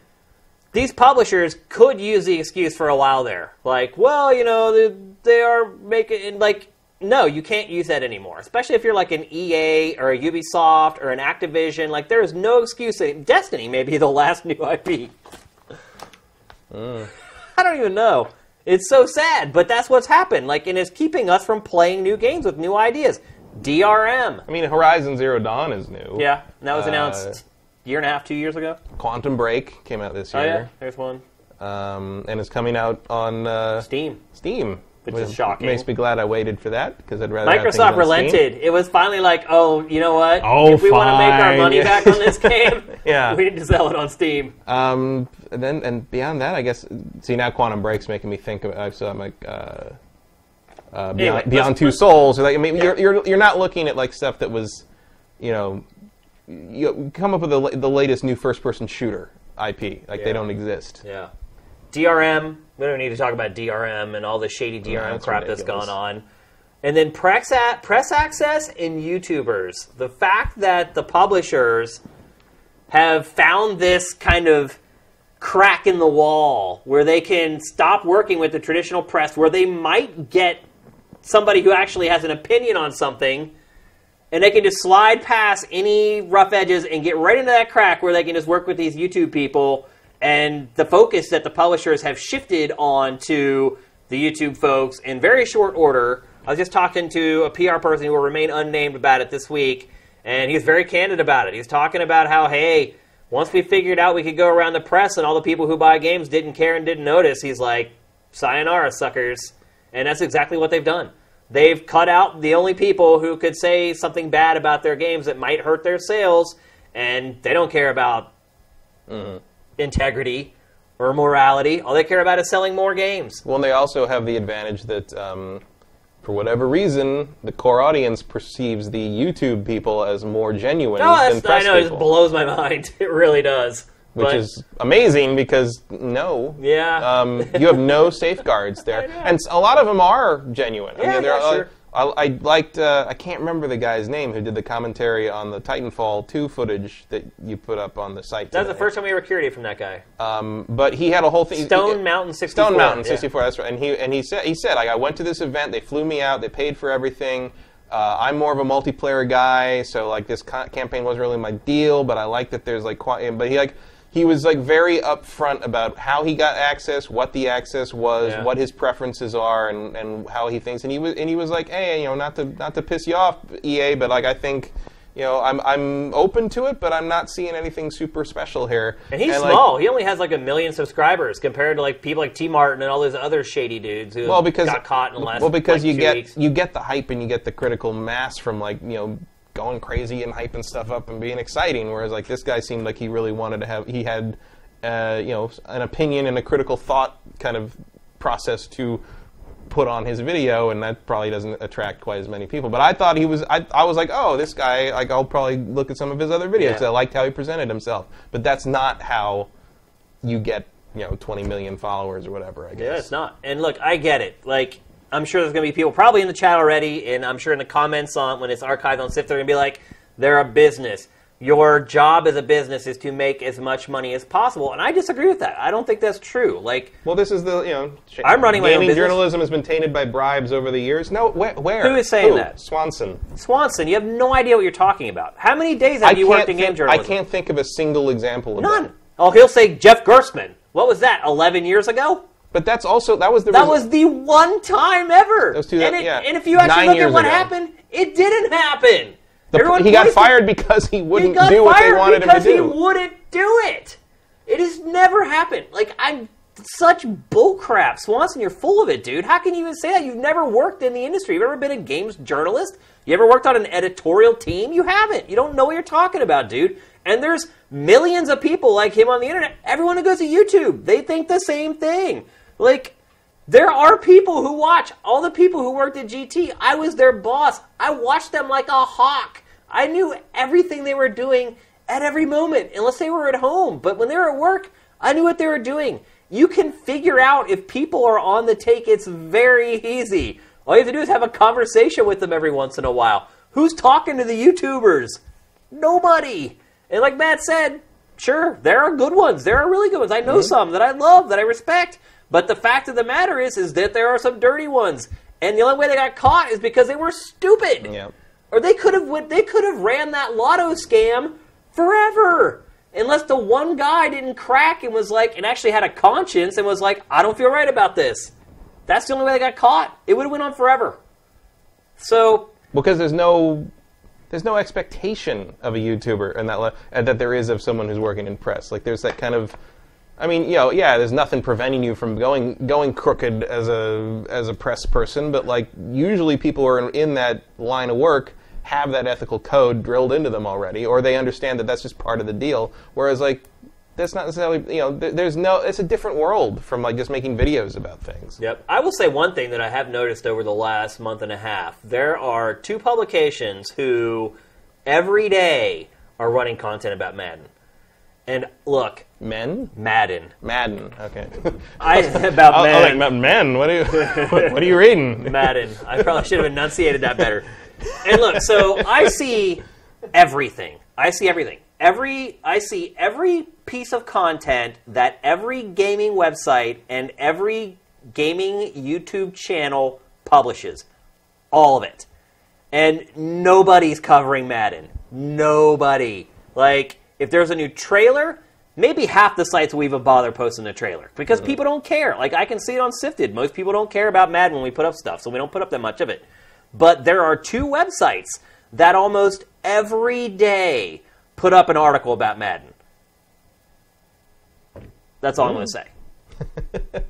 these publishers could use the excuse for a while there. Like, well, you know, they, they are making like no, you can't use that anymore. Especially if you're like an EA or a Ubisoft or an Activision. Like, there is no excuse. Destiny may be the last new IP. Mm. I don't even know. It's so sad, but that's what's happened. Like, and it's keeping us from playing new games with new ideas. DRM. I mean, Horizon Zero Dawn is new. Yeah, and that was Uh, announced a year and a half, two years ago. Quantum Break came out this year. Oh yeah, there's one. um, and it's coming out on uh, Steam. Steam. Which is shocking. Makes me glad I waited for that because I'd rather have things Microsoft Steam. relented. It was finally like, oh, you know what? Oh, if we want to make our money back on this game, Yeah. we need to sell it on Steam. Um, and then and beyond that, I guess. See now, Quantum Break's making me think of. So I'm like, uh, uh, Beyond, Anyway, Beyond let's- Two let's- Souls. Or like, I mean, you're, you're you're not looking at like stuff that was, you know, you come up with the, the latest new first-person shooter IP. Like Yeah. they don't exist. Yeah. DRM. We don't need to talk about DRM and all the shady DRM that's crap that's gone on. And then press, press access and YouTubers. The fact that the publishers have found this kind of crack in the wall where they can stop working with the traditional press, where they might get somebody who actually has an opinion on something and they can just slide past any rough edges and get right into that crack where they can just work with these YouTube people. And the focus that the publishers have shifted on to the YouTube folks in very short order. I was just talking to a PR person who will remain unnamed about it this week, and he's very candid about it. He's talking about how, hey, once we figured out we could go around the press and all the people who buy games didn't care and didn't notice, he's like, sayonara, suckers. And that's exactly what they've done. They've cut out the only people who could say something bad about their games that might hurt their sales, and they don't care about mm-hmm. Integrity or morality. All they care about is selling more games. Well, and they also have the advantage that, um, for whatever reason, the core audience perceives the YouTube people as more genuine Oh, than that's, I know, it people, just blows my mind. It really does. which But- is amazing because no, Yeah. um, you have no safeguards there, and s- a lot of them are genuine. I Yeah, mean, there yeah, are, sure. I, I liked. Uh, I can't remember the guy's name who did the commentary on the Titanfall 2 footage that you put up on the site. That was the today. first time we were curious from that guy. Um, but he had a whole thing. Stone Mountain 64. Stone Mountain yeah. 64. That's right. And he and he said he said like I went to this event. They flew me out. They paid for everything. Uh, I'm more of a multiplayer guy, so like this ca- campaign wasn't really my deal. But I like that there's like qui- but he like he was like very upfront about how he got access, what the access was, Yeah. what his preferences are, and, and how he thinks. And he was and he was like, hey, you know, not to not to piss you off, EA, but like I think. You know, I'm I'm open to it, but I'm not seeing anything super special here. And he's like, small. he only has like a million subscribers compared to like people like T Martin and all those other shady dudes who well because got caught in the last well because like, you get weeks. you get the hype and you get the critical mass from like you know going crazy and hyping stuff up and being exciting whereas like this guy seemed like he really wanted to have he had uh, you know an opinion and a critical thought kind of process to put on his video and that probably doesn't attract quite as many people but i thought he was i, I was like oh this guy like i'll probably look at some of his other videos. Yeah. i liked how he presented himself but that's not how you get you know 20 million followers or whatever i guess Yeah, it's not. And look, I get it. Like, I'm sure there's going to be people probably in the chat already, and I'm sure in the comments on when it's archived on SIFT, they're going to be like, they're a business. Your job as a business is to make as much money as possible. And I disagree with that. I don't think that's true. Like, Well, this is the you know. I'm running my own business. journalism has been tainted by bribes over the years. No, where? where? Who is saying Who? that? Swanson. Swanson, you have no idea what you're talking about. How many days have you worked in game think, I can't think of a single example of None. that. Oh, he'll say Jeff Gerstmann. What was that? 11 years ago? But that's also that was the That reason- was the one time ever. was two- and, it- yeah, and if you actually nine look at what ago. happened, it didn't happen. the- he got fired because he He wouldn't got do what they wanted him to do. because he wouldn't do it. It has never happened. Like I'm such bullcrap, Swanson. You're full of it, dude. How can you even say that? You've never worked in the industry. You've ever been a games journalist? You ever worked on an editorial team? You haven't. You don't know what you're talking about, dude. And there's millions of people like him on the internet. Everyone who goes to YouTube, they think the same thing. Like. There are people who watch. All the people who worked at GT, I was their boss. I watched them like a hawk. I knew everything they were doing at every moment, unless they were at home. But when they were at work, I knew what they were doing. You can figure out if people are on the take. It's very easy. All you have to do is have a conversation with them every once in a while. Who's talking to the YouTubers? Nobody. And like Matt said, sure, there are good ones. There are really good ones. I know mm-hmm. some that I love, that I respect. But the fact of the matter is, is that there are some dirty ones. And the only way they got caught is because they were stupid. Yeah. Or they could have they could have ran that lotto scam forever. Unless the one guy didn't crack and was like and actually had a conscience and was like, I don't feel right about this. That's the only way they got caught. It would have went on forever. So because there's no there's no expectation of a YouTuber and that le- and uh, that there is of someone who's working in press. Like there's that kind of I mean, you know, yeah, there's nothing preventing you from going going crooked as a as a press person, but like usually people who are in, in that line of work have that ethical code drilled into them already, or they understand that that's just part of the deal. Whereas like that's not necessarily you know th- there's no it's a different world from like just making videos about things. Yep. I will say one thing that I have noticed over the last month and a half. There are two publications who every day are running content about Madden. And look, Men, Madden. Madden, okay. I about Oh, oh Madden. like, men, what are you what, what are you reading? Madden. I probably should have enunciated that better. And look, so I see everything. I see everything. Every I see every piece of content that every gaming website and every gaming YouTube channel publishes. All of it. And nobody's covering Madden. Nobody. Like, if there's a new trailer, maybe half the sites will even bother posting a trailer because people don't care. Like, I can see it on Sifted. Most people don't care about Madden when we put up stuff, so we don't put up that much of it. But there are two websites that almost every day put up an article about Madden. That's all I'm going to say.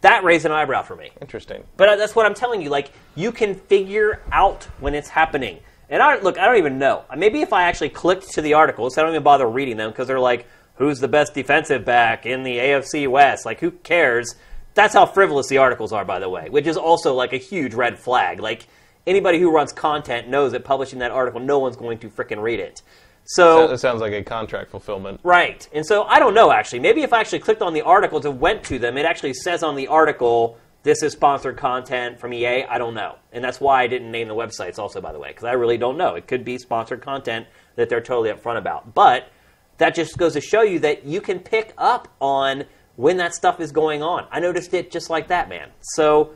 that raised an eyebrow for me. Interesting. But uh, that's what I'm telling you. Like, you can figure out when it's happening. And I look, I don't even know. Maybe if I actually clicked to the articles, I don't even bother reading them because they're like, "Who's the best defensive back in the AFC West?" Like, who cares? That's how frivolous the articles are, by the way, which is also like a huge red flag. Like, anybody who runs content knows that publishing that article, no one's going to freaking read it. So it sounds like a contract fulfillment. Right. And so I don't know actually. Maybe if I actually clicked on the articles and went to them, it actually says on the article, this is sponsored content from EA. I don't know. And that's why I didn't name the websites also, by the way, because I really don't know. It could be sponsored content that they're totally upfront about. But that just goes to show you that you can pick up on when that stuff is going on. I noticed it just like that, man. So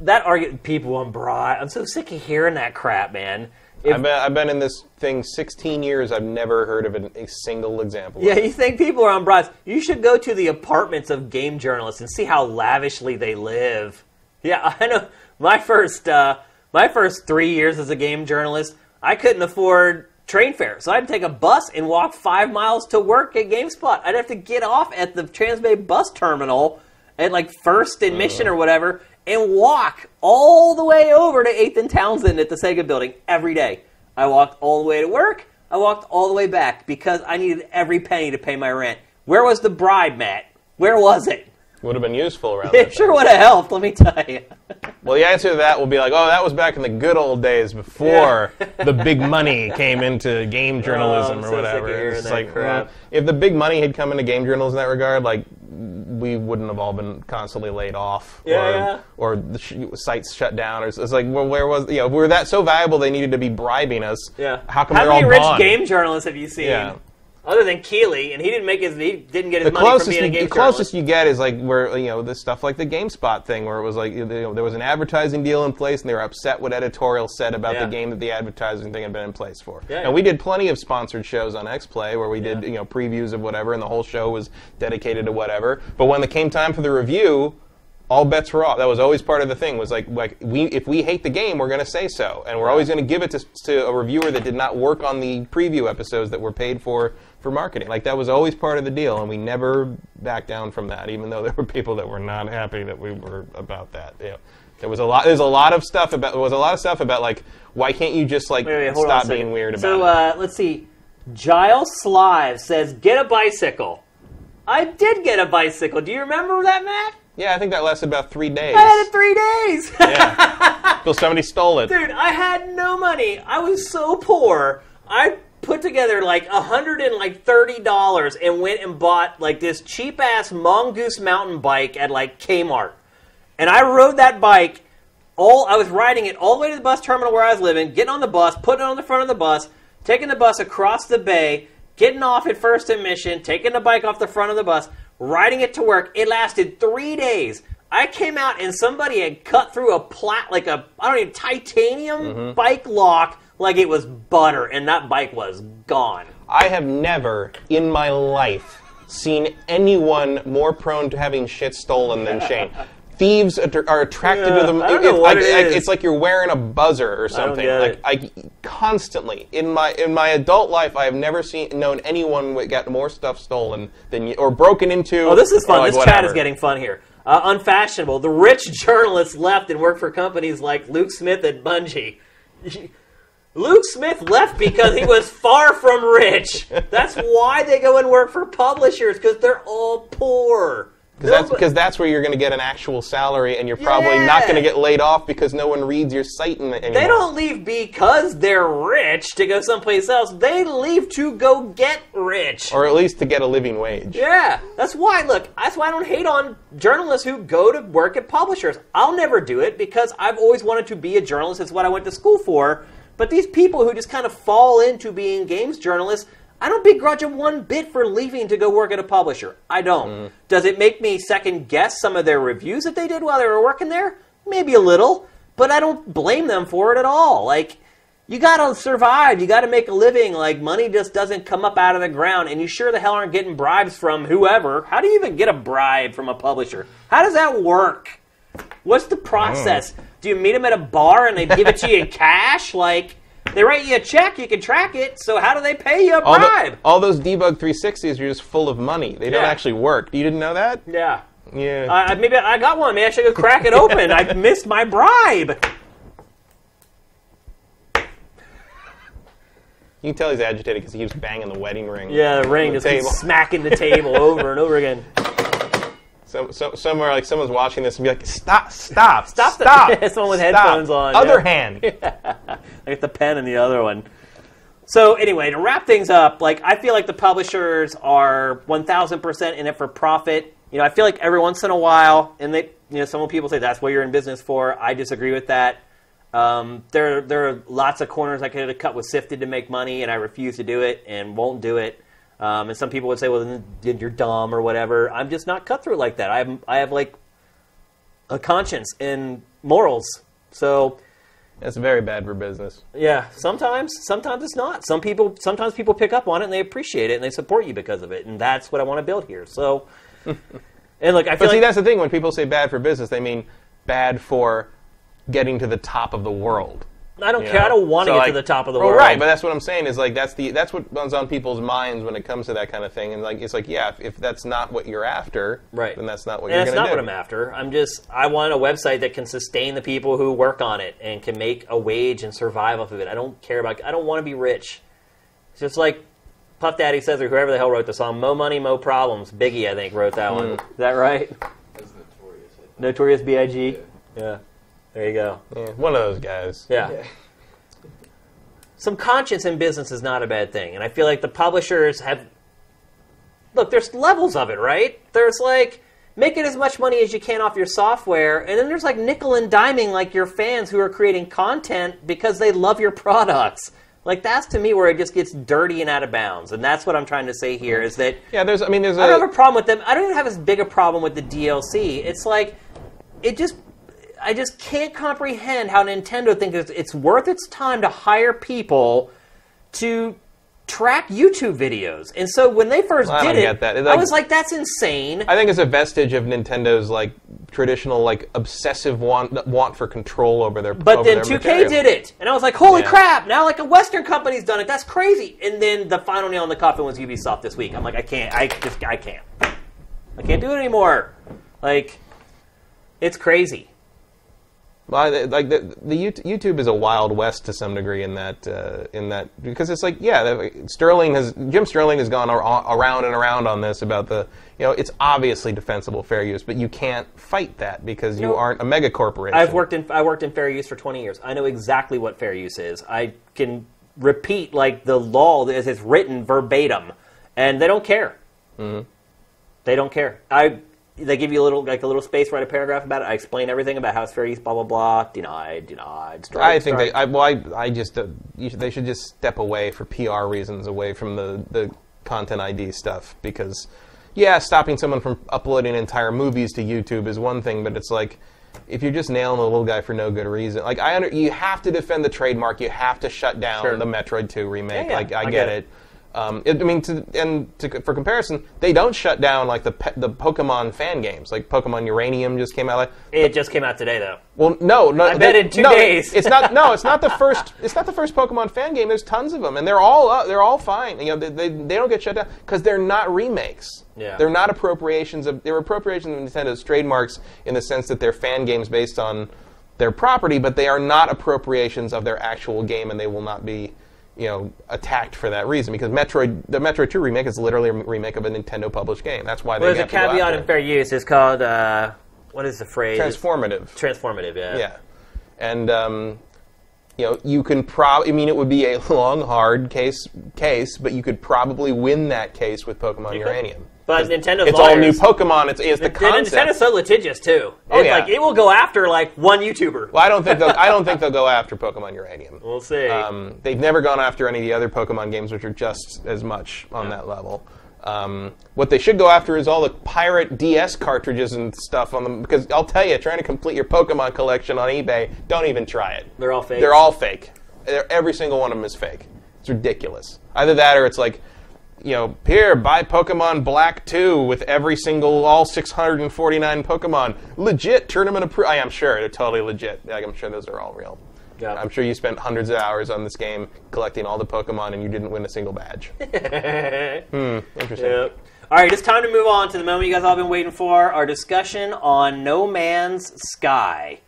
that argument, people on broad, I'm so sick of hearing that crap, man. I've been, I've been in this thing 16 years. I've never heard of an, a single example. Yeah, of it. you think people are on broads? You should go to the apartments of game journalists and see how lavishly they live. Yeah, I know. My first, uh, my first three years as a game journalist, I couldn't afford train fare, so I'd take a bus and walk five miles to work at GameSpot. I'd have to get off at the Transbay bus terminal at like First and Mission or whatever, and walk all the way over to Eighth and Townsend at the Sega building every day. I walked all the way to work. I walked all the way back because I needed every penny to pay my rent. Where was the bribe, Matt? Where was it? Would have been useful around It sure time. would have helped, let me tell you. Well, the answer to that will be like, oh, that was back in the good old days before the big money came into game oh, journalism Oh, I'm or so sick of whatever. hearing It's that like, crap. if the big money had come into game journalism in that regard, like we wouldn't have all been constantly laid off, Yeah, or yeah. or the sh- sites shut down, or it's it's like, well, where was you know, if we were that so valuable they needed to be bribing us. Yeah. How come How they're many all rich gone? game journalists have you seen? Yeah. Other than Keighley, and he didn't make his he didn't get his the money from closest being a game the closest journalist. you get is like where you know this stuff like the GameSpot thing, where it was like you know, there was an advertising deal in place, and they were upset what editorial said about Yeah. the game that the advertising thing had been in place for. Yeah, and yeah. we did plenty of sponsored shows on XPlay where we did you know previews of whatever, and the whole show was dedicated to whatever. But when it came time for the review. All bets were off. That was always part of the thing. Was like, like we if we hate the game, we're going to say so, and we're always going to give it to, to a reviewer that did not work on the preview episodes that were paid for for marketing. Like that was always part of the deal, and we never backed down from that, even though there were people that were not happy that we were about that. You know, there was a lot. There's a lot of stuff about. There was a lot of stuff about like why can't you just like Wait, wait, hold on a stop being weird about so, it? uh, let's see. Giles Slive says, "Get a bicycle." I did get a bicycle. Do you remember that, Matt? yeah, I think that lasted about three days. I had it three days. yeah, till somebody stole it. Dude, I had no money. I was so poor. I put together like a hundred and like thirty dollars and went and bought like this cheap ass mongoose mountain bike at like Kmart. And I rode that bike all I was riding it all the way to the bus terminal where I was living, getting on the bus, putting it on the front of the bus, taking the bus across the bay, getting off at First and Mission, taking the bike off the front of the bus, riding it to work. It lasted three days. I came out and somebody had cut through a plat like a I don't even titanium mm-hmm. bike lock like it was butter, and that bike was gone. I have never in my life seen anyone more prone to having shit stolen than Shane. thieves att- are attracted Yeah, to them. I don't know it's, what like, it like- is. it's like you're wearing a buzzer or something. get like it. I constantly in my in my adult life, I have never seen known anyone that got more stuff stolen than you, or broken into. Oh, this is fun. like, this chat is getting fun here. Uh, unfashionable. The rich journalists left and worked for companies like Luke Smith and Bungie. Luke Smith left because he was far from rich. That's why they go and work for publishers because they're all poor. Because that's, that's where you're going to get an actual salary, and you're probably not going to get laid off because no one reads your site in, the, anymore. They don't leave because they're rich to go someplace else. They leave to go get rich. or at least to get a living wage. Yeah, that's why. Look, that's why I don't hate on journalists who go to work at publishers. I'll never do it because I've always wanted to be a journalist. It's what I went to school for. But these people who just kind of fall into being games journalists, I don't begrudge them one bit for leaving to go work at a publisher. I don't. Does it make me second guess some of their reviews that they did while they were working there? Maybe a little, but I don't blame them for it at all. Like, you gotta survive. You gotta make a living. Like money just doesn't come up out of the ground, and you sure the hell aren't getting bribes from whoever. How do you even get a bribe from a publisher? How does that work? What's the process? Do you meet them at a bar and they give it to you in cash? Like they write you a check, you can track it. So how do they pay you a All, the- bribe? all those debug 360s are just full of money. They don't actually work. You didn't know that? yeah. Yeah. I- maybe I got one. Maybe I should go crack it open. I missed my bribe. you can tell he's agitated because he keeps banging the wedding ring. Yeah, the ring The just keeps smacking the table over and over again. So, so, somewhere like someone's watching this and be like, stop, stop, Stop the- stop. Someone with stop. headphones on, Other yeah. hand. I get the pen in the other one. So anyway, to wrap things up, like I feel like the publishers are one thousand percent in it for profit. You know, I feel like every once in a while, and they, you know, some people say that's what you're in business for. I disagree with that. Um, there, there are lots of corners I could have cut with Sifted to make money, and I refuse to do it and won't do it. Um, and some people would say, "Well, then you're dumb or whatever." I'm just not cutthroat like that. I have, I have like a conscience and morals. So That's very bad for business. yeah, sometimes, sometimes it's not. Some people, sometimes people pick up on it and they appreciate it and they support you because of it, and that's what I want to build here. So, and look, I feel But see, like that's the thing. When people say bad for business, they mean bad for getting to the top of the world. I don't you care. I don't want to So, get like- to the top of the well, world. Right, but that's what I'm saying is like that's the that's what runs on people's minds when it comes to that kind of thing. And like it's like yeah, if, if that's not what you're after, Right. then that's not what and you're that's not what. I'm after. I'm just I want a website that can sustain the people who work on it and can make a wage and survive off of it. I don't care about. I don't want to be rich. It's just like Puff Daddy says, or whoever the hell wrote the song, "Mo money, mo problems." Biggie, I think, wrote that one. Hmm. Is that right? That's notorious. I think. Notorious B.I.G. Yeah. Yeah. There you go. Yeah, one of those guys. Yeah. Yeah. Some conscience in business is not a bad thing, and I feel like the publishers have. Look, there's levels of it, right? There's like making as much money as you can off your software, and then there's like nickel and diming like your fans who are creating content because they love your products. Like that's to me where it just gets dirty and out of bounds, and that's what I'm trying to say here is that Yeah, there's. I mean, there's a. I don't have a problem with them. I don't even have as big a problem with the DLC. It's like it just I just can't comprehend how Nintendo thinks it's, worth its time to hire people to track YouTube videos. And so when they first I did it. It, I was like, that's insane. I think it's a vestige of Nintendo's like traditional like obsessive want want for control over their. But over then their 2K material. did it, and I was like, "Holy Yeah. crap!" Now, like a Western company's done it. That's crazy. And then the final nail in the coffin was Ubisoft this week. I'm like, I can't. I just, I can't. I can't do it anymore. Like, it's crazy. Well, like the, the YouTube is a wild west to some degree in that uh, in that because it's like yeah, Sterling has Jim Sterling has gone ar- around and around on this about the you know it's obviously defensible fair use, but you can't fight that because you No. aren't a mega corporation. I've worked in I worked in fair use for 20 years. I know exactly what fair use is. I can repeat like the law as it's written verbatim, and they don't care. Mm-hmm. They don't care. I they give you a little like a little space, write a paragraph about it. I explain everything about how it's fair use, blah blah blah. Denied, denied. Strike, I think strike. they. I, well, I, I just. Uh, you should, they should just step away for PR reasons, away from the the content ID stuff because, yeah, stopping someone from uploading entire movies to YouTube is one thing, but it's like if you're just nailing a little guy for no good reason. Like I, under, you have to defend the trademark. You have to shut down Sure. the Metroid Two remake. Yeah, yeah, like I, I get, get it. Um, it, I mean, to, and to, for comparison, they don't shut down like the pe- the Pokemon fan games, like Pokemon Uranium just came out. Like, It just came out today, though. well, no, no. I bet in two no, days. it's not. No, it's not the first. It's not the first Pokemon fan game. There's tons of them, and they're all up, they're all fine. You know, they, they, they don't get shut down because they're not remakes. Yeah. They're not appropriations of. They're appropriations of Nintendo's trademarks in the sense that they're fan games based on their property, but they are not appropriations of their actual game, and they will not be. You know, attacked for that reason because Metroid, the Metroid 2 remake is literally a remake of a Nintendo published game. That's why they Well, there's a have to go caveat in fair use. It's called, uh, what is the phrase? transformative. Transformative, yeah. Yeah, and um, you know you can probably. I mean, it would be a long, hard case case, but you could probably win that case with Pokemon could. Uranium. But Nintendo's It's all new lawyers- Pokemon. It's, it's the Nintendo- concept. Nintendo's so litigious too. Oh, It's yeah. like it will go after like one YouTuber. well, I don't think they'll, I don't think they'll go after Pokemon Uranium. We'll see. Um, they've never gone after any of the other Pokemon games, which are just as much on that level. Um, what they should go after is all the pirate DS cartridges and stuff on them, because I'll tell you, trying to complete your Pokemon collection on eBay, don't even try it. They're all fake. They're all fake. They're, every single one of them is fake. It's ridiculous. Either that, or it's like, you know, here buy Pokemon Black 2 with every single all 649 Pokemon. Legit tournament approved. I am sure they're totally legit. Like, I'm sure those are all real. Yeah. I'm sure you spent hundreds of hours on this game collecting all the Pokemon and you didn't win a single badge. hmm, interesting. Yep. All right, it's time to move on to the moment you guys all been waiting for our discussion on No Man's Sky.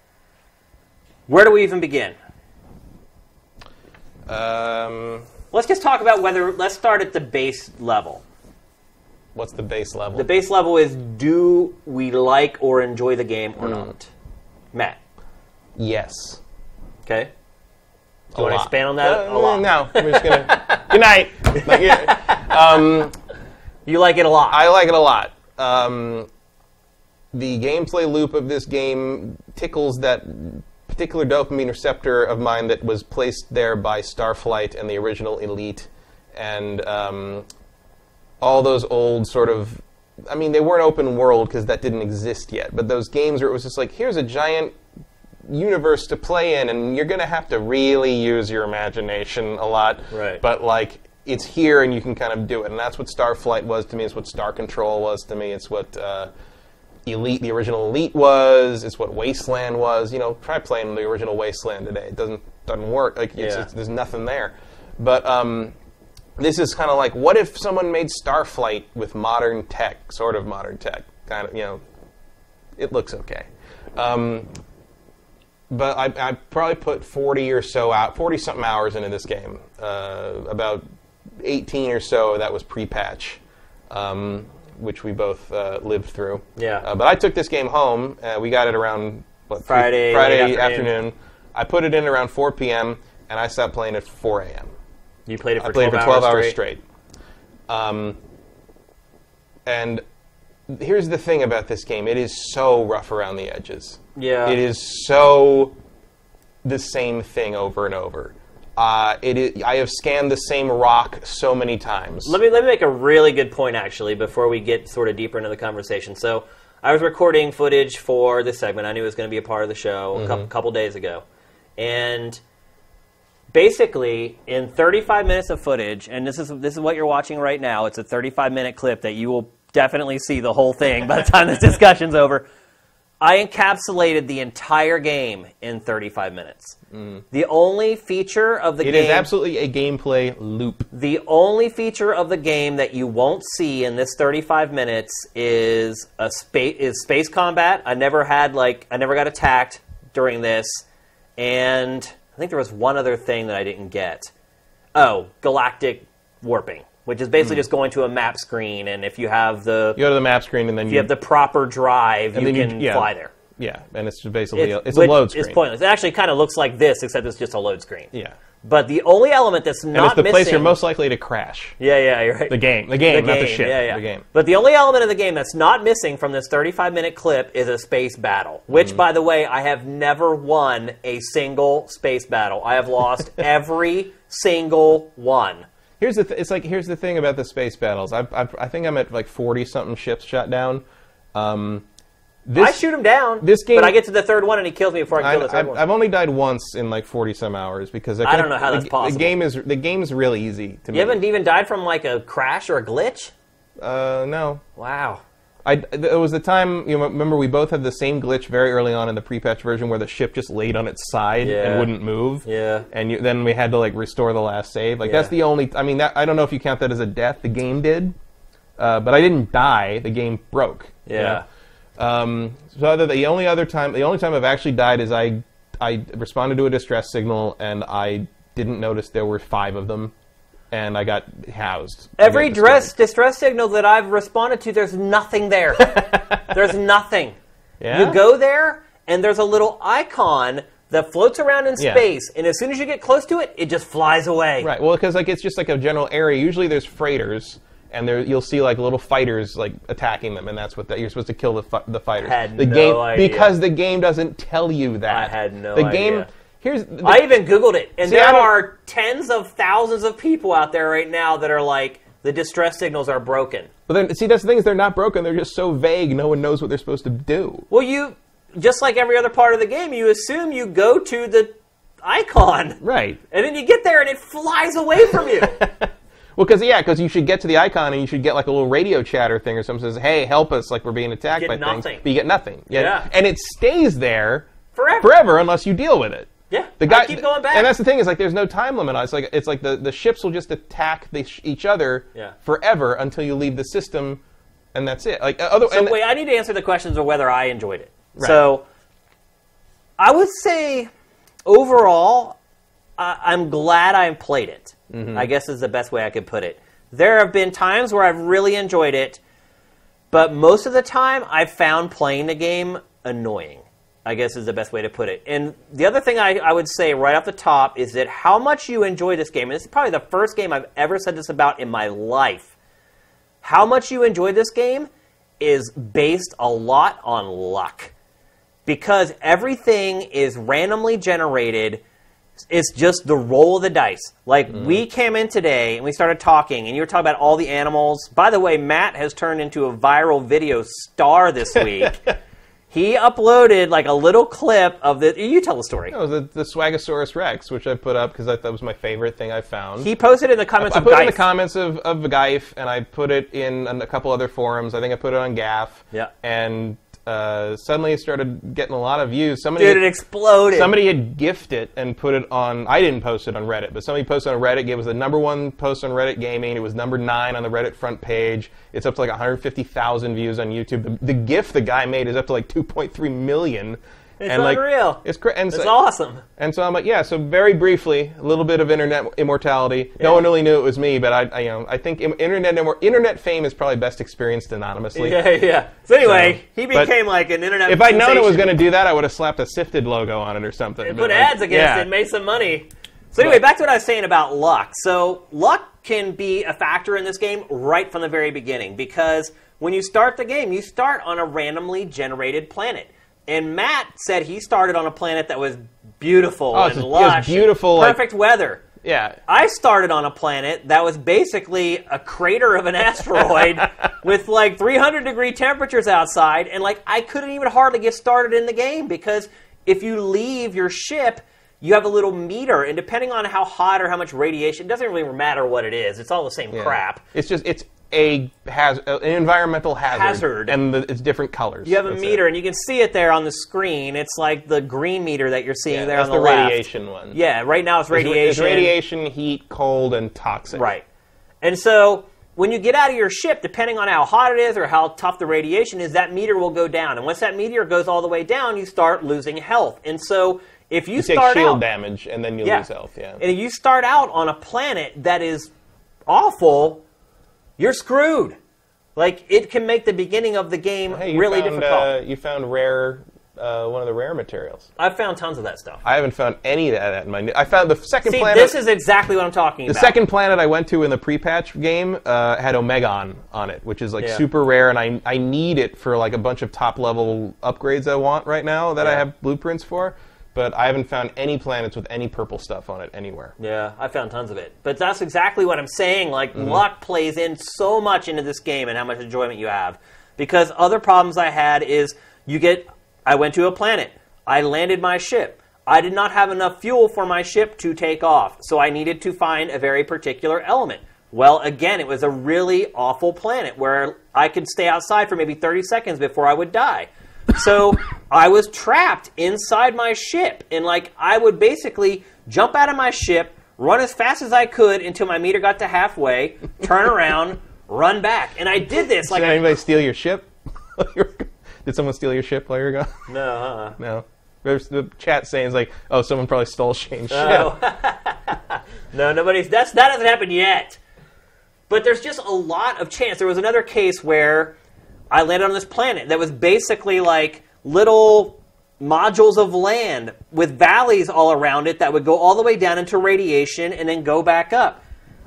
Where do we even begin? Um, Let's just talk about whether. Let's start at the base level. what's the base level? The base level is do we like or enjoy the game or not? Matt, yes. okay? A you wanna lot. expand on that? Uh, A lot. No, I'm just gonna. Good night. Like, yeah. um, You like it a lot. I like it a lot. Um, the gameplay loop of this game tickles that particular dopamine receptor of mine that was placed there by Starflight and the original Elite, and um, all those old sort of. I mean, they weren't open world because that didn't exist yet. But those games where it was just like, here's a giant universe to play in, and you're going to have to really use your imagination a lot. Right. But like, it's here, and you can kind of do it, and that's what Starflight was to me. It's what Star Control was to me. It's what uh, Elite, the original Elite, was. It's what Wasteland was. You know, try playing the original Wasteland today. It doesn't doesn't work. Like, it's, Yeah. it's, there's nothing there. But um, this is kind of like, what if someone made Starflight with modern tech, sort of modern tech, kind of, you know, it looks okay. Um, but I, I probably put 40 or so out, 40 something hours into this game. Uh, about 18 or so that was pre-patch, um, which we both uh, lived through. Yeah. Uh, but I took this game home. Uh, we got it around what, three- Friday, Friday afternoon. afternoon. I put it in around 4 p.m. and I stopped playing at 4 a.m. you played it for I played 12, for 12 hours, hours straight. Um, and here's the thing about this game it is so rough around the edges. Yeah. It is so the same thing over and over. Uh, it is, I have scanned the same rock so many times. Let me let me make a really good point actually before we get sort of deeper into the conversation. So I was recording footage for this segment. I knew it was going to be a part of the show a Mm-hmm. couple, couple days ago, and basically in 35 minutes of footage, and this is this is what you're watching right now. It's a 35 minute clip that you will definitely see the whole thing by the time this discussion's over. I encapsulated the entire game in 35 minutes. The only feature of the Mm. It game. It is absolutely a gameplay loop. the only feature of the game that you won't see in this 35 minutes is a space is space combat. I never had like I never got attacked during this, and I think there was one other thing that I didn't get. Oh, galactic warping, which is basically just going to a map screen, and if you have the You go to the map screen and then if you have the proper drive, you you- can yeah. fly there. yeah, and it's just basically a, it's a load screen. It's pointless. It actually kind of looks like this, except it's just a load screen. Yeah, But the only element that's not and it's the missing, place you're most likely to crash. yeah, yeah, you're right. The game, the game, not the ship. Yeah, yeah. The game. But the only element of the game that's not missing from this 35 minute clip is a space battle, which, Mm-hmm. by the way, I have never won a single space battle. I have lost every single one. Here's the th- it's like here's the thing about the space battles. I've, I've, I think I'm at like 40 something ships shot down. Um, This, I shoot him down. this game- but I get to the third one and he kills me before I I, kill the 3rd I've, one. I've only died once in like forty some hours because I, I don't know how the, that's possible. The game is the game's really easy to me. you haven't even died from like a crash or a glitch. Uh, no. Wow. I, it was the time you know, remember we both had the same glitch very early on in the pre-patch version where the ship just laid on its side Yeah. and wouldn't move. Yeah. And you, then we had to like restore the last save. Like Yeah. that's the only. I mean, that, I don't know if you count that as a death. The game did, uh, but I didn't die. The game broke. you Yeah. know? Um, so other, the only other time, the only time I've actually died is I I responded to a distress signal and I didn't notice there were five of them, and I got housed. Every dress distress signal that I've responded to, there's nothing there. there's nothing. Yeah? You go there, and there's a little icon that floats around in Yeah. space, and as soon as you get close to it, it just flies away. Right. Well, because like it's just like a general area. Usually there's freighters, and there you'll see like little fighters like attacking them, and that's what that you're supposed to kill the fi- the fighters. Had the no game idea. because the game doesn't tell you that. I had no the game. Here's the, I even Googled it, and See, there are tens of thousands of people out there right now that are like, the distress signals are broken. but then see that's the thing is they're not broken. They're just so vague. No one knows what they're supposed to do. Well, you, just like every other part of the game, you assume you go to the icon. Right. And then you get there and it flies away from you. Well, because yeah, because you should get to the icon and you should get like a little radio chatter thing or something that says, "Hey, help us!" Like we're being attacked Get by nothing. things. But you get nothing. Yeah. And it stays there Forever. forever unless you deal with it. Yeah. The guy I keep going back. and that's the thing is like there's no time limit on it. It's like it's like the, the ships will just attack the, each other Yeah. forever until you leave the system, and that's it. Like uh, other So wait, I need to answer the questions of whether I enjoyed it. So I would say overall, I, I'm glad I played it. Mm-hmm. I guess is the best way I could put it. There have been times where I've really enjoyed it, but most of the time I've found playing the game annoying. I guess is the best way to put it. And the other thing I, I would say right off the top is that how much you enjoy this game, and this is probably the first game I've ever said this about in my life how much you enjoy this game is based a lot on luck. Because everything is randomly generated it's just the roll of the dice. Like we mm. came in today and we started talking and you were talking about all the animals. By the way matt has turned into a viral video star this week he uploaded like a little clip of the you tell the story oh, the, the Swagosaurus Rex, which I put up because I thought was my favorite thing I found. he posted in the comments I of put it in the comments of, of Gaif, and I put it in a couple other forums. I think I put it on GAF. Yeah. And uh, suddenly it started getting a lot of views. Somebody dude had- it exploded Somebody had gifted it and put it on. I didn't post it on Reddit, but somebody posted on Reddit. It was the number one post on Reddit gaming. It was number nine on the Reddit front page. It's up to like 150,000 views on YouTube. The, the GIF the guy made is up to like 2.3 million. It's and like, unreal. It's cra- and it's so, awesome and so I'm like, yeah. So very briefly, a little bit of internet immortality. No one really knew it was me, but I, I you know, I think internet internet fame is probably best experienced anonymously. Yeah, yeah. So anyway, So, he became like an internet. If I'd known it was going to do that, I would have slapped a Sifted logo on it or something. and put like, ads against yeah. it, and made some money. So anyway, back to what I was saying about luck. So luck can be a factor in this game right from the very beginning because when you start the game, you start on a randomly generated planet. And Matt said he started on a planet that was beautiful Oh, and lush, beautiful, and like- perfect weather. Yeah. I started on a planet that was basically a crater of an asteroid with like 300 degree temperatures outside, and like I couldn't even hardly get started in the game because if you leave your ship, you have a little meter, and depending on how hot or how much radiation, it doesn't really matter what it is. It's all the same Yeah. crap. It's just it's a haz- uh, an environmental hazard, Hazard. and the, it's different colors. You have a That's meter, it. and you can see it there on the screen. It's like the green meter that you're seeing there that's on the, the left. radiation one. Yeah, right now it's It's- radiation. It's radiation, heat, cold, and toxic. Right. And so when you get out of your ship, depending on how hot it is or how tough the radiation is, that meter will go down. And once that meter goes all the way down, you start losing health. And so if you, You take start shield out, damage, and then you lose health. Yeah. and if you start out on a planet that is awful, you're screwed. Like it can make the beginning of the game hey, you really found, difficult. Uh, you found rare, uh, one of the rare materials. I've found tons of that stuff. I haven't found any of that in my. new- I found the second See, planet. this is exactly what I'm talking about. the about. second planet I went to in the pre-patch game uh, had Omegon on it, which is like Yeah. super rare, and I I need it for like a bunch of top level upgrades I want right now that I have blueprints for. But I haven't found any planets with any purple stuff on it anywhere. Yeah, I found tons of it. But that's exactly what I'm saying. Like, Mm-hmm. luck plays in so much into this game and how much enjoyment you have. Because other problems I had is You get. I went to a planet. I landed my ship. I did not have enough fuel for my ship to take off, so I needed to find a very particular element. Well, again, it was a really awful planet where I could stay outside for maybe 30 seconds before I would die. So I was trapped inside my ship, and like I would basically jump out of my ship, run as fast as I could until my meter got to halfway, turn around, run back, and I did this like Did anybody steal your ship? Did someone steal your ship while you were gone? no, uh-uh. No. There's the chat saying it's like, oh, someone probably stole Shane's oh. No. ship. no, nobody's. That's that hasn't happened yet. But there's just a lot of chance. There was another case where I landed on this planet that was basically like little modules of land with valleys all around it that would go all the way down into radiation and then go back up.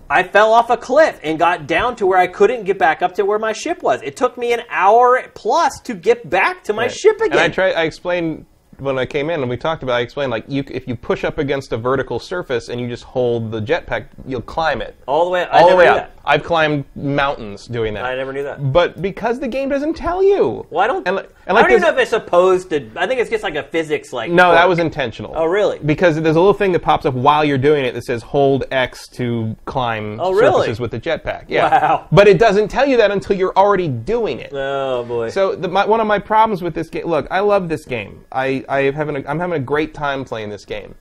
I fell off a cliff and got down to where I couldn't get back up to where my ship was. It took me an hour plus to get back to my ship again. And I tried. I explained when I came in and we talked about. I explained like you, if you push up against a vertical surface and you just hold the jetpack, you'll climb it all the way. I all the way knew up. that. I've climbed mountains doing that. I never knew that. But because the game doesn't tell you. Well, I don't. And, I and like don't even know if it's supposed to. I think it's just like a physics like. No, that was intentional. Oh, really? Because there's a little thing that pops up while you're doing it that says hold X to climb Oh, really? surfaces with the jetpack. Yeah. Wow. But it doesn't tell you that until you're already doing it. Oh boy. So the, my, one of my problems with this game. Look, I love this game. I, I having a, I'm having a great time playing this game.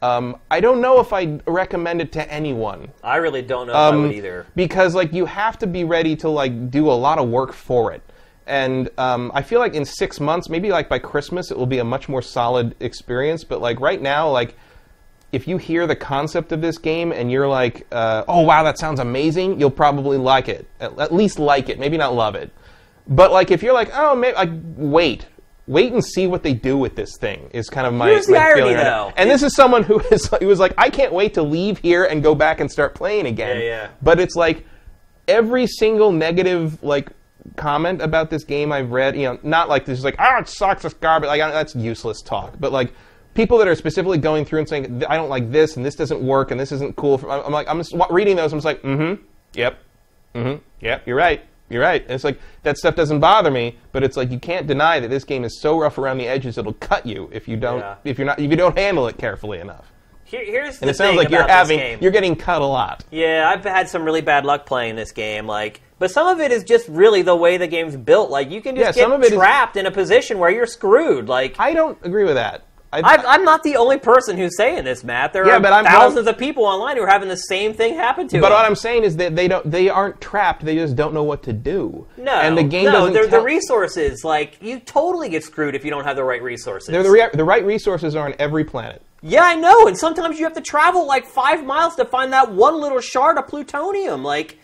Um, I don't know if I recommend it to anyone I really don't know if I um, would either. because like you have to be ready to like do a lot of work for it. And um, I feel like in six months, maybe like by Christmas, it will be a much more solid experience. But like right now, like if you hear the concept of this game and you're like, uh, "Oh wow, that sounds amazing," you'll probably like it. At, at least like it, maybe not love it. But like if you're like, "Oh, maybe like wait." Wait and see what they do with this thing. Is kind of my, Here's the my irony, feeling right now. though. And this is someone who is who was like, I can't wait to leave here and go back and start playing again. Yeah, yeah. But it's like every single negative like comment about this game I've read, you know, not like this is like, ah, it sucks, it's garbage. Like I- that's useless talk. But like people that are specifically going through and saying, I don't like this and this doesn't work and this isn't cool. I'm I'm like, I'm just reading those. I'm just like, mm-hmm, yep, mm-hmm, yep, you're right. You're right. And it's like that stuff doesn't bother me, but it's like you can't deny that this game is so rough around the edges it'll cut you if you don't Yeah. if you're not if you don't handle it carefully enough. Here, here's the And it sounds thing like you're having game. you're getting cut a lot. Yeah, I've had some really bad luck playing this game. Like, but some of it is just really the way the game's built. Like, you can just Yeah, get it is- trapped in a position where you're screwed. Like, I don't agree with that. I, I'm not the only person who's saying this, Matt. There Yeah, are but I'm- but I'm- thousands of people online who are having the same thing happen to But them. what I'm saying is that they don't they aren't trapped. They just don't know what to do. no, and the game no, doesn't they're tell- the resources. Like, you totally get screwed if you don't have the right resources. they're the, rea- the right resources are on every planet. Yeah, I know. And sometimes you have to travel like five miles to find that one little shard of plutonium. Like,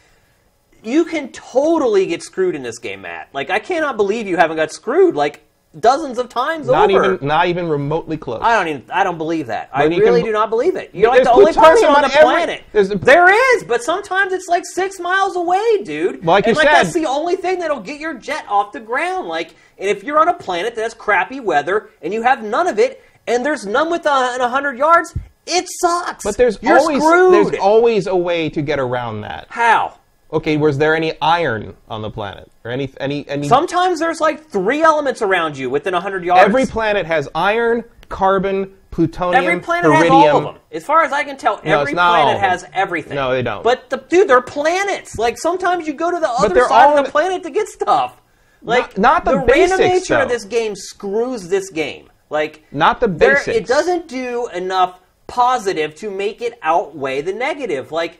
you can totally get screwed in this game, Matt. Like, I cannot believe you haven't got screwed like dozens of times Not over. even not even remotely close. I don't even. I don't believe that. I But you really can- do not believe it. You're like the only person on the every- planet. a- There is, but sometimes it's like six miles away, dude. Like you and like said- that's the only thing that'll get your jet off the ground. Like, and if you're on a planet that has crappy weather and you have none of it, and there's none within uh, a hundred yards, it sucks. but there's you're always screwed. there's always a way to get around that. How? Okay, was there any iron on the planet or any any any? Sometimes there's like three elements around you within a hundred yards. every planet has iron, carbon, plutonium, Every planet iridium. has all of them. As far as I can tell, No, every not planet has everything. No, they don't. But the, dude, they're planets. Like sometimes you go to the other side of the planet to get stuff. Like not the random basics, nature of this game screws this game. Like Not the there- basics. It doesn't do enough positive to make it outweigh the negative. Like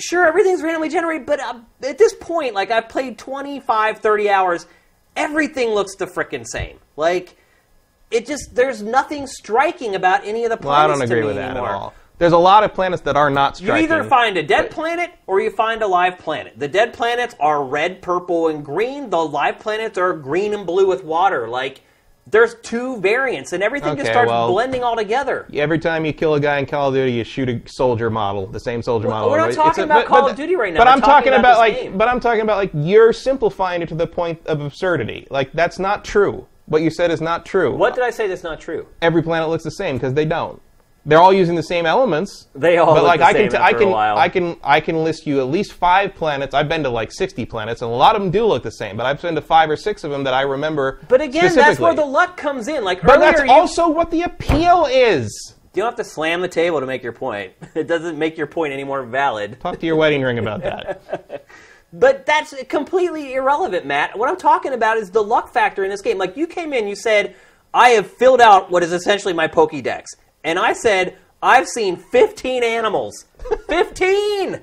sure everything's randomly generated but uh, at this point like i've played 25 30 hours everything looks the frickin' same like it just there's nothing striking about any of the planets Well, I don't to agree with that anymore. at all. There's a lot of planets that are not striking. you either find a dead planet or you find a live planet the dead planets are red purple and green the live planets are green and blue with water like there's two variants and everything just starts well- blending all together Every time you kill a guy in Call of Duty, you shoot a soldier model, the same soldier Well, model. we're not talking a- about but- Call but- of Duty right now. But We're I'm talking talking about about like, game. but I'm talking about like you're simplifying it to the point of absurdity. Like that's not true. What you said is not true. what did i say that's not true Every planet looks the same because they don't. They're all using the same elements. They all but look like the I can t- I can. I can I can list you at least five planets. I've been to like sixty planets, and a lot of them do look the same. But I've been to five or six of them that I remember. But again, that's where the luck comes in. Like But that's you, also what the appeal is. you don't have to slam the table to make your point. It doesn't make your point any more valid. Talk to your wedding ring about that. But that's completely irrelevant, Matt. What I'm talking about is the luck factor in this game. Like you came in, you said, I have filled out what is essentially my Pokédex. And I said, I've seen 15 animals. 15!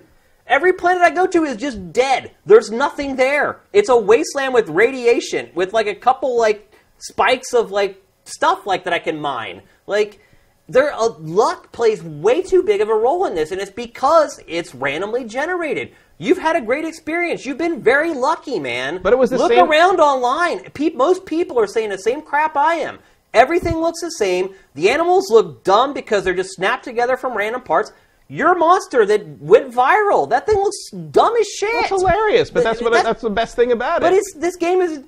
Every planet I go to is just dead. There's nothing there. It's a wasteland with radiation, with like a couple like spikes of like stuff like that I can mine. Like there, uh, luck plays way too big of a role in this, and it's because it's randomly generated. You've had a great experience. You've been very lucky, man. But it was the Look same- around online. Pe- most people are saying the same crap I am. Everything looks the same. The animals look dumb because they're just snapped together from random parts. Your monster that went viral. That thing looks dumb as shit. It's hilarious, but that's what That's- that's the best thing about it. But it. it's this game is.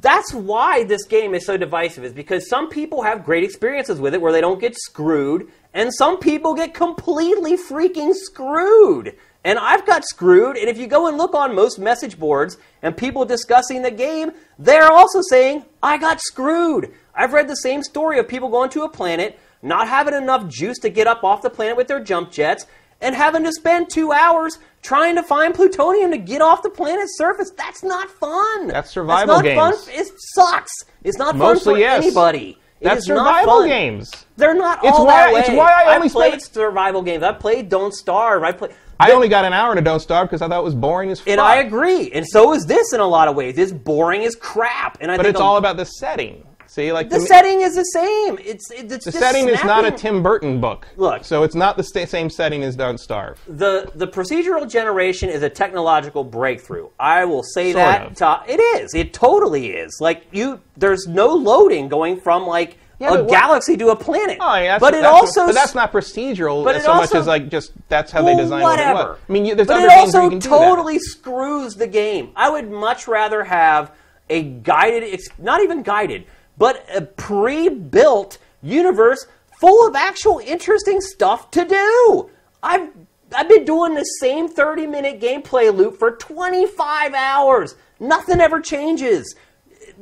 That's why this game is so divisive. Is because some people have great experiences with it where they don't get screwed, and some people get completely freaking screwed. And I've got screwed. And if you go and look on most message boards and people discussing the game, they're also saying I got screwed. I've read the same story of people going to a planet, not having enough juice to get up off the planet with their jump jets, and having to spend two hours trying to find plutonium to get off the planet's surface. That's not fun. That's survival That's not games. Fun. It sucks. It's not Mostly, fun for yes. anybody. It That's survival fun. games. They're not It's all why- that it's why I I've played spent- survival games. I've played Don't Starve. I played. I only got an hour into Don't Starve because I thought it was boring as fuck. and I agree. And so is this in a lot of ways. It's boring as crap. And I But think it's a- all about the setting. See, like the to setting is the same. It's it's The setting is not a Tim Burton book. Look. so it's not the sta same setting as Don't Starve. the the procedural generation is a technological breakthrough. I will say Sort that to- it is. It totally is. Like you, there's no loading going from like Yeah, a galaxy to a planet. Oh, yeah, but it also, but that's not procedural but as so much also- as like just that's how well, they designed whatever. what it was. I mean, you, there's but other it games where also you can totally screws the game. I would much rather have a guided, not even guided, but a pre-built universe full of actual interesting stuff to do. I've I've been doing the same 30 minute gameplay loop for 25 hours. Nothing ever changes.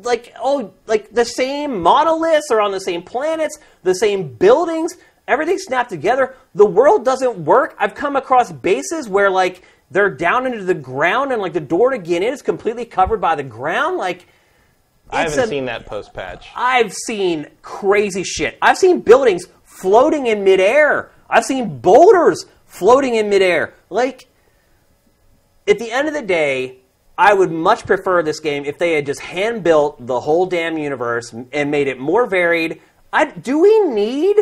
Like oh, like the same monoliths are on the same planets, the same buildings, everything's snapped together. The world doesn't work. I've come across bases where like they're down into the ground and like the door to get in is completely covered by the ground. Like I haven't a- seen that post patch. I've seen crazy shit. I've seen buildings floating in midair. I've seen boulders floating in midair. Like, at the end of the day, I would much prefer this game if they had just hand built the whole damn universe and made it more varied. I, do we need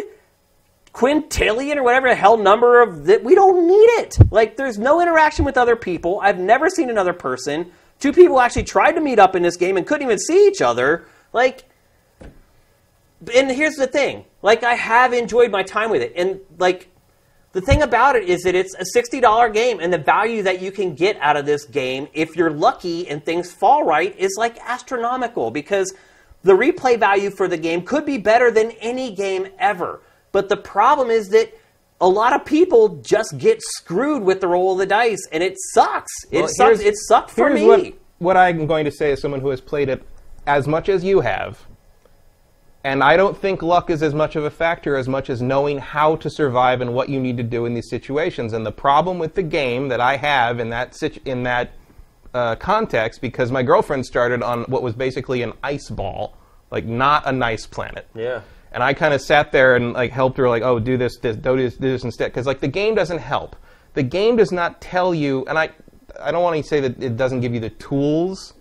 quintillion or whatever the hell number of that? We don't need it. Like, there's no interaction with other people. I've never seen another person. Two people actually tried to meet up in this game and couldn't even see each other. Like, and here's the thing like i have enjoyed my time with it and like the thing about it is that it's a $60 game and the value that you can get out of this game if you're lucky and things fall right is like astronomical because the replay value for the game could be better than any game ever. But the problem is that a lot of people just get screwed with the roll of the dice and it sucks. It Well, sucks. it sucked for me. What, what I'm going to say as someone who has played it as much as you have, and I don't think luck is as much of a factor as much as knowing how to survive and what you need to do in these situations. And the problem with the game that I have in that situ- in that uh, context, because my girlfriend started on what was basically an ice ball, like not a nice planet. Yeah. And I kind of sat there and like helped her, like, oh, do this, this, do this, do this instead, because like the game doesn't help. The game does not tell you, and I, I don't want to say that it doesn't give you the tools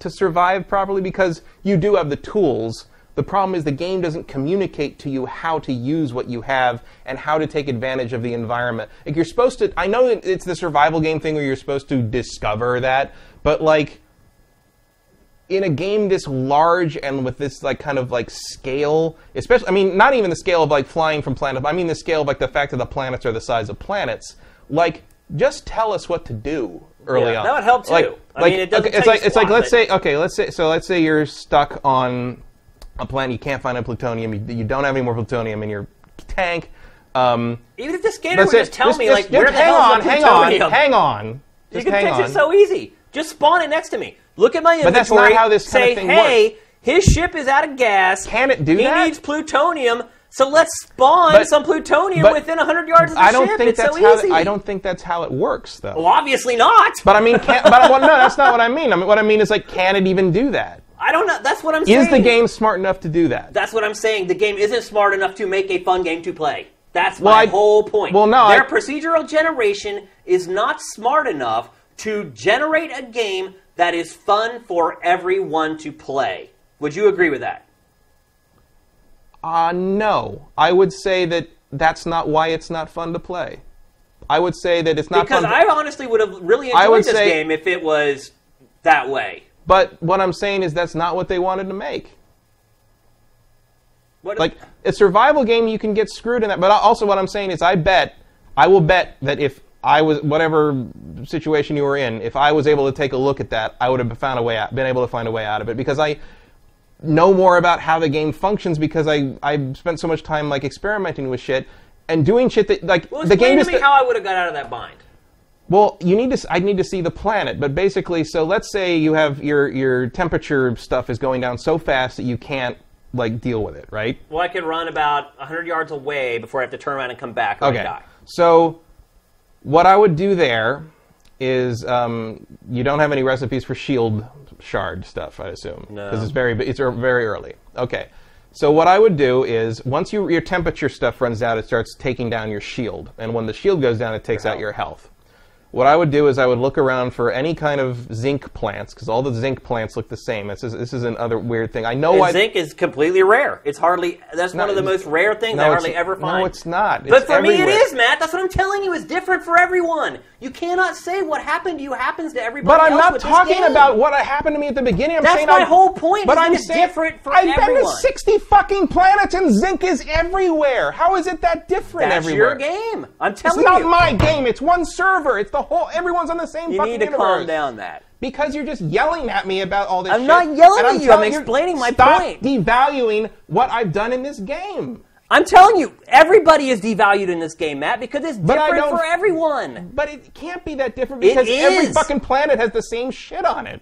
to survive properly, because you do have the tools. The problem is the game doesn't communicate to you how to use what you have and how to take advantage of the environment. Like you're supposed to. I know it's the survival game thing where you're supposed to discover that, but like in a game this large and with this like kind of like scale, especially I mean not even the scale of like flying from planet, but I mean the scale of like the fact that the planets are the size of planets. Like just tell us what to do early Yeah, on. that would help, too. Like, I like, mean, it doesn't okay, it's like it's like let's say okay, let's say so let's say you're stuck on a planet you can't find a plutonium, you, you don't have any more plutonium in you're tank. Um, Even if the scanner would it. just tell me, just, like, just where the hang hell on, is the hang on, hang on. You can hang fix on. it so easy. Just spawn it next to me. Look at my inventory. But that's not how this kind say, of thing hey, his ship is out of gas. Can it do he that? He needs plutonium. So let's spawn But- some plutonium but within 100 yards of the I don't ship. think it's that's so how. easy. I don't think that's how it works, though. Well, obviously not. But I mean, can, but well, no, that's not what I mean. I mean. What I mean is like, can it even do that? I don't know. That's what I'm saying. Is the game smart enough to do that? That's what I'm saying. The game isn't smart enough to make a fun game to play. That's Well, my I- whole point. well, no, their I- procedural generation is not smart enough to generate a game that is fun for everyone to play. Would you agree with that? Uh, no. I would say that that's not why it's not fun to play. I would say that it's not Because fun. Because I honestly would have really enjoyed this say- game if it was that way. But what I'm saying is that's not what they wanted to make. What, Like a survival game, you can get screwed in that. But also, what I'm saying is, I bet, I will bet that if I was whatever situation you were in, if I was able to take a look at that, I would have found a way out, been able to find a way out of it because I know more about how the game functions because I I spent so much time like experimenting with shit and doing shit that like well, the game to is me the- how I would have got out of that bind. Well, you need to. I need to see the planet, but basically, so let's say you have your your temperature stuff is going down so fast that you can't like deal with it, right? Well, I could run about 100 yards away before I have to turn around and come back or I Okay. die. So, what I would do there is um, you don't have any recipes for shield shard stuff, I assume, No. because it's very it's very early. Okay. So what I would do is once you, your temperature stuff runs out, it starts taking down your shield, and when the shield goes down, it takes out your health. What I would do is I would look around for any kind of zinc plants because all the zinc plants look the same. This is this is another weird thing. I know I zinc is completely rare. It's hardly that's No, one of the most rare things no, I hardly ever find. no, it's not. But It's for me, it is, Matt. That's what I'm telling you. It's different for everyone. You cannot say what happened to you happens to everybody. But I'm not talking about what happened to me at the beginning. I'm saying That's my I- whole point, But I'm it's saying different for I've been to 60 fucking planets and zinc is everywhere. How is it that different That's everywhere? your game. I'm telling It's telling not you. my game. It's one server. It's the whole. Everyone's on the same you fucking need to universe. calm down. That Because you're just yelling at me about all this. I'm shit, not yelling at you, I'm explaining my stop point. devaluing what I've done in this game. I'm telling you, everybody is devalued in this game, Matt, because it's But I different don't- for everyone. But it can't be that different It because every is. fucking planet has the same shit on it.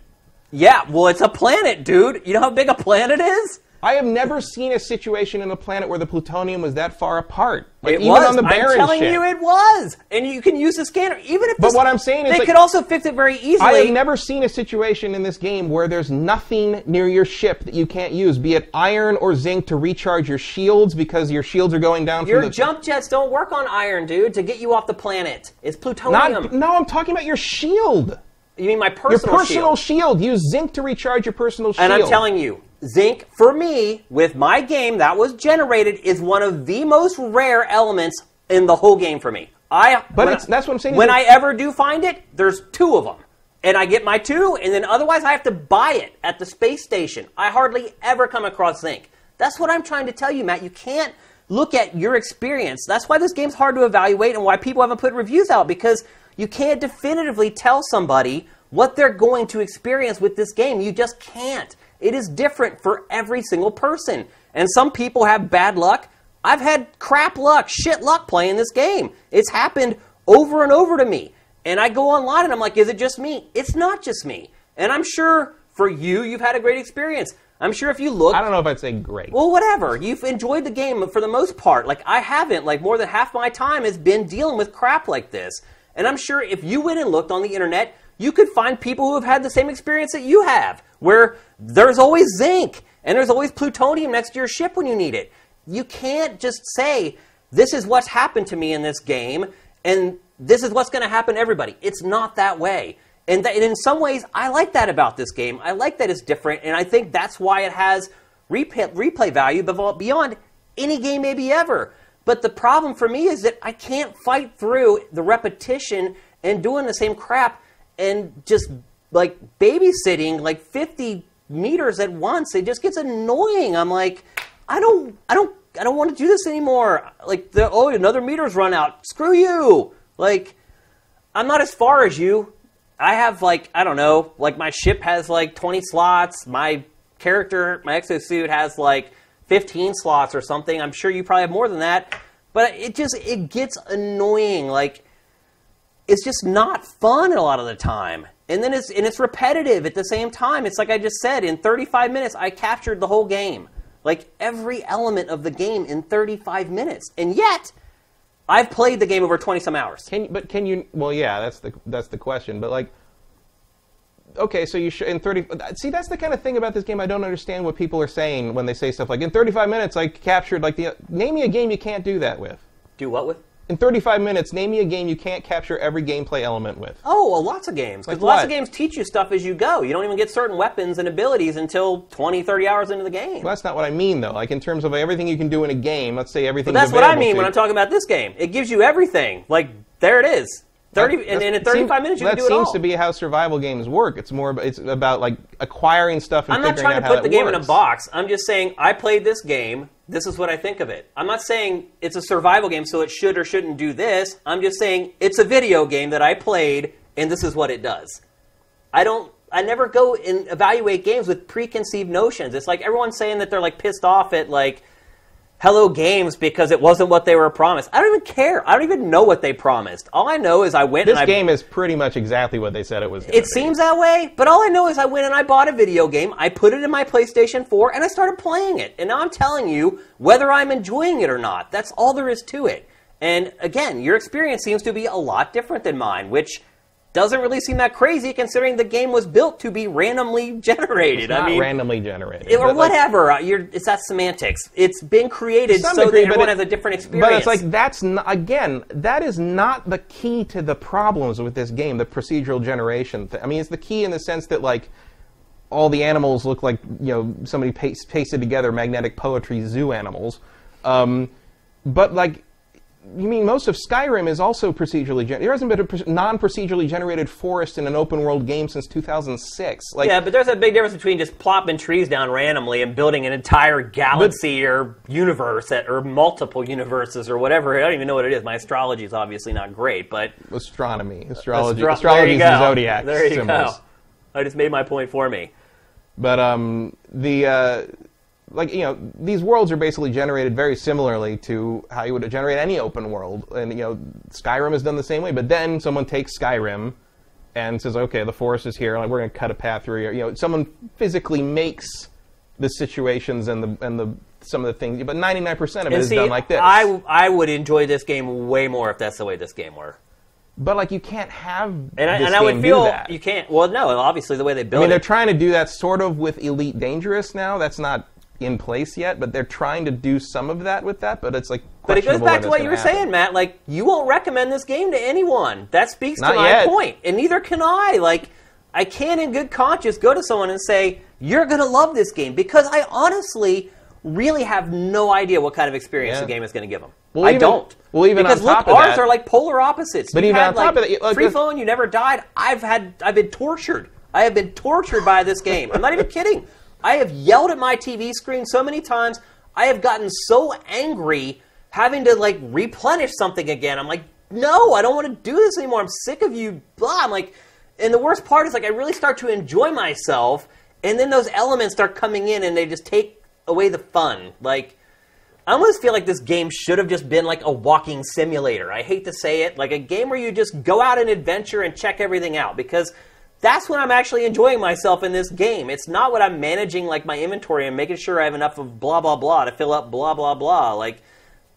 Yeah, well, it's a planet, dude. You know how big a planet is? I have never seen a situation in a planet where the plutonium was that far apart. Like it even was. on the barren I'm telling shit. you, it was. And you can use the scanner, even if. But this- what I'm saying is, they like- could also fix it very easily. I have never seen a situation in this game where there's nothing near your ship that you can't use, be it iron or zinc to recharge your shields because your shields are going down Your from the jump jets don't work on iron, dude, to get you off the planet. It's plutonium. Not, no, I'm talking about your shield. you mean my personal? Shield? Your personal personal shield? shield. Use zinc to recharge your personal shield. And I'm telling you, zinc for me with my game that was generated is one of the most rare elements in the whole game for me. I But that's what I'm saying When I ever do find it, there's two of them. And I get my two, and then otherwise I have to buy it at the space station. I hardly ever come across zinc. That's what I'm trying to tell you, Matt. You can't look at your experience. That's why this game's hard to evaluate and why people haven't put reviews out because you can't definitively tell somebody what they're going to experience with this game. You just can't. It is different for every single person. And some people have bad luck. I've had crap luck, shit luck playing this game. It's happened over and over to me. And I go online and I'm like, is it just me? It's not just me. And I'm sure for you, you've had a great experience. I'm sure if you look, I don't know if I'd say great. well, whatever. You've enjoyed the game for the most part. Like I haven't. Like more than half my time has been dealing with crap like this. And I'm sure if you went and looked on the internet, you could find people who have had the same experience that you have, where there's always zinc and there's always plutonium next to your ship when you need it. You can't just say, this is what's happened to me in this game, and this is what's going to happen to everybody. It's not that way. And, that, and in some ways, I like that about this game. I like that it's different, and I think that's why it has replay, replay value beyond any game maybe ever. But the problem for me is that I can't fight through the repetition and doing the same crap and just like babysitting like 50 meters at once. It just gets annoying. I'm like, I don't, I don't, I don't want to do this anymore. Like, the, oh, another meter's run out. Screw you. Like, I'm not as far as you. I have like I don't know, like my ship has like 20 slots. My character, my exosuit has like 15 slots or something. I'm sure you probably have more than that. But it just it gets annoying. Like it's just not fun a lot of the time. And then it's and it's repetitive at the same time. It's like I just said, in 35 minutes I captured the whole game. Like every element of the game in 35 minutes. And yet I've played the game over 20 some hours. Can you, but can you? Well, yeah, that's the that's the question. But like, okay, so you should in thirty. See, that's the kind of thing about this game I don't understand what people are saying when they say stuff like in thirty-five minutes I captured like the. Name me a game you can't do that with. Do what with? In 35 minutes, name me a game you can't capture every gameplay element with. Oh, well, lots of games. Because Like lots what? of games teach you stuff as you go. You don't even get certain weapons and abilities until 20, 30 hours into the game. Well, that's not what I mean, though. Like in terms of everything you can do in a game. Let's say everything. But That's what I mean when I'm talking about this game. It gives you everything. Like, there it is. 30, and, and in 35 minutes, you that can do it seems to be how survival games work. It's more. It's about like acquiring stuff and I'm not trying to put the game in a box. I'm just saying I played this game. This is what I think of it. I'm not saying it's a survival game, so it should or shouldn't do this. I'm just saying it's a video game that I played, and this is what it does. I don't. I never go and evaluate games with preconceived notions. It's like everyone's saying that they're like pissed off at like Hello Games because it wasn't what they were promised. I don't even care. I don't even know what they promised. All I know is I went This and I game is pretty much exactly what they said it was. it be. seems that way, but all I know is I went and I bought a video game, I put it in my PlayStation 4, and I started playing it. And now I'm telling you whether I'm enjoying it or not. That's all there is to it. And again, your experience seems to be a lot different than mine, which doesn't really seem that crazy considering the game was built to be randomly generated. It's not I mean, randomly generated, it- or but, like, whatever. Uh, You're, it's that semantics. It's been created so degree, that everyone it- has a different experience. But it's like that's not, again, that is not the key to the problems with this game. The procedural generation. I mean, it's the key in the sense that like all the animals look like you know somebody pas- pasted together magnetic poetry zoo animals. Um, but like, you mean most of Skyrim is also procedurally generated? There hasn't been a pr- non-procedurally generated forest in an open-world game since 2006. Like, Yeah, but there's a big difference between just plopping trees down randomly and building an entire galaxy or universe that, or multiple universes or whatever. I don't even know what it is. My astrology is obviously not great, but astronomy, astrology, astro- astrology is the zodiac There you symbols. go. I just made my point for me. But um, the uh, like you know these worlds are basically generated very similarly to how you would generate any open world, and you know Skyrim is done the same way. But then someone takes Skyrim and says, okay, the forest is here, like we're going to cut a path through here. You know, someone physically makes the situations and the and the some of the things, but 99% of it And is see, done like this. I, I would enjoy this game way more if that's the way this game were. but like you can't have And I, and I would feel that. you can't. Well, no, obviously the way they build. I mean, they're trying to do that sort of with Elite Dangerous now. That's not in place yet, but they're trying to do some of that with that. But it's like, But it goes back to what you were happen. saying, Matt. Like, you won't recommend this game to anyone. That speaks Not to my yet. And neither can I. Like, I can't in good conscience go to someone and say, you're going to love this game. Because I honestly really have no idea what kind of experience Yeah. the game is going to give them. Well, I even- don't. well, even because look, ours that- are like polar opposites. But You've even had, on top like, of that, free flowing, you never died. I've had, I've been tortured. I have been tortured by this game. I'm not even kidding. I have yelled at my TV screen so many times. I have gotten so angry having to like replenish something again. I'm like, no, I don't want to do this anymore. I'm sick of you. Blah. I'm like, and the worst part is like I really start to enjoy myself, and then those elements start coming in, and they just take away the fun. Like. I almost feel like this game should have just been like a walking simulator. I hate to say it, like a game where you just go out and adventure and check everything out because that's when I'm actually enjoying myself in this game. It's not what I'm managing like my inventory and making sure I have enough of blah blah blah to fill up blah blah blah. Like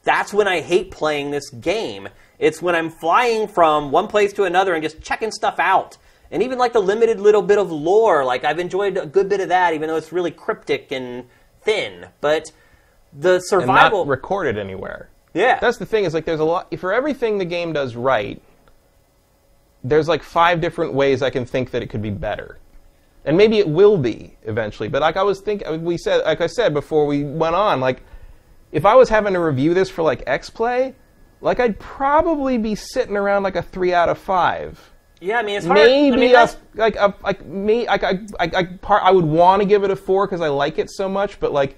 that's when I hate playing this game. It's when I'm flying from one place to another and just checking stuff out. And even like the limited little bit of lore, like I've enjoyed a good bit of that, even though it's really cryptic and thin. But the and survival not recorded anywhere. Yeah. That's the thing. Is like there's a lot for everything the game does right. There's like five different ways I can think that it could be better, and maybe it will be eventually. But like I was thinking, we said, like I said before we went on, like if I was having to review this for like X Play, like I'd probably be sitting around like a three out of five. Yeah, I mean it's hard. Maybe I mean, a, like a, like me like I I, I, part, I would want to give it a four because I like it so much, but like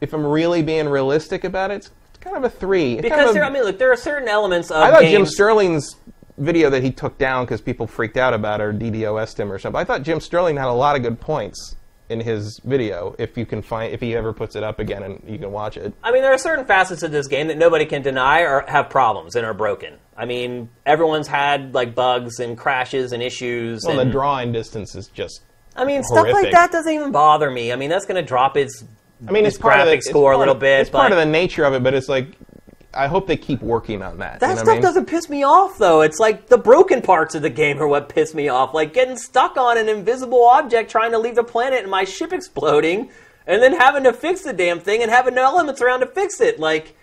if I'm really being realistic about it, it's, kind of a three. It's kind because of a- there, I mean, look, there are certain elements of I thought Jim. Sterling's video that he took down because people freaked out about it or DDoS'd him or something. I thought Jim Sterling had a lot of good points in his video if you can find if he ever puts it up again and you can watch it. I mean, there are certain facets of this game that nobody can deny or have problems and are broken. I mean, everyone's had like bugs and crashes and issues. Well, and, the drawing distance is just. I mean, stuff like that doesn't even bother me. I mean, that's going to drop its. I mean, its graphic score a little of- bit. It's part of the nature of it, but it's like I hope they keep working on that. That you know stuff I mean? doesn't piss me off, though. It's like the broken parts of the game are what piss me off. Like getting stuck on an invisible object trying to leave the planet and my ship exploding, and then having to fix the damn thing and having no elements around to fix it. Like,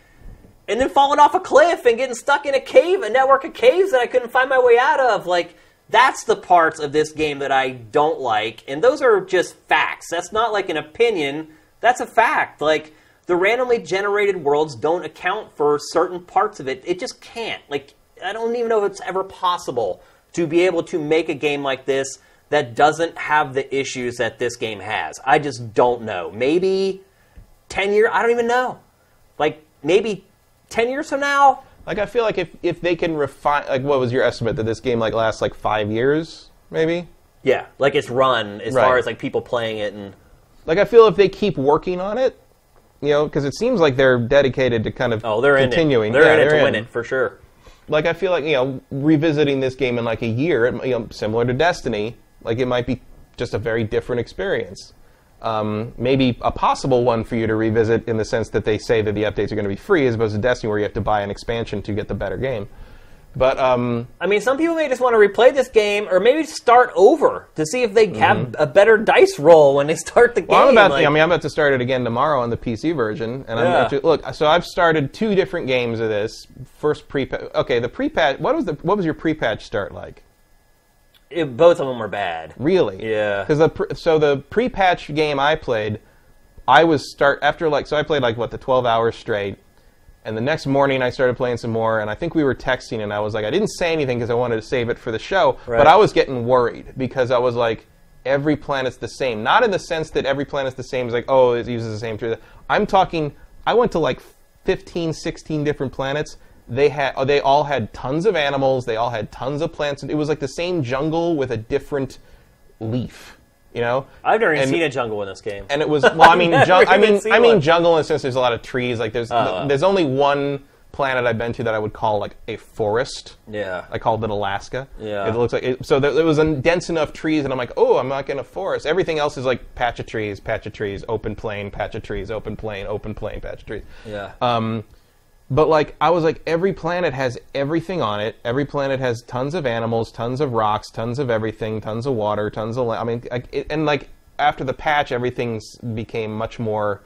and then falling off a cliff and getting stuck in a cave, a network of caves that I couldn't find my way out of. Like, that's the parts of this game that I don't like, and those are just facts. That's not like an opinion. That's a fact. Like the randomly generated worlds don't account for certain parts of it. It just can't. Like I don't even know if it's ever possible to be able to make a game like this that doesn't have the issues that this game has. I just don't know. Maybe 10 years, I don't even know. Like maybe 10 years from now, Like I feel like if if they can refine, like what was your estimate that this game like lasts like five years, maybe? yeah, like it's run as Right. far as like people playing it and Like I feel if they keep working on it, you know, because it seems like they're dedicated to kind of oh, they're continuing. in it. They're Yeah, in it to they're win it for sure. Like I feel like you know, revisiting this game in like a year, it, you know, similar to Destiny, like it might be just a very different experience. Um, maybe a possible one for you to revisit in the sense that they say that the updates are going to be free, as opposed to Destiny, where you have to buy an expansion to get the better game. But um, I mean, some people may just want to replay this game, or maybe start over to see if they have a better dice roll when they start the game. Mm-hmm. Well, I'm about. like- I mean, I'm about to start it again tomorrow on the PC version, and I'm Yeah. to look. So I've started two different games of this. First pre. Okay, the pre-patch. What was the? What was your pre-patch start like? it- both of them were bad. Really? Yeah. Because the pre- so the pre-patch game I played, I was start after like so I played like what the 12 hours straight, and the next morning I started playing some more, and I think we were texting, and I was like I didn't say anything because I wanted to save it for the show, Right. but I was getting worried because I was like every planet's the same, not in the sense that every planet's the same, is like oh it uses the same tree. I'm talking I went to like 15, 16 different planets. They had oh, they all had tons of animals. They all had tons of plants. It was like the same jungle with a different leaf. You know, I've never even And- seen a jungle in this game. and it was well. I mean, I've jun- never I mean, I mean, one. jungle in the sense there's a lot of trees. Like there's Uh. there's only one planet I've been to that I would call like a forest. yeah. I called it Alaska. Yeah. It looks like it, so. There, there was a dense enough trees, and I'm like, oh, I'm not in a forest. Everything else is like patch of trees, patch of trees, open plain, patch of trees, open plain, open plain, patch of trees. yeah. Um, but like I was like, every planet has everything on it. Every planet has tons of animals, tons of rocks, tons of everything, tons of water, tons of. la- I mean, like, it, and like after the patch, everything's became much more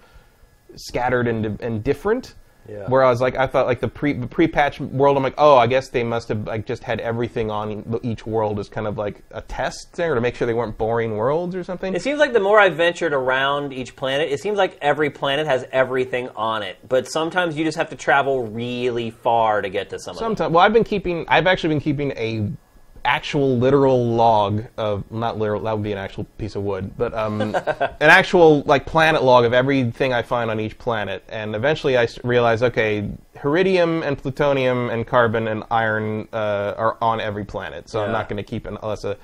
scattered and and different. Yeah. Whereas like I thought like the pre the pre-patch world, I'm like, oh, I guess they must have like just had everything on each world as kind of like a test there to make sure they weren't boring worlds or something. It seems like the more I've ventured around each planet, it seems like every planet has everything on it. But sometimes you just have to travel really far to get to some of them. Sometimes, well, I've been keeping. I've actually been keeping a actual literal log of not literal. That would be an actual piece of wood, but um, an actual like planet log of everything I find on each planet. And eventually, i realized, okay, iridium and plutonium and carbon and iron uh, are on every planet, so I'm not going to keep an unless a.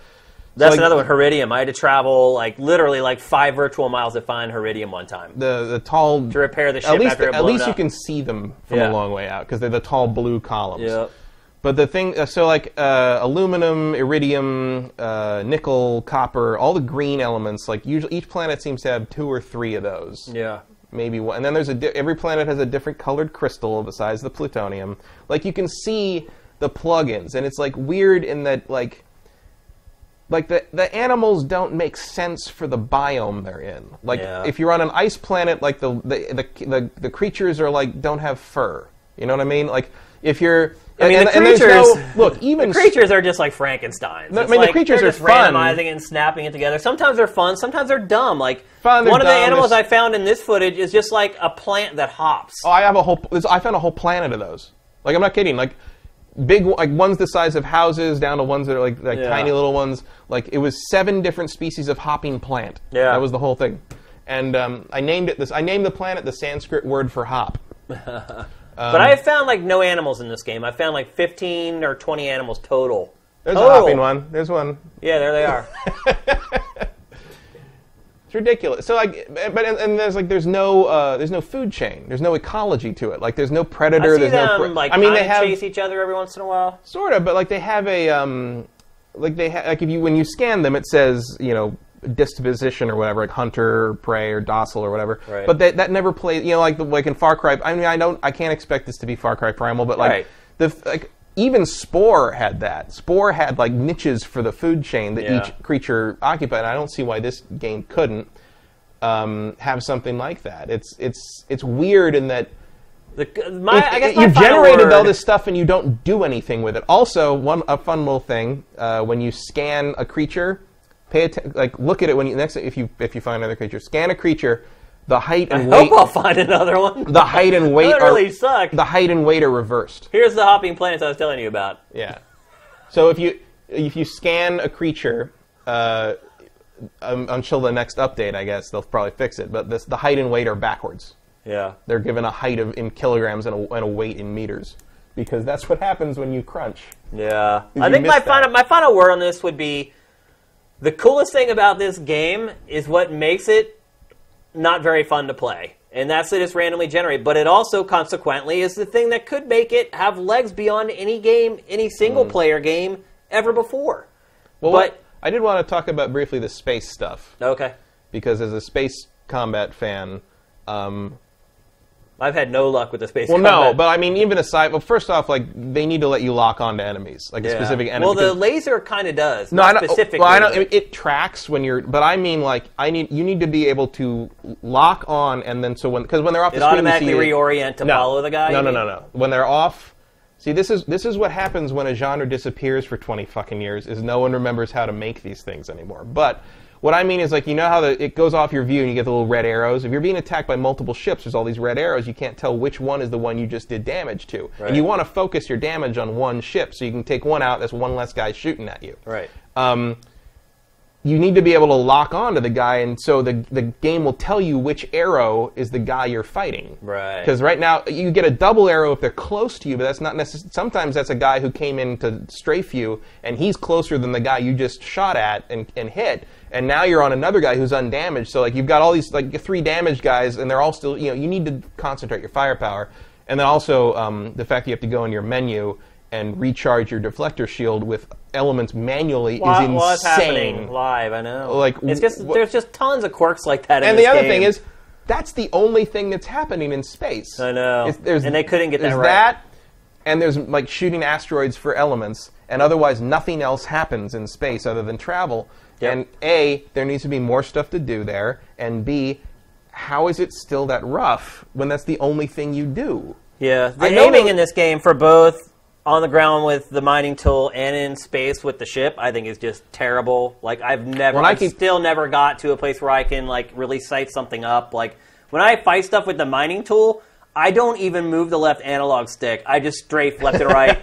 That's like- another one, Heridium. I had to travel like literally like five virtual miles to find Heridium one time. The the tall To repair the ship at least after it at least you can see them from Yeah. a long way out because they're the tall blue columns. Yep. But the thing, uh, so like uh, aluminum, iridium, uh, nickel, copper, all the green elements. Like usually, each planet seems to have two or three of those. Yeah. Maybe one. And then there's a di- every planet has a different colored crystal besides the plutonium. Like you can see the plugins, and it's like weird in that like. Like the the animals don't make sense for the biome they're in. Like Yeah. if you're on an ice planet, like the the, the the the creatures are like don't have fur. You know what I mean? Like if you're I mean, and, the creatures. no- look, even creatures are just like Frankenstein's. No, I mean, the creatures just fun. randomizing and snapping it together. Sometimes they're fun. Sometimes they're dumb. Like Fun, one of the animals I found in this footage is just like a plant that hops. Oh, I have a whole. I found a whole planet of those. Like I'm not kidding. Like big, like ones the size of houses down to ones that are like like Yeah. tiny little ones. Like it was seven different species of hopping plant. Yeah. that was the whole thing. And um, I named it this. I named the planet the Sanskrit word for hop. but I have found like no animals in this game. I found like 15 or 20 animals total. There's Total. a hopping one. There's one. Yeah, there they are. It's ridiculous. So like, but and, and there's like there's no uh, there's no food chain. There's no ecology to it. Like there's no I predator. see there's them no. Pre- like I mean, they have chase each other every once in a while. sort of, but like they have a um, like they ha- like if you when you scan them, it says you know disposition or whatever, like hunter, or prey, or docile or whatever. Right. But that that never plays. You know, like the, like in Far Cry. I mean, I don't. I can't expect this to be Far Cry Primal, but like Right. the like. Even Spore had that. Spore had like niches for the food chain that Yeah. each creature occupied. And I don't see why this game couldn't um, have something like that. It's it's it's weird in that The, my, if- I guess my you've generated word, all this stuff and you don't do anything with it. Also, one a fun little thing uh, when you scan a creature, pay attention. like look at it when you next if you if you find another creature, scan a creature. The height I and weight, hope I'll find another one. the height and weight that are suck. the height and weight are reversed. Here's the hopping planets I was telling you about. Yeah. So if you if you scan a creature uh, um, until the next update, I guess they'll probably fix it. But this, the height and weight are backwards. Yeah. They're given a height of in kilograms and a, and a weight in meters because that's what happens when you crunch. Yeah. I think my that? final my final word on this would be the coolest thing about this game is what makes it not very fun to play. And that's that it's randomly generated. But it also consequently is the thing that could make it have legs beyond any game, any single Mm. player game ever before. Well, But- I did want to talk about briefly the space stuff Okay. because as a space combat fan, um, I've had no luck with the space well, no, but I mean, even aside, well, first off, like they need to let you lock onto enemies, like a Yeah. specific enemy. Well, the laser kind of does. No, not I don't. specifically. Well, I don't. It, it tracks when you're, but I mean, like, I need you need to be able to lock on, and then so when because when they're off it the screen, you automatically see it- reorient to follow the guy. No, you no, mean? no, no. When they're off, see, this is this is what happens when a genre disappears for twenty fucking years. Is no one remembers how to make these things anymore. But what I mean is, like, you know how the, it goes off your view and you get the little red arrows. If you're being attacked by multiple ships, there's all these red arrows. You can't tell which one is the one you just did damage to, Right. and you want to focus your damage on one ship so you can take one out. That's one less guy shooting at you Right. um, you need to be able to lock on to the guy, and so the the game will tell you which arrow is the guy you're fighting. Right. Because right now you get a double arrow if they're close to you, but that's not necessarily. Sometimes that's a guy who came in to strafe you, and he's closer than the guy you just shot at and, and hit. And now you're on another guy who's undamaged. So like you've got all these like three damaged guys, and they're all still. You know, you need to concentrate your firepower, and then also um, the fact that you have to go in your menu and recharge your deflector shield with elements manually Wha- is insane. Happening live? I know. Like, it's just wh- there's just tons of quirks like that. in And the other game. thing is, that's the only thing that's happening in space. I know. It's- And they couldn't get that right. that, and there's like shooting asteroids for elements, and otherwise nothing else happens in space other than travel. Yep. And A, there needs to be more stuff to do there, and B, how is it still that rough when that's the only thing you do? yeah, the aiming in this game for both on the ground with the mining tool and in space with the ship, I think is just terrible. Like I've never, When I I've keep- still never got to a place where I can like really sight something up. Like when I fight stuff with the mining tool. I don't even move the left analog stick. I just strafe left and right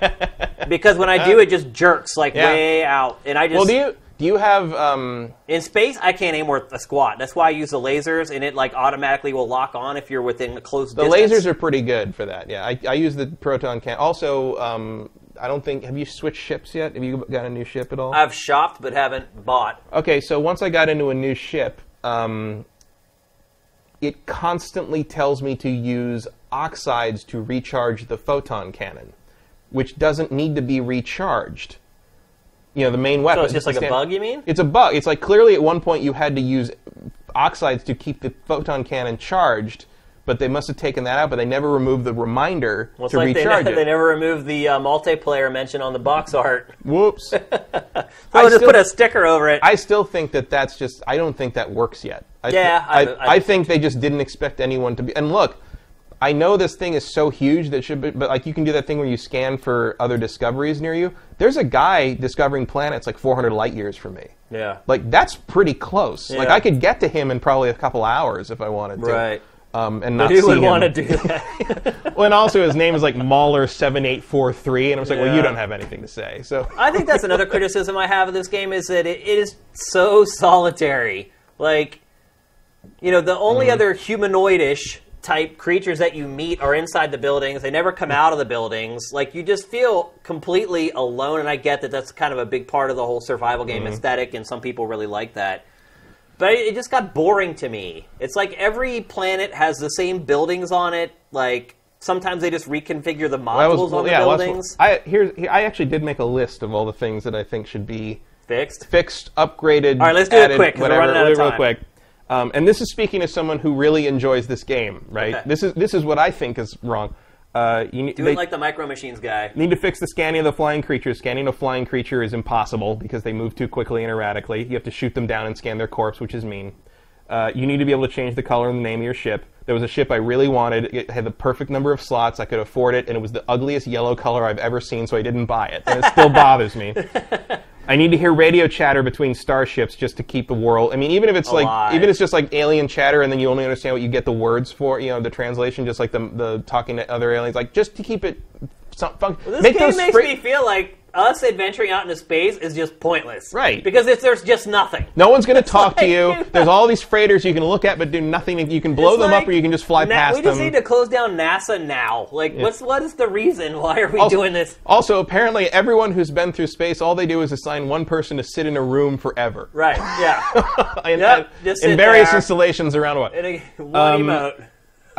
because when I do, it just jerks like Yeah. way out, and I just Well, do you do you have um, In space, I can't aim worth a squat. That's why I use the lasers, and it like automatically will lock on if you're within a close the distance. lasers are pretty good for that? Yeah, I, I use the proton can. Also, um, I don't think have you switched ships yet? Have you got a new ship at all? I've shopped but haven't bought. Okay, so once I got into a new ship, um, it constantly tells me to use oxides to recharge the photon cannon, which doesn't need to be recharged. You know, the main weapon. So it's just like a bug, you mean? It's a bug. It's like clearly at one point you had to use oxides to keep the photon cannon charged, but they must have taken that out, but they never removed the reminder Well, to like they, recharge ne- it. they never removed the uh, multiplayer mention on the box art. Whoops. So I I'll just still- put a sticker over it. I still think that that's just. I don't think that works yet. I Yeah, I, I- I, I- think they just didn't expect anyone to be. And look, I know this thing is so huge that should be, but like you can do that thing where you scan for other discoveries near you. There's a guy discovering planets like 400 light years from me. yeah. Like that's pretty close. Yeah. Like I could get to him in probably a couple hours if I wanted to. Right. Um, and not Who see would him. want to do that? Well, and also his name is like Mahler seven eight four three, and I was like, well, you don't have anything to say. So I think that's another criticism I have of this game is that it, it is so solitary. Like, you know, the only Mm-hmm. other humanoidish type creatures that you meet are inside the buildings. They never come out of the buildings. Like, you just feel completely alone. And I get that that's kind of a big part of the whole survival game Mm-hmm. aesthetic, and some people really like that. But it just got boring to me. It's like every planet has the same buildings on it. Like sometimes they just reconfigure the Well, modules was- on the yeah, buildings. what- I here I actually did make a list of all the things that I think should be Fixed. fixed, upgraded. All right, let's do it added, quick, 'cause we're running out of really real quick. Um, and this is speaking as someone who really enjoys this game, right? Okay. This is this is what I think is wrong. Uh, you need, Do they like the Micro Machines guy. need to fix the scanning of the flying creatures. Scanning a flying creature is impossible because they move too quickly and erratically. You have to shoot them down and scan their corpse, which is mean. Uh, you need to be able to change the color and the name of your ship. There was a ship I really wanted. It had the perfect number of slots. I could afford it, and it was the ugliest yellow color I've ever seen, so I didn't buy it. And it still bothers me. I need to hear radio chatter between starships just to keep the world. I mean, even if it's like, even if it's just like alien chatter, and then you only understand what you get the words for, you know, the translation, just like the the talking to other aliens, like just to keep it. Some, fun, This make game makes me feel like us adventuring out into space is just pointless. Right. Because it's, there's just nothing. No one's going to talk to you. There's all these freighters you can look at, but do nothing. You can blow It's them like, up, or you can just fly na- past We just them. need to close down NASA now. Like, what's what is the reason? Why are we also, doing this? also, apparently, everyone who's been through space, all they do is assign one person to sit in a room forever. Right. Yeah. in, Yep, in various there. installations around what. And a, one Um, emote.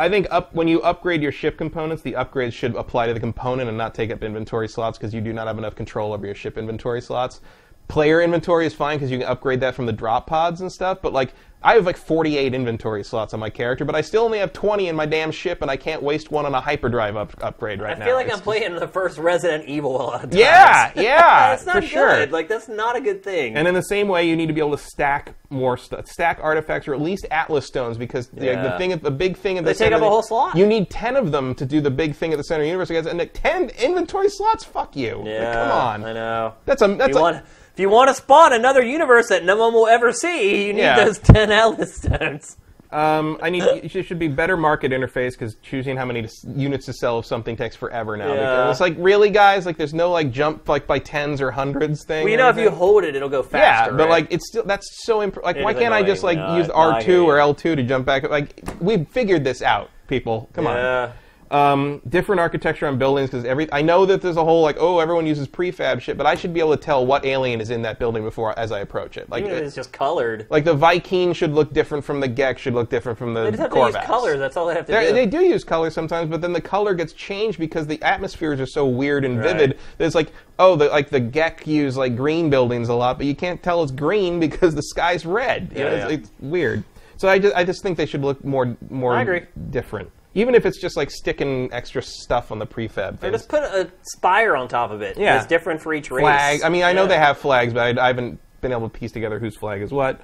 I think up when you upgrade your ship components, the upgrades should apply to the component and not take up inventory slots because you do not have enough control over your ship inventory slots. Player inventory is fine because you can upgrade that from the drop pods and stuff, but like I have like 48 inventory slots on my character, but I still only have 20 in my damn ship, and I can't waste one on a hyperdrive up- upgrade right now. I feel like It's I'm playing the first Resident Evil a lot of times. Yeah, yeah, That's not for good. sure. Like, that's not a good thing. And in the same way, you need to be able to stack more stuff, stack artifacts or at least Atlas stones because the, Yeah. the thing, the big thing at the They take center, up a whole slot. You need ten of them to do the big thing at the center of the universe. Guys, and like, ten inventory slots. Fuck you. Like, yeah, come on. I know. That's a that's you, a, want, if you want to spawn another universe that no one will ever see, you need Yeah. those 10 Atlas stones. um. I need it should be better market interface because choosing how many to, s- units to sell of something takes forever now. Yeah. Because it's like really, guys. Like there's no like jump like by tens or hundreds thing. Well, you or know, if you anything. hold it, it'll go Yeah, faster. but right? like it's still that's so imp- like It why is can't I just like annoying. use No, no, I R two or you. L two to jump back? Like we've figured this out, people. Come on. Yeah. Um, different architecture on buildings because every I know that there's a whole like oh everyone uses prefab shit, but I should be able to tell what alien is in that building before as I approach it. Like Even if it- it's just colored. like the Vy'keen should look different from the Gek should look different from the They just have Korvax. to use colors. That's all they have to They're- do. They do use color sometimes, but then the color gets changed because the atmospheres are so weird and Right. vivid. that it's like, oh, the, like the Gek use like green buildings a lot, but you can't tell it's green because the sky's red. You know, Yeah, it's, yeah. it's weird. So I just, I just think they should look more more I agree. different. Even if it's just like sticking extra stuff on the prefab Or just put a spire on top of it. Yeah. It's different for each race. flag. I mean, I know Yeah. they have flags, but I, I haven't been able to piece together whose flag is what.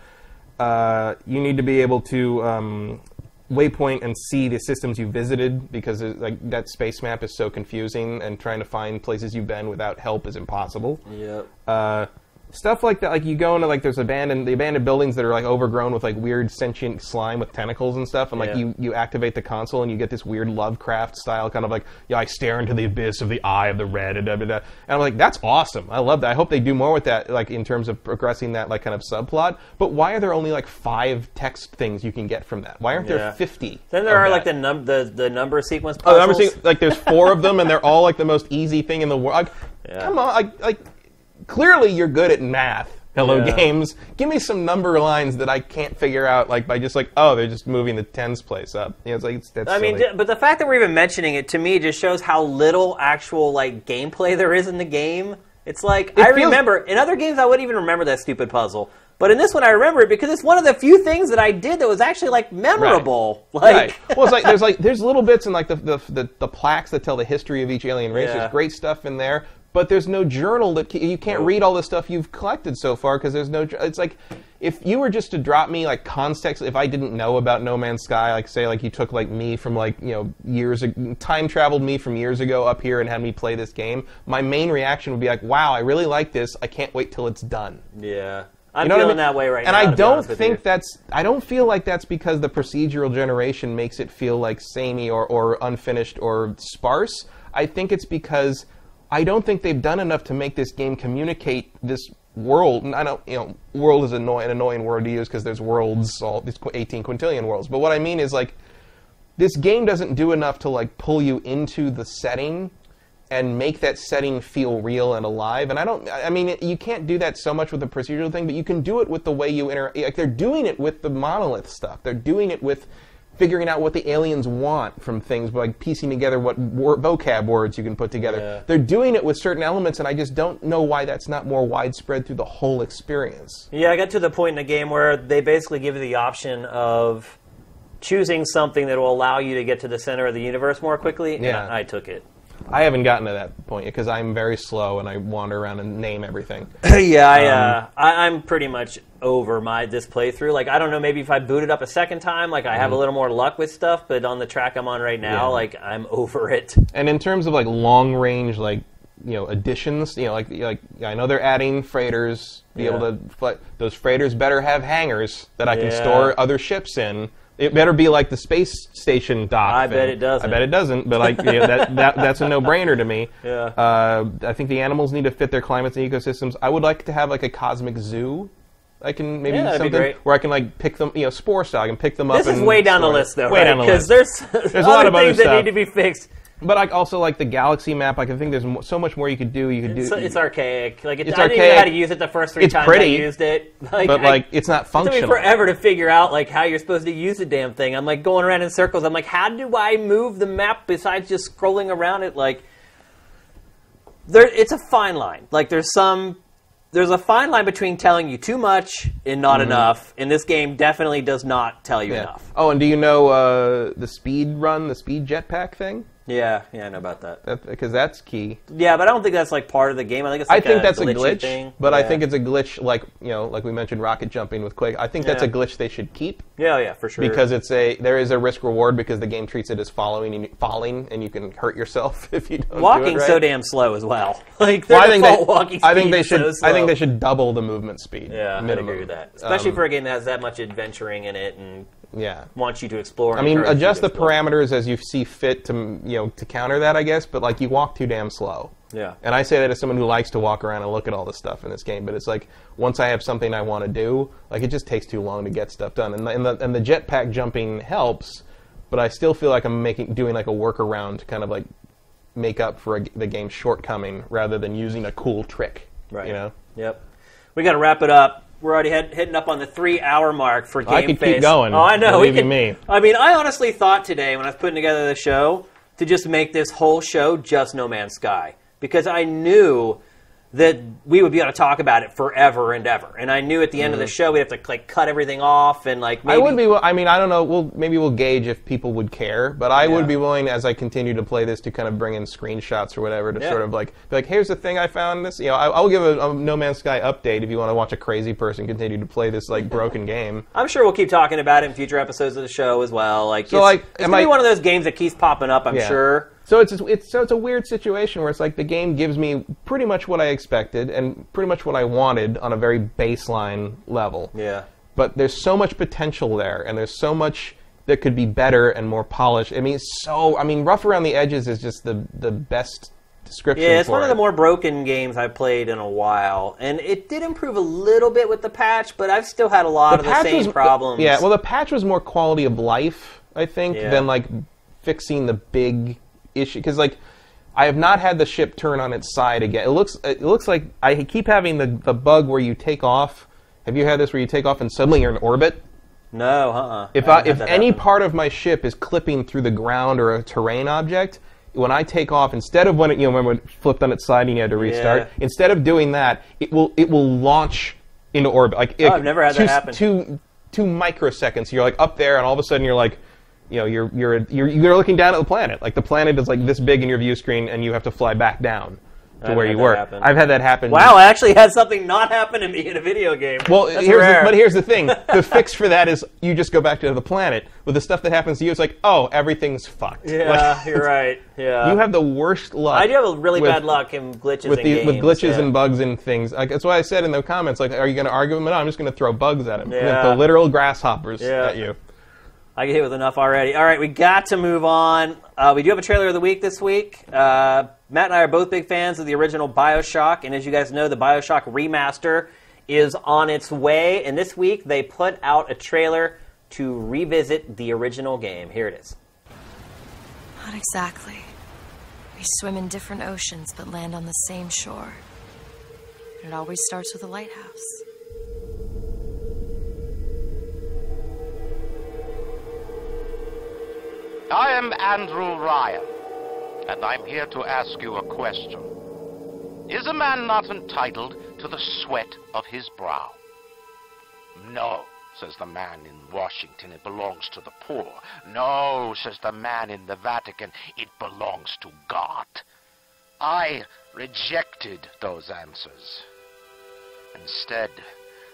Uh, you need to be able to um, waypoint and see the systems you visited because it, like that space map is so confusing, and trying to find places you've been without help is impossible. Yep. Uh, stuff like that, like you go into like there's abandoned the abandoned buildings that are like overgrown with like weird sentient slime with tentacles and stuff, and like Yeah. you you activate the console and you get this weird Lovecraft style kind of like yeah I stare into the abyss of the eye of the red and da, da, da. and I'm like that's awesome I love that I hope they do more with that like in terms of progressing that like kind of subplot. But why are there only like five text things you can get from that? Why aren't Yeah. there fifty? Then there of are like the num the the number sequence Oh, puzzles. I'm seeing like there's four of them, and they're all like the most easy thing in the world. Like. Come on, like, like clearly you're good at math. Hello, Yeah. games. Give me some number lines that I can't figure out, like by just like, oh, they're just moving the tens place up. You know, it's like it's, that's I mean, silly. ju- but the fact that we're even mentioning it to me just shows how little actual like gameplay there is in the game. It's like I feels- remember in other games I wouldn't even remember that stupid puzzle, but in this one I remember it because it's one of the few things that I did that was actually like memorable. Like, right. Well, it's like there's like there's little bits in like the the, the the plaques that tell the history of each alien race. Yeah. There's great stuff in there, but there's no journal that you can't read all the stuff you've collected so far because there's no. It's like if you were just to drop me like context, if I didn't know about No Man's Sky, like say like you took like me from like you know years time traveled me from years ago up here and had me play this game, my main reaction would be like, wow, I really like this. I can't wait till it's done. yeah, I'm You know what I feeling mean? that way right and now. And I don't think that's. I don't feel like that's because the procedural generation makes it feel like samey or, or unfinished or sparse. I think it's because I don't think they've done enough to make this game communicate this world. And I don't, you know, world is an annoying word to use because there's worlds, all these 18 quintillion worlds. But what I mean is like, this game doesn't do enough to like pull you into the setting and make that setting feel real and alive. And I don't, I mean, you can't do that so much with the procedural thing, but you can do it with the way you interact. Like they're doing it with the monolith stuff. They're doing it with figuring out what the aliens want from things, like piecing together what wor- vocab words you can put together. Yeah. They're doing it with certain elements, and I just don't know why that's not more widespread through the whole experience. Yeah, I got to the point in the game where they basically give you the option of choosing something that will allow you to get to the center of the universe more quickly. and Yeah. I, I took it. I haven't gotten to that point yet because I'm very slow and I wander around and name everything. yeah, I, Um, uh, I, I'm pretty much over my this playthrough. Like, I don't know, maybe if I boot it up a second time, like I have a little more luck with stuff. But on the track I'm on right now, Mm-hmm. Yeah. like I'm over it. And in terms of like long range, like you know, additions, you know, like like I know they're adding freighters. Be able to, but those freighters better have hangars that I can Yeah. store other ships in. It better be like the space station dock. I thing. bet it doesn't. I bet it doesn't. But like know, that, that that's a no brainer to me. Yeah. Uh, I think the animals need to fit their climates and ecosystems. I would like to have like a cosmic zoo. I can maybe Yeah, something great. where I can like pick them, you know, spore. I can pick them up. This is and way down the list, though, way right? down the Because list. there's, There's a lot of other things that need to be fixed. But like also like the galaxy map, like I think there's mo- so much more you could do. You could It's, do. it's archaic. Like it, It's I didn't even know how to use it the first three It's times pretty, I used it. Like, but I- like it's not It took me functional. forever to figure out like how you're supposed to use the damn thing. I'm like going around in circles. I'm like, how do I move the map besides just scrolling around it? Like, there, it's a fine line. Like, there's some, there's a fine line between telling you too much and not enough. And this game definitely does not tell you Mm-hmm. Yeah. enough. Oh, and do you know uh, the speed run, the speed jetpack thing? Yeah, yeah, I know about that. That, because that's key. Yeah, but I don't think that's like part of the game. I think it's I think a that's a glitch, thing. but I think it's a glitch like you know, like we mentioned, rocket jumping with Quake. I think that's Yeah. a glitch they should keep yeah, yeah, for sure. because it's a there is a risk reward because the game treats it as following and falling, and you can hurt yourself if you don't. do it right. so damn slow as well. Like Well, I think they, walking I think they should. so I think they should double the movement speed. Yeah, minimum. I agree with that. Especially Um, for a game that has that much adventuring in it and yeah. wants you to explore. I mean, adjust the explore. parameters as you see fit to you know to counter that, I guess. But like you walk too damn slow. Yeah. And I say that as someone who likes to walk around and look at all the stuff in this game, but it's like once I have something I want to do, like it just takes too long to get stuff done. And the, and the and the jetpack jumping helps, but I still feel like I'm making doing like a workaround to kind of like make up for a, the game's shortcoming rather than using a cool trick. Right. You know. Yep. We got to wrap it up. We're already head, hitting up on the three-hour mark for Game I could keep Face. going, Oh, I know. believe we you could, me. I mean, I honestly thought today when I was putting together the show to just make this whole show just No Man's Sky because I knew that we would be able to talk about it forever and ever. And I knew at the end of the show we'd have to like cut everything off and like maybe Mm-hmm. I would be. I mean, I don't know. We'll maybe we'll gauge if people would care, but I Yeah. would be willing, as I continue to play this, to kind of bring in screenshots or whatever to Yeah. sort of like be like, here's the thing I found. This, you know, I, I'll give a, a No Man's Sky update if you want to watch a crazy person continue to play this like broken game. I'm sure we'll keep talking about it in future episodes of the show as well. Like, So, it's, like, it's gonna be one of those games that keeps popping up. I'm Yeah. sure. So it's it's so it's a weird situation where it's like the game gives me pretty much what I expected and pretty much what I wanted on a very baseline level. Yeah. but there's so much potential there, and there's so much that could be better and more polished. I mean, so I mean, rough around the edges is just the the best description. Yeah, it's one of the more broken games I've played in a while, and it did improve a little bit with the patch, but I've still had a lot of the same was- uh, problems. Yeah, well, the patch was more quality of life, I think, Yeah. than like fixing the big issue. Because like, I have not had the ship turn on its side again. It looks it looks like I keep having the the bug where you take off. Have you had this where you take off and suddenly you're in orbit? no, uh-uh. If I I, if any happen. part of my ship is clipping through the ground or a terrain object, when I take off, instead of when it, you know, when it flipped on its side and you had to restart, Yeah. instead of doing that, it will it will launch into orbit. Like it, Oh, I've never had that happen. Two two microseconds, you're like up there, and all of a sudden you're like, you know, you're you're you're you're looking down at the planet. Like the planet is like this big in your view screen, and you have to fly back down to I've where you were. happen. I've had that happen. Wow, I actually had something not happen to me in a video game. Well, That's here's the, but here's the thing: the fix for that is you just go back to the planet. With the stuff that happens to you, it's like, oh, everything's fucked. yeah, Like, you're right. Yeah, You have the worst luck. I do have a really with- bad luck in glitches with the, games. with glitches yeah. and bugs and things. Like that's why I said in the comments, like, are you going to argue with him? No, I'm just going to throw bugs at him. Yeah. throw literal grasshoppers Yeah. at you. I get hit with enough already. All right, we got to move on. Uh, we do have a trailer of the week this week. Uh, Matt and I are both big fans of the original Bioshock, and as you guys know, the Bioshock remaster is on its way. And this week, they put out a trailer to revisit the original game. Here it is. Not exactly. We swim in different oceans but land on the same shore. It always starts with a lighthouse. I am Andrew Ryan, and I'm here to ask you a question. Is a man not entitled to the sweat of his brow? No, says the man in Washington, it belongs to the poor. No, says the man in the Vatican, it belongs to God. I rejected those answers. Instead,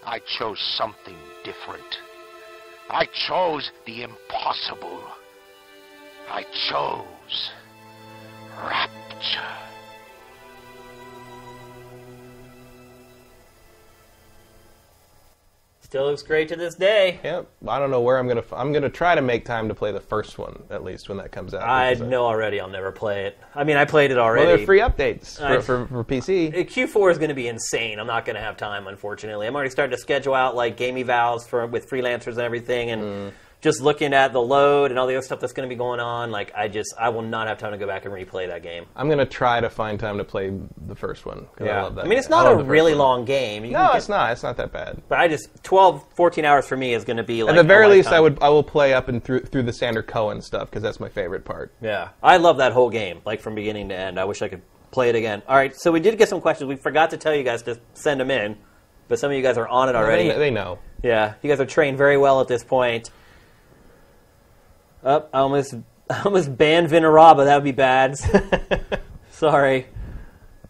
I chose something different. I chose the impossible. I chose rapture. Still looks great to this day. Yep. I don't know where I'm gonna. F- I'm gonna try to make time to play the first one at least when that comes out. I because know already I'll never play it. I mean, I played it Well, already. they're free updates I- for, for, for PC. Uh, Q4 is going to be insane. I'm not going to have time, unfortunately. I'm already starting to schedule out like game evals for with freelancers and everything, and Mm. Just looking at the load and all the other stuff that's going to be going on. Like, I just I will not have time to go back and replay that game. I'm gonna try to find time to play the first one. 'cause I love that. I mean, it's game. Not a love the first really one. long game. You No, get- it's not. It's not that bad. But I just 12, 14 hours for me is going to be like At the a very least, I lifetime. would I will play up and through through the Sander Cohen stuff because that's my favorite part. Yeah, I love that whole game, like from beginning to end. I wish I could play it again. All right, so we did get some questions. We forgot to tell you guys to send them in, but some of you guys are on it already. They, they know. Yeah, you guys are trained very well at this point. Up, I almost, I almost banned Vinaraba. That would be bad. Sorry.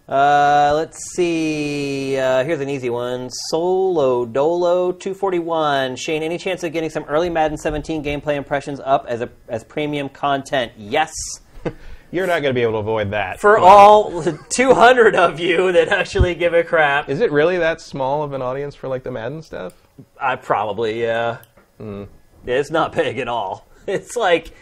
Uh, let's see. Uh, here's an easy one. Solo Dolo 241. Shane, any chance of getting some early Madden 17 gameplay impressions up as a as premium content? Yes. You're not going to be able to avoid that. For But- all 200 of you that actually give a crap, Is it really that small of an audience for like the Madden stuff? I probably yeah. Hmm. It's not big at all. It's like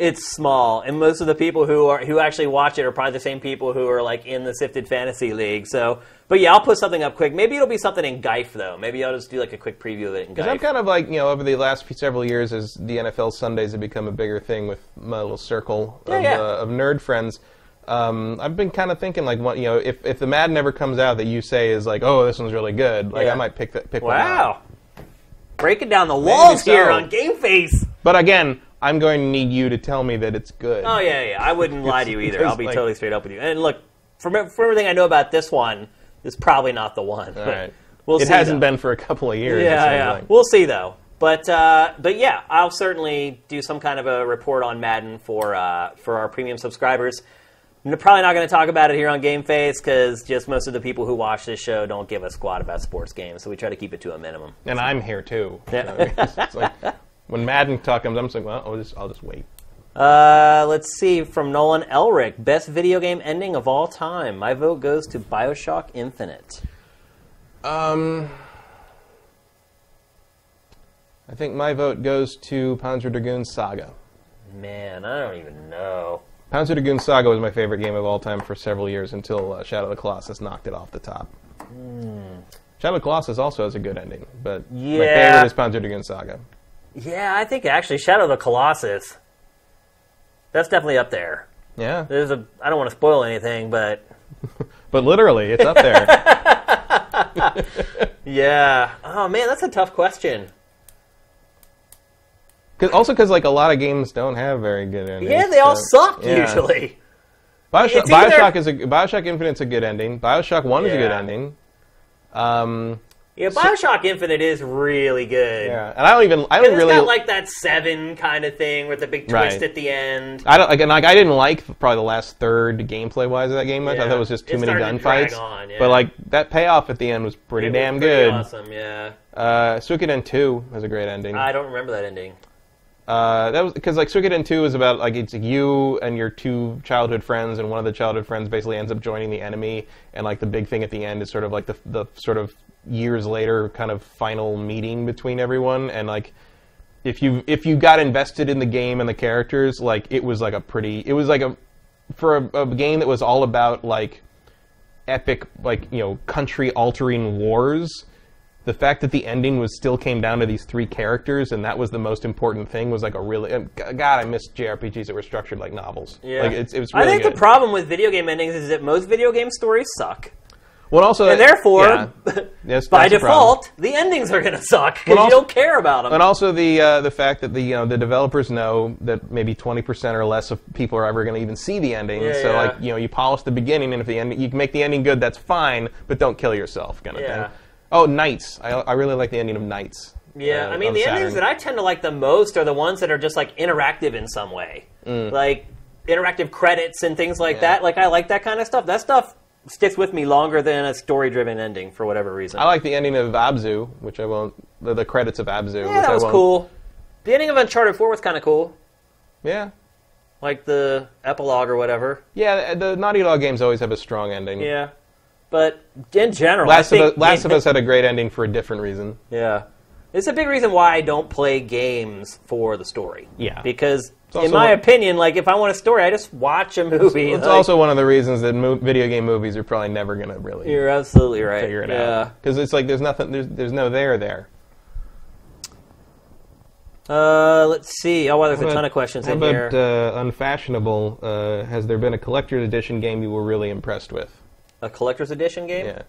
it's small, and most of the people who are who actually watch it are probably the same people who are like in the Sifted Fantasy League. So, but yeah, I'll put something up quick. Maybe it'll be something in Geif though. Maybe I'll just do like a quick preview of it in Because I'm kind of like, you know, over the last several years, as the NFL Sundays have become a bigger thing with my little circle of, yeah. Uh, of nerd friends, um, I've been kind of thinking, like, what, you know, if, if the Madden ever comes out that you say is like, oh, this one's really good, like, Yeah. I might pick that, pick one up. Wow, breaking down the walls so. here on Game Face. But again, I'm going to need you to tell me that it's good. Oh yeah, yeah. I wouldn't lie to you either. I'll be like- totally straight up with you. And look, from from everything I know about this one, it's probably not the one. All right. We'll it see, hasn't though. been for a couple of years. Yeah, yeah. like. We'll see though. But uh, but yeah, I'll certainly do some kind of a report on Madden for uh, for our premium subscribers. I'm probably not going to talk about it here on Game Face because just most of the people who watch this show don't give a squat about sports games, so we try to keep it to a minimum. And I'm here too. Yeah. It's like, when Madden talk comes, I'm just like, well, I'll just, I'll just wait. Uh, let's see from Nolan Elric, best video game ending of all time. My vote goes to Bioshock Infinite. Um, I think my vote goes to Panzer Dragoon Saga. Man, I don't even know. Panzer Dragoon Saga was my favorite game of all time for several years until uh, Shadow of the Colossus knocked it off the top. Shadow of the Colossus also has a good ending, but my. Yeah. favorite is Panzer Dragoon Saga. Yeah, I think actually Shadow of the Colossus. That's definitely up there. Yeah, There's a. I don't want to spoil anything, but but literally, it's up there. yeah. Oh man, that's a tough question. Cause, also, because like a lot of games don't have very good endings. Yeah, they all so- suck yeah. usually. Bioshock, Bioshock is a Bioshock Infinite's a good ending. Bioshock One is a good ending. Um, Yeah, Bioshock Infinite is really good. yeah, and I don't even I don't it's really got like that seven kind of thing with the big twist Right. at the end. I don't like, and like I didn't like probably the last third gameplay wise of that game much. I thought it was just too It many to gunfights. on, yeah. But like that payoff at the end was pretty It was damn pretty good. Awesome, yeah. Uh, Suikoden Two has a great ending. I don't remember that ending. Uh, that was because like Suikoden Two is about like it's you and your two childhood friends, and one of the childhood friends basically ends up joining the enemy, and like the big thing at the end is sort of like the the sort of years later kind of final meeting between everyone, and like if you if you got invested in the game and the characters, like it was like a pretty it was like a for a, a game that was all about like epic like you know country altering wars the fact that the ending was still came down to these three characters and that was the most important thing was like a really God I miss JRPGs that were structured like novels. Yeah. like it's, it was I think good. the problem with video game endings is that most video game stories suck. well, also And therefore, yeah. Yes, by default, the endings are going to suck because you don't care about them. And also the uh, the fact that the you know the developers know that maybe twenty percent or less of people are ever going to even see the ending. Yeah, so yeah. like you know you polish the beginning, and if the ending you can make the ending good, that's fine. But don't kill yourself, kind of Yeah. thing. Oh, NiGHTS! I, I really like the ending of NiGHTS. Yeah, uh, I mean the Saturn. endings that I tend to like the most are the ones that are just like interactive in some way, like interactive credits and things like Mm. Yeah. that. Like I like that kind of stuff. That stuff sticks with me longer than a story-driven ending for whatever reason. I like the ending of Abzu, which I won't. The, the credits of Abzu. yeah, which that was cool. The ending of Uncharted Four was kind of cool, Yeah, like the epilogue or whatever. yeah. The Naughty Dog games always have a strong ending. Yeah, but in general, Last I of think Us, Last of Us had a great ending for a different reason. Yeah. It's a big reason why I don't play games for the story. Yeah. Because, also in my one- opinion, like, if I want a story, I just watch a movie. It's Like, also one of the reasons that mo- video game movies are probably never going to really You're absolutely right. figure it yeah. out because it's like there's nothing, there's there's no there there. Uh, let's see. Oh, wow, there's a ton of questions how in about, here. Uh, unfashionable. Uh, has there been a collector's edition game you were really impressed with? A collector's edition game? Yeah,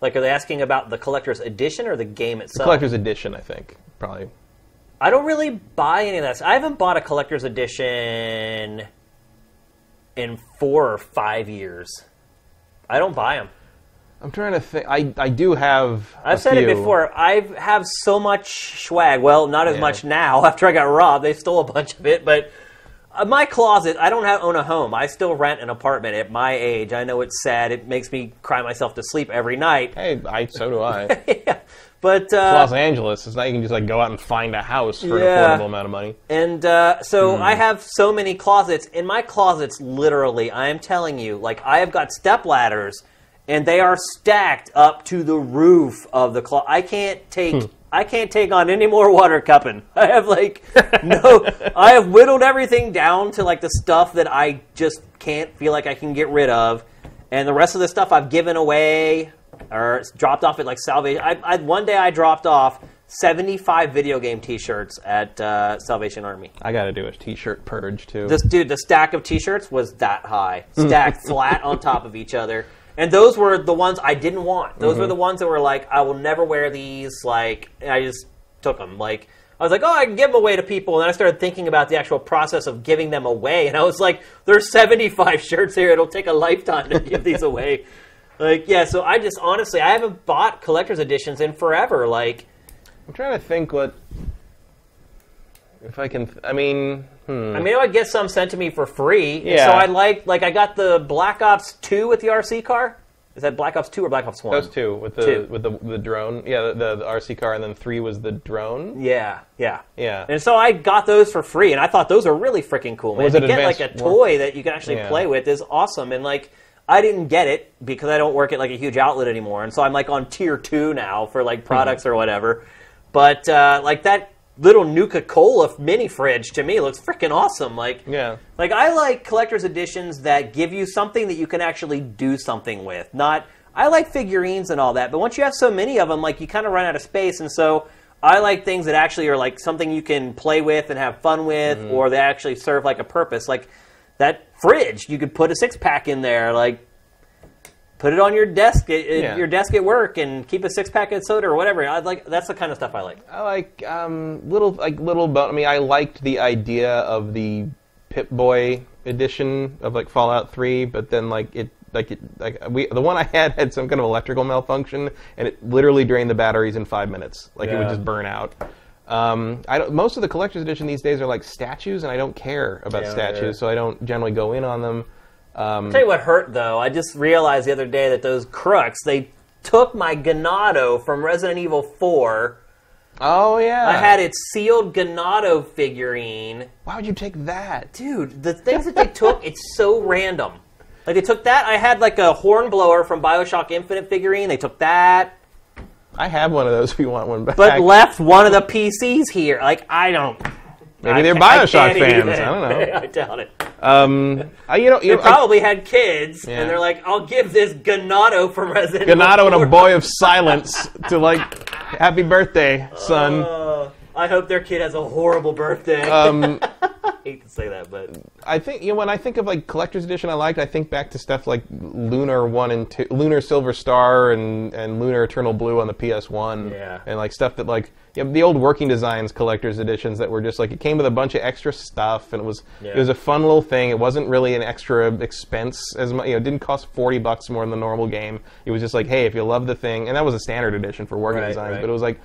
Like, are they asking about the collector's edition or the game itself? collector's edition. I think probably. I don't really buy any of that. I haven't bought a collector's edition in four or five years. I don't buy them. I'm trying to think. I I do have. I've said it before. I have so much swag. Well, not as Yeah. much now. After I got robbed, they stole a bunch of it. But my closet, I don't have, own a home. I still rent an apartment at my age. I know it's sad. It makes me cry myself to sleep every night. Hey, I so do I. yeah. But uh, Los Angeles. It's not you can just like go out and find a house for Yeah. an affordable amount of money. And uh, so Hmm. I have so many closets. In my closets, literally, I am telling you, like I have got step ladders, and they are stacked up to the roof of the closet. I can't take. I can't take on any more water cupping. I have like no. I have whittled everything down to like the stuff that I just can't feel like I can get rid of, and the rest of the stuff I've given away or dropped off at like Salvation. I, I one day I dropped off. 75 video game T-shirts at uh, Salvation Army. I got to do a t-shirt purge too. This dude, the stack of T-shirts was that high, stacked flat on top of each other, and those were the ones I didn't want. Those were mm-hmm. the ones that were like, I will never wear these. Like, I just took them. Like, I was like, oh, I can give them away to people, and then I started thinking about the actual process of giving them away, and I was like, there's 75 shirts here. It'll take a lifetime to give these away. Like, yeah. So I just honestly, I haven't bought collector's editions in forever. Like. I'm trying to think what if I can. I mean, hmm. I mean, I would get some sent to me for free. Yeah. So I like, like I got the Black Ops Two with the RC car. Is that Black Ops Two or Black Ops One? those two with the Two. with the the drone. Yeah, the, the the RC car, and then three was the drone. Yeah, yeah, Yeah. And so I got those for free, and I thought those are really freaking cool, man. Was to it get like a toy that you can actually Yeah. play with is awesome, and like. I didn't get it because I don't work at like a huge outlet anymore, and so I'm like on tier two now for like products or whatever. But uh, like that little Nuka Cola mini fridge to me looks freaking awesome. Like, Yeah. Like I like collector's editions that give you something that you can actually do something with. Not I like figurines and all that, but once you have so many of them, like you kind of run out of space. And so I like things that actually are like something you can play with and have fun with, Mm-hmm. or they actually serve like a purpose. Like that fridge, you could put a six pack in there, like. Put it on your desk, at, Yeah. your desk at work, and keep a six pack of soda or whatever. I like that's the kind of stuff I like. I like um, little like little. Bo- I mean, I liked the idea of the Pip Boy edition of like Fallout Three, but then like it like it like we the one I had had some kind of electrical malfunction, and it literally drained the batteries in five minutes. Like it would just burn out. Um, I don't, most of the collector's edition these days are like statues, and I don't care about Yeah, statues, so I don't generally go in on them. Um, Tell you what hurt though. I just realized the other day that those crooks they took my Ganado from Resident Evil 4. oh yeah, I had its sealed Ganado figurine. Why would you take that? Dude, the things that they took, it's so random. Like they took that. I had like a hornblower from BioShock Infinite figurine. They took that, I have one of those. If you want one back, but left one of the PCs here. Like I don't. Maybe they're I Bioshock fans. I don't know. I doubt it. Um, I, you know, you They know, probably had kids, Yeah. and they're like, "I'll give this Ganado from Resident Ganado and a boy of silence to like Happy birthday, son. Uh, I hope their kid has a horrible birthday. Um, I hate to say that, but I think you know when I think of like collector's edition, I liked. I think back to stuff like Lunar One and Two, Lunar Silver Star and and Lunar Eternal Blue on the PS One. Yeah. And like stuff that like you know, the old Working Designs collector's editions that were just like it came with a bunch of extra stuff and it was Yeah. it was a fun little thing. It wasn't really an extra expense as much. You know, it didn't cost forty bucks more than the normal game. It was just like, hey, if you love the thing, and that was a standard edition for Working Right, Designs, right. but it was like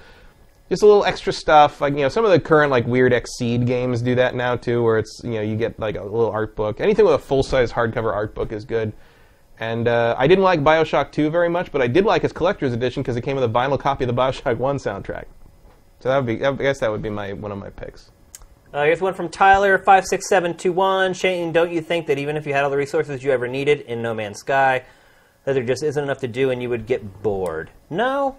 just a little extra stuff. Like you know, some of the current like Weird XSEED games do that now too, where it's you know you get like a little art book. Anything with a full size hardcover art book is good. And uh, I didn't like Bioshock 2 very much, but I did like its collector's edition because it came with a vinyl copy of the Bioshock 1 soundtrack. So that would be, I guess that would be my one of my picks. Uh, here's one from Tyler five six seven two one. Shane, don't you think that even if you had all the resources you ever needed in No Man's Sky, that there just isn't enough to do and you would get bored? No,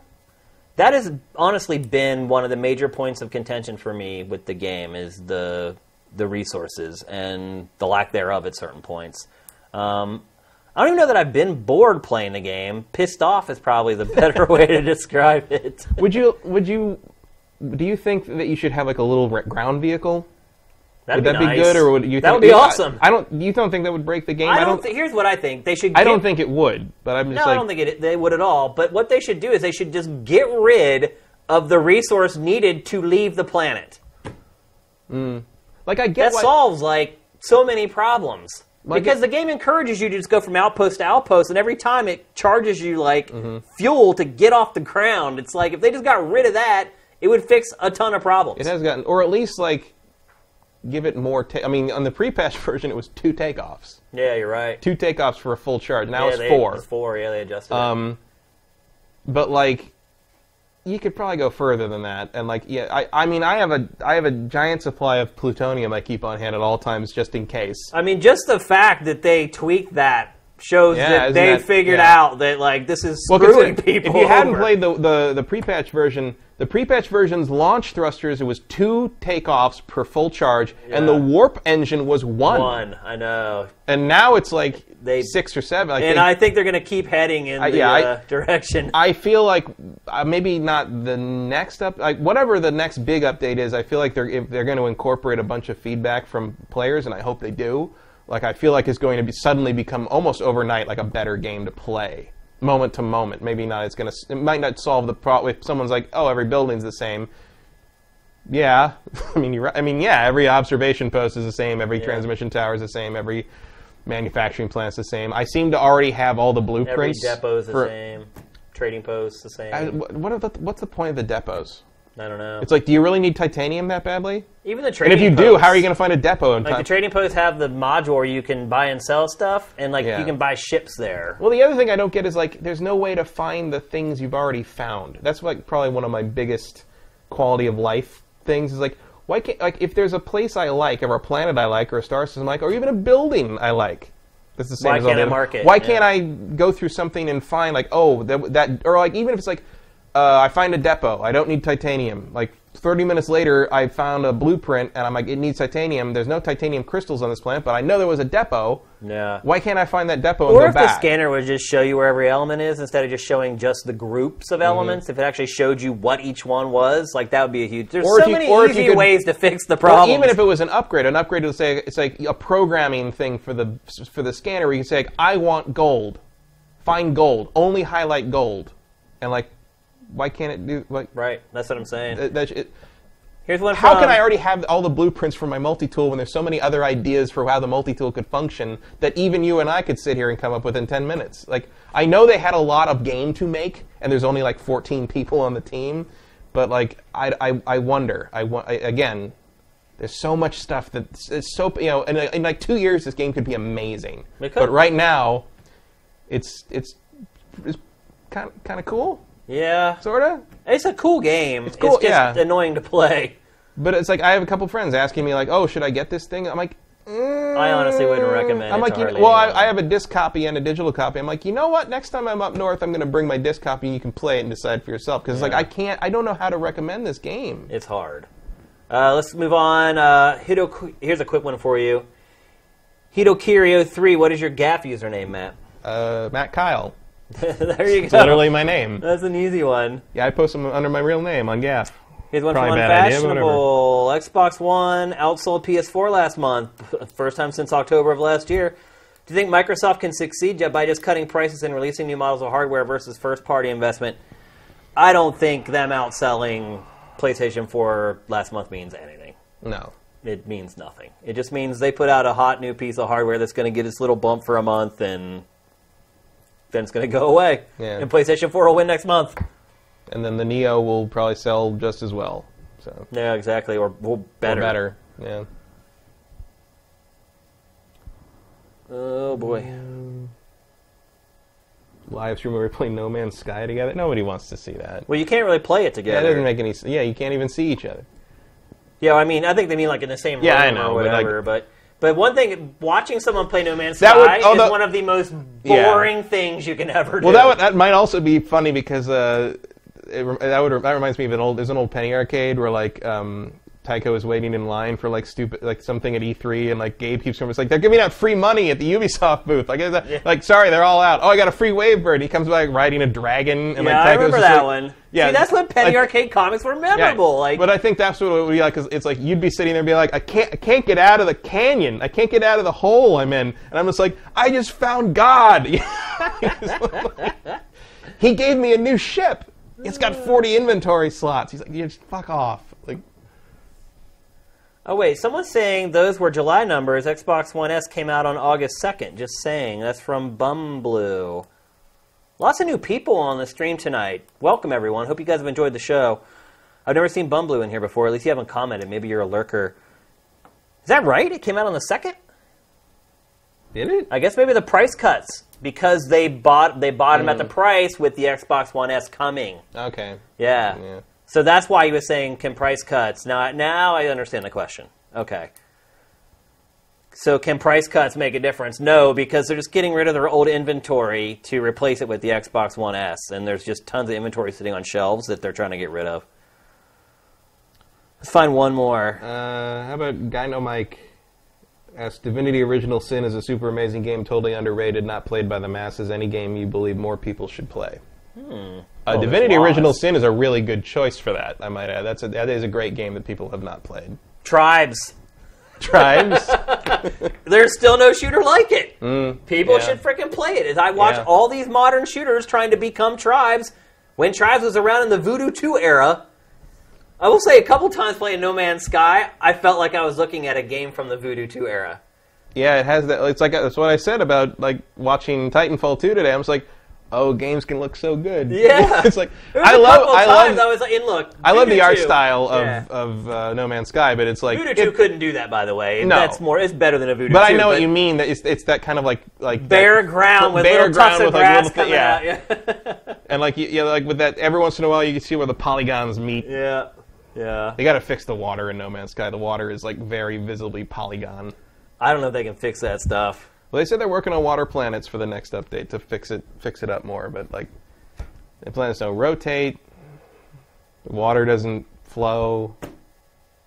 that has honestly been one of the major points of contention for me with the game is the the resources and the lack thereof at certain points. Um, I don't even know that I've been bored playing the game. Pissed off is probably the better way to describe it. Would you would you do you think that you should have like a little ground vehicle? That'd would that nice. be good, or would you? Think that would be I- awesome. I, don't. You don't think that would break the game? I don't. thi- here's what I think. They should. Get, I don't think it would, but I'm just No, like. I don't think it, they would at all. But what they should do is they should just get rid of the resource needed to leave the planet. like I get That why, solves like so many problems. Like because it- the game encourages you to just go from outpost to outpost, and every time it charges you like Mm-hmm. fuel to get off the ground. It's like if they just got rid of that, it would fix a ton of problems. It has gotten, or at least like give it more. Ta- I mean, on the pre-patch version, it was two takeoffs, yeah, you're right. two takeoffs for a full charge. Now yeah, it's they, four. It's four. Yeah, they adjusted. it. Um, but like, you could probably go further than that. And like, yeah, I, I mean, I have a, I have a giant supply of plutonium I keep on hand at all times just in case. I mean, just the fact that they tweaked that shows Yeah, that they that- figured yeah. out that like this is screwing consider- people. if you hadn't played the, the the pre-patch version, the pre-patch version's launch thrusters it was two takeoffs per full charge, and the warp engine was one. one, I know, And now it's like They- six or seven. Like and they- I think they're going to keep heading in I- the yeah, I- uh, direction. I feel like uh, maybe not the next up, like whatever the next big update is. I feel like they're if they're going to incorporate a bunch of feedback from players, and I hope they do. Like I feel like it's going to be suddenly become almost overnight like a better game to play, moment to moment. Maybe not. It's going to. It might not solve the problem if someone's like, oh, every building's the same. Yeah, I mean, you're. I mean, yeah, every observation post is the same. Every transmission tower is the same. Every manufacturing plant's the same. I seem to already have all the Every blueprints. depot is the for- same. Trading posts the same. I, what, what are the, what's the point of the depots? Don't know. It's like, do you really need titanium that badly? Even the trading. And if you do, how are you going to find a depot in Like time? the trading posts have the module where you can buy and sell stuff, and like Yeah. you can buy ships there. well, the other thing I don't get is like, there's no way to find the things you've already found. That's like probably one of my biggest quality of life things. Is like, why can't like if there's a place I like, or a planet I like, or a star system I like, or even a building I like. That's the same Why as can't I other- mark it? Why Yeah. can't I go through something and find like, oh, that, that or like even if it's like, uh, I find a depot, I don't need titanium. Like 30 minutes later, I found a blueprint, and I'm like, it needs titanium. There's no titanium crystals on this planet, but I know there was a depot. Yeah. Why can't I find that depot Or and go if the scanner would just show you where every element is instead of just showing just the groups Mm-hmm. of elements, if it actually showed you what each one was, like that would be a huge. There's Or if so you- many or if you easy could- ways to fix the Or problem. even if it was an upgrade, an upgrade to say it's like a programming thing for the for the scanner where you can say, like, I want gold, find gold, only highlight gold, and like, why can't it do like right, that's what I'm saying. that? that it, Here's one. how from, can I already have all the blueprints for my multi-tool when there's so many other ideas for how the multi-tool could function that even you and I could sit here and come up with in 10 minutes? Like, I know they had a lot of game to make, and there's only like 14 people on the team, but like, I, I, I wonder. I, I again, there's so much stuff that it's so you know, in, in like two years, this game could be amazing. But right now, it's it's it's kind kind of cool, Yeah, sort of. it's a cool game. It's cool, just yeah. annoying to play. But it's like I have a couple friends asking me like, "Oh, should I get this thing?" I'm like, I honestly wouldn't recommend. I'm it like, to you hardly well, I, anyone. I have a disc copy and a digital copy. I'm like, you know what? Next time I'm up north, I'm going to bring my disc copy and you can play it and decide for yourself. Because it's like I can't, I don't know how to recommend this game. It's hard. Uh, let's move on. Uh, Hido, here's a quick one for you. Hidokirio3, what is your GAF username, Matt? Uh, Matt Kyle. there you It's go. literally my name. That's an easy one. Yeah, I post them under my real name on GAF. Here's one Probably from bad idea. Xbox One outsold PS4 last month. First time since October of last year. Do you think Microsoft can succeed by just cutting prices and releasing new models of hardware versus first party investment? I don't think them outselling PlayStation 4 last month means anything. No. It means nothing. It just means they put out a hot new piece of hardware that's going to get its little bump for a month and then it's going to go away. Yeah. And PlayStation 4 will win next month. And then the Neo will probably sell just as well. So Yeah, exactly. Or, or better. better. Yeah. Oh, boy. Live stream where we play No Man's Sky together. Nobody wants to see that. Well, you can't really play it together. it doesn't make any. Yeah, you can't even see each other. Yeah, I mean, I think they mean like in the same room Yeah, I know, or but, like- whatever. But, but one thing, watching someone play No Man's That would- Sky although- is one of the most Yeah. boring things you can ever do. Well, that would, that might also be funny because uh, it, rem- that would that reminds me of an old there's an old penny arcade where like um, Tycho is waiting in line for like stupid like something at E3 and like Gabe keeps coming. It's like they're giving out free money at the Ubisoft booth. Like, is that, like sorry, they're all out. Oh, I got a free Wavebird. He comes back riding a dragon. And yeah, like I remember that like- one. Yeah, See, that's when Penny like- Arcade comics were Yeah, memorable. Like, but I think that's what it would be like. 'cause it's like you'd be sitting there and be like, I can't, I can't get out of the canyon. I can't get out of the hole I'm in. And I'm just like, I just found God. he gave me a new ship. It's got 40 inventory slots. He's like, you just fuck off. Oh wait, someone's saying those were July numbers. Xbox One S came out on August second. Just saying. That's from Bumblue. Lots of new people on the stream tonight. Welcome everyone. Hope you guys have enjoyed the show. I've never seen Bumblue in here before. At least you haven't commented. Maybe you're a lurker. Is that right? It came out on the second. did it? I guess maybe the price cuts because they bought they bought them at the Mm. price with the Xbox One S coming. Okay. Yeah. Yeah. So that's why he was saying can price cuts. Now now I understand the question. Okay. So can price cuts make a difference? No, because they're just getting rid of their old inventory to replace it with the Xbox One S, and there's just tons of inventory sitting on shelves that they're trying to get rid of. Let's find one more. Uh, how about Gyno Mike? Asks, Divinity Original Sin is a super amazing game, totally underrated, not played by the masses. Any game you believe more people should play. Uh, Oh, Divinity. Original Sin is a really good choice for that. I might add. That's a, that is a great game that people have not played. Tribes. Tribes. There's still no shooter like it. People yeah. should freaking play it. As I watch Yeah. all these modern shooters trying to become tribes, when tribes was around in the Voodoo 2 era, I will say a couple times playing No Man's Sky, I felt like I was looking at a game from the Voodoo 2 era. yeah, it has that. It's like that's what I said about like watching Titanfall 2 today. I was like, oh, games can look so good. Yeah. it's like I love. I love. I was like, look, I love the art style of, Yeah. of uh, No Man's Sky, but it's like Voodoo it- 2 couldn't do that, by the way. No. That's more. It's better than a Voodoo But 2. I know what you mean. That it's, it's that kind of like like Bare that- ground with bare little tufts of with, like, grass little coming yeah. out. Yeah. And like you, know, like with that, every once in a while you can see where the polygons meet. yeah. Yeah. They got to fix the water in No Man's Sky. The water is like very visibly polygon. I don't know if they can fix that stuff. Well, they said they're working on water planets for the next update to fix it fix it up more. But like, the planets don't rotate. The water doesn't flow.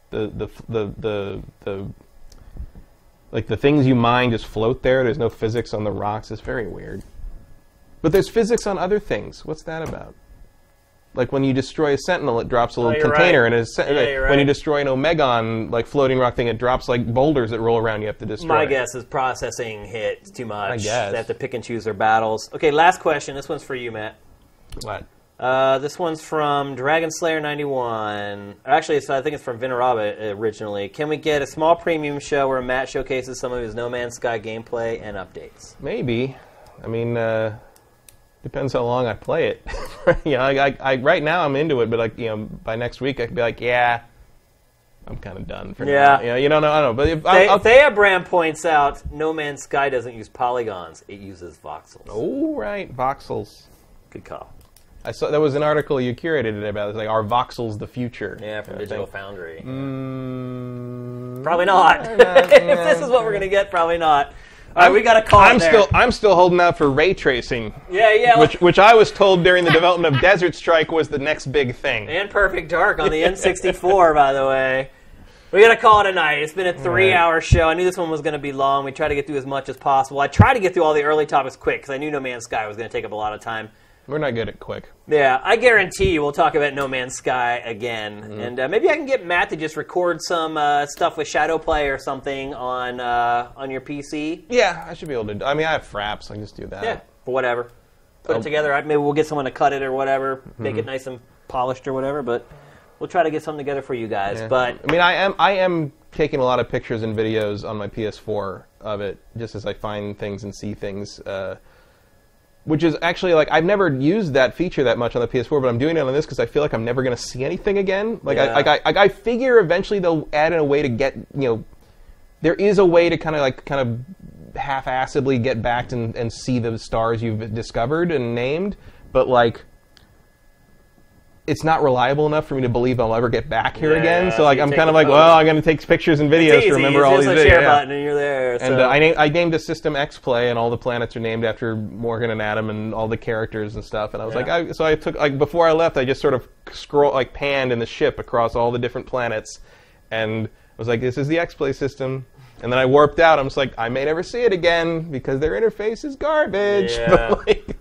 The the the the the like the things you mine just float there. There's no physics on the rocks. It's very weird. But there's physics on other things. What's that about? Like when you destroy a sentinel, it drops a little Oh, container, right. and it's, Yeah, you're when you destroy an omegon, like floating rock thing, it drops like boulders that roll around. You have to destroy. My guess is processing hits too much. I guess. They have to pick and choose their battles. Okay, last question. This one's for you, Matt. What? Uh, this one's from Dragon Slayer 91. Actually, it's, I think it's from Vinaraba originally. Can we get a small premium show where Matt showcases some of his No Man's Sky gameplay and updates? Maybe. I mean, uh, depends how long I play it. you know, I, I, I, right now I'm into it, but like, you know, by next week I could be like, yeah, I'm kind of done for Yeah. now. You know, you don't know. I don't know. But if They, I'll, I'll, Thea Brand points out No Man's Sky doesn't use polygons, it uses voxels. oh, right, voxels. Good call. I saw there was an article you curated today about. It was like, are voxels the future? Yeah, from Digital think. Foundry. Mm, Probably not. not, if this is what we're going to get, probably not. All right, we got to call I'm it there. still I'm still holding out for ray tracing, yeah, yeah. which which I was told during the development of Desert Strike was the next big thing. and Perfect Dark on the N64, by the way. We gotta call it a night. It's been a three-hour show. I knew this one was gonna be long. We tried to get through as much as possible. I tried to get through all the early topics quick because I knew No Man's Sky was gonna take up a lot of time. We're not good at quick. Yeah, I guarantee you we'll talk about No Man's Sky again, Mm-hmm. and uh, maybe I can get Matt to just record some uh, stuff with Shadow Play or something on uh, on your PC. Yeah, I should be able to. do- I mean, I have fraps. I can just do that. Yeah, but whatever. Put Oh. it together. Maybe we'll get someone to cut it or whatever, make Mm-hmm. it nice and polished or whatever. But we'll try to get something together for you guys. Yeah. But I mean, I am I am taking a lot of pictures and videos on my PS4 of it, just as I find things and see things. Uh, which is actually like I've never used that feature that much on the PS4, but I'm doing it on this because I feel like I'm never going to see anything again. Like I, Yeah. like I, I figure eventually they'll add in a way to get you know, there is a way to kind of like kind of half-assedly get back and, and see the stars you've discovered and named, but like it's not reliable enough for me to believe I'll ever get back here Yeah, again. so So like I'm kind of like, photo. well, I'm going to take pictures and videos to remember it's all these videos. share yeah. button and you're there. And uh, I, na- I named a System X play, and all the planets are named after Morgan and Adam and all the characters and stuff. And I was Yeah. like, I, so I took like before I left, I just sort of scroll like panned in the ship across all the different planets, and I was like, this is the X play system. And then I warped out. I'm just like, I may never see it again because their interface is garbage. Yeah. But, like,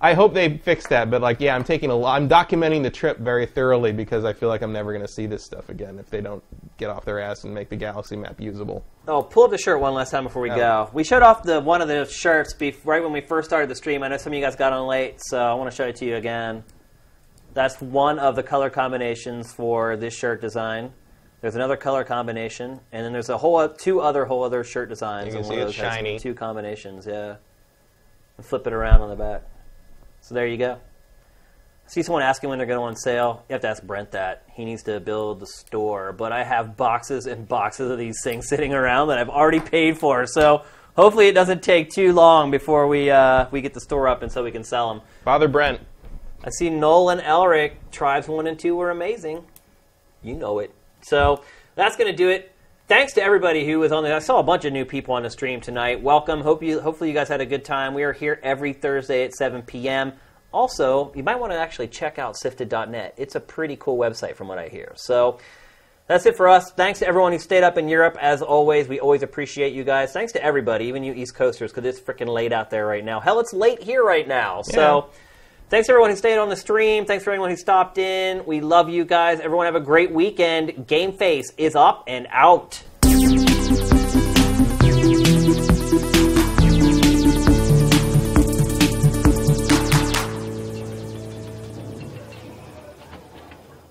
I hope they fix that. But like, yeah, I'm taking a lot. I'm documenting the trip very thoroughly because I feel like I'm never going to see this stuff again if they don't get off their ass and make the galaxy map usable. Oh, pull up the shirt one last time before we Yeah. go. We showed off the one of the shirts bef- right when we first started the stream. I know some of you guys got on late, so I want to show it to you again. That's one of the color combinations for this shirt design. There's another color combination, and then there's a whole two other whole other shirt designs. You can and see of it's shiny. Two combinations, yeah. And flip it around on the back. So there you go. I see someone asking when they're going to on sale. You have to ask Brent that. He needs to build the store. But I have boxes and boxes of these things sitting around that I've already paid for. So hopefully it doesn't take too long before we uh, we get the store up and so we can sell them. Father Brent. I see Nolan Elric. Tribes 1 and 2 were amazing. You know it. So that's going to do it. Thanks to everybody who was on the. I saw a bunch of new people on the stream tonight. Welcome. Hope you. Hopefully you guys had a good time. We are here every Thursday at 7 p.m. Also, you might want to actually check out sifted.net. It's a pretty cool website from what I hear. So that's it for us. Thanks to everyone who stayed up in Europe. As always, we always appreciate you guys. Thanks to everybody, even you East Coasters, because it's freaking late out there right now. Hell, it's late here right now. So. Thanks everyone who stayed on the stream. Thanks for everyone who stopped in. We love you guys. Everyone have a great weekend. Game Face is up and out.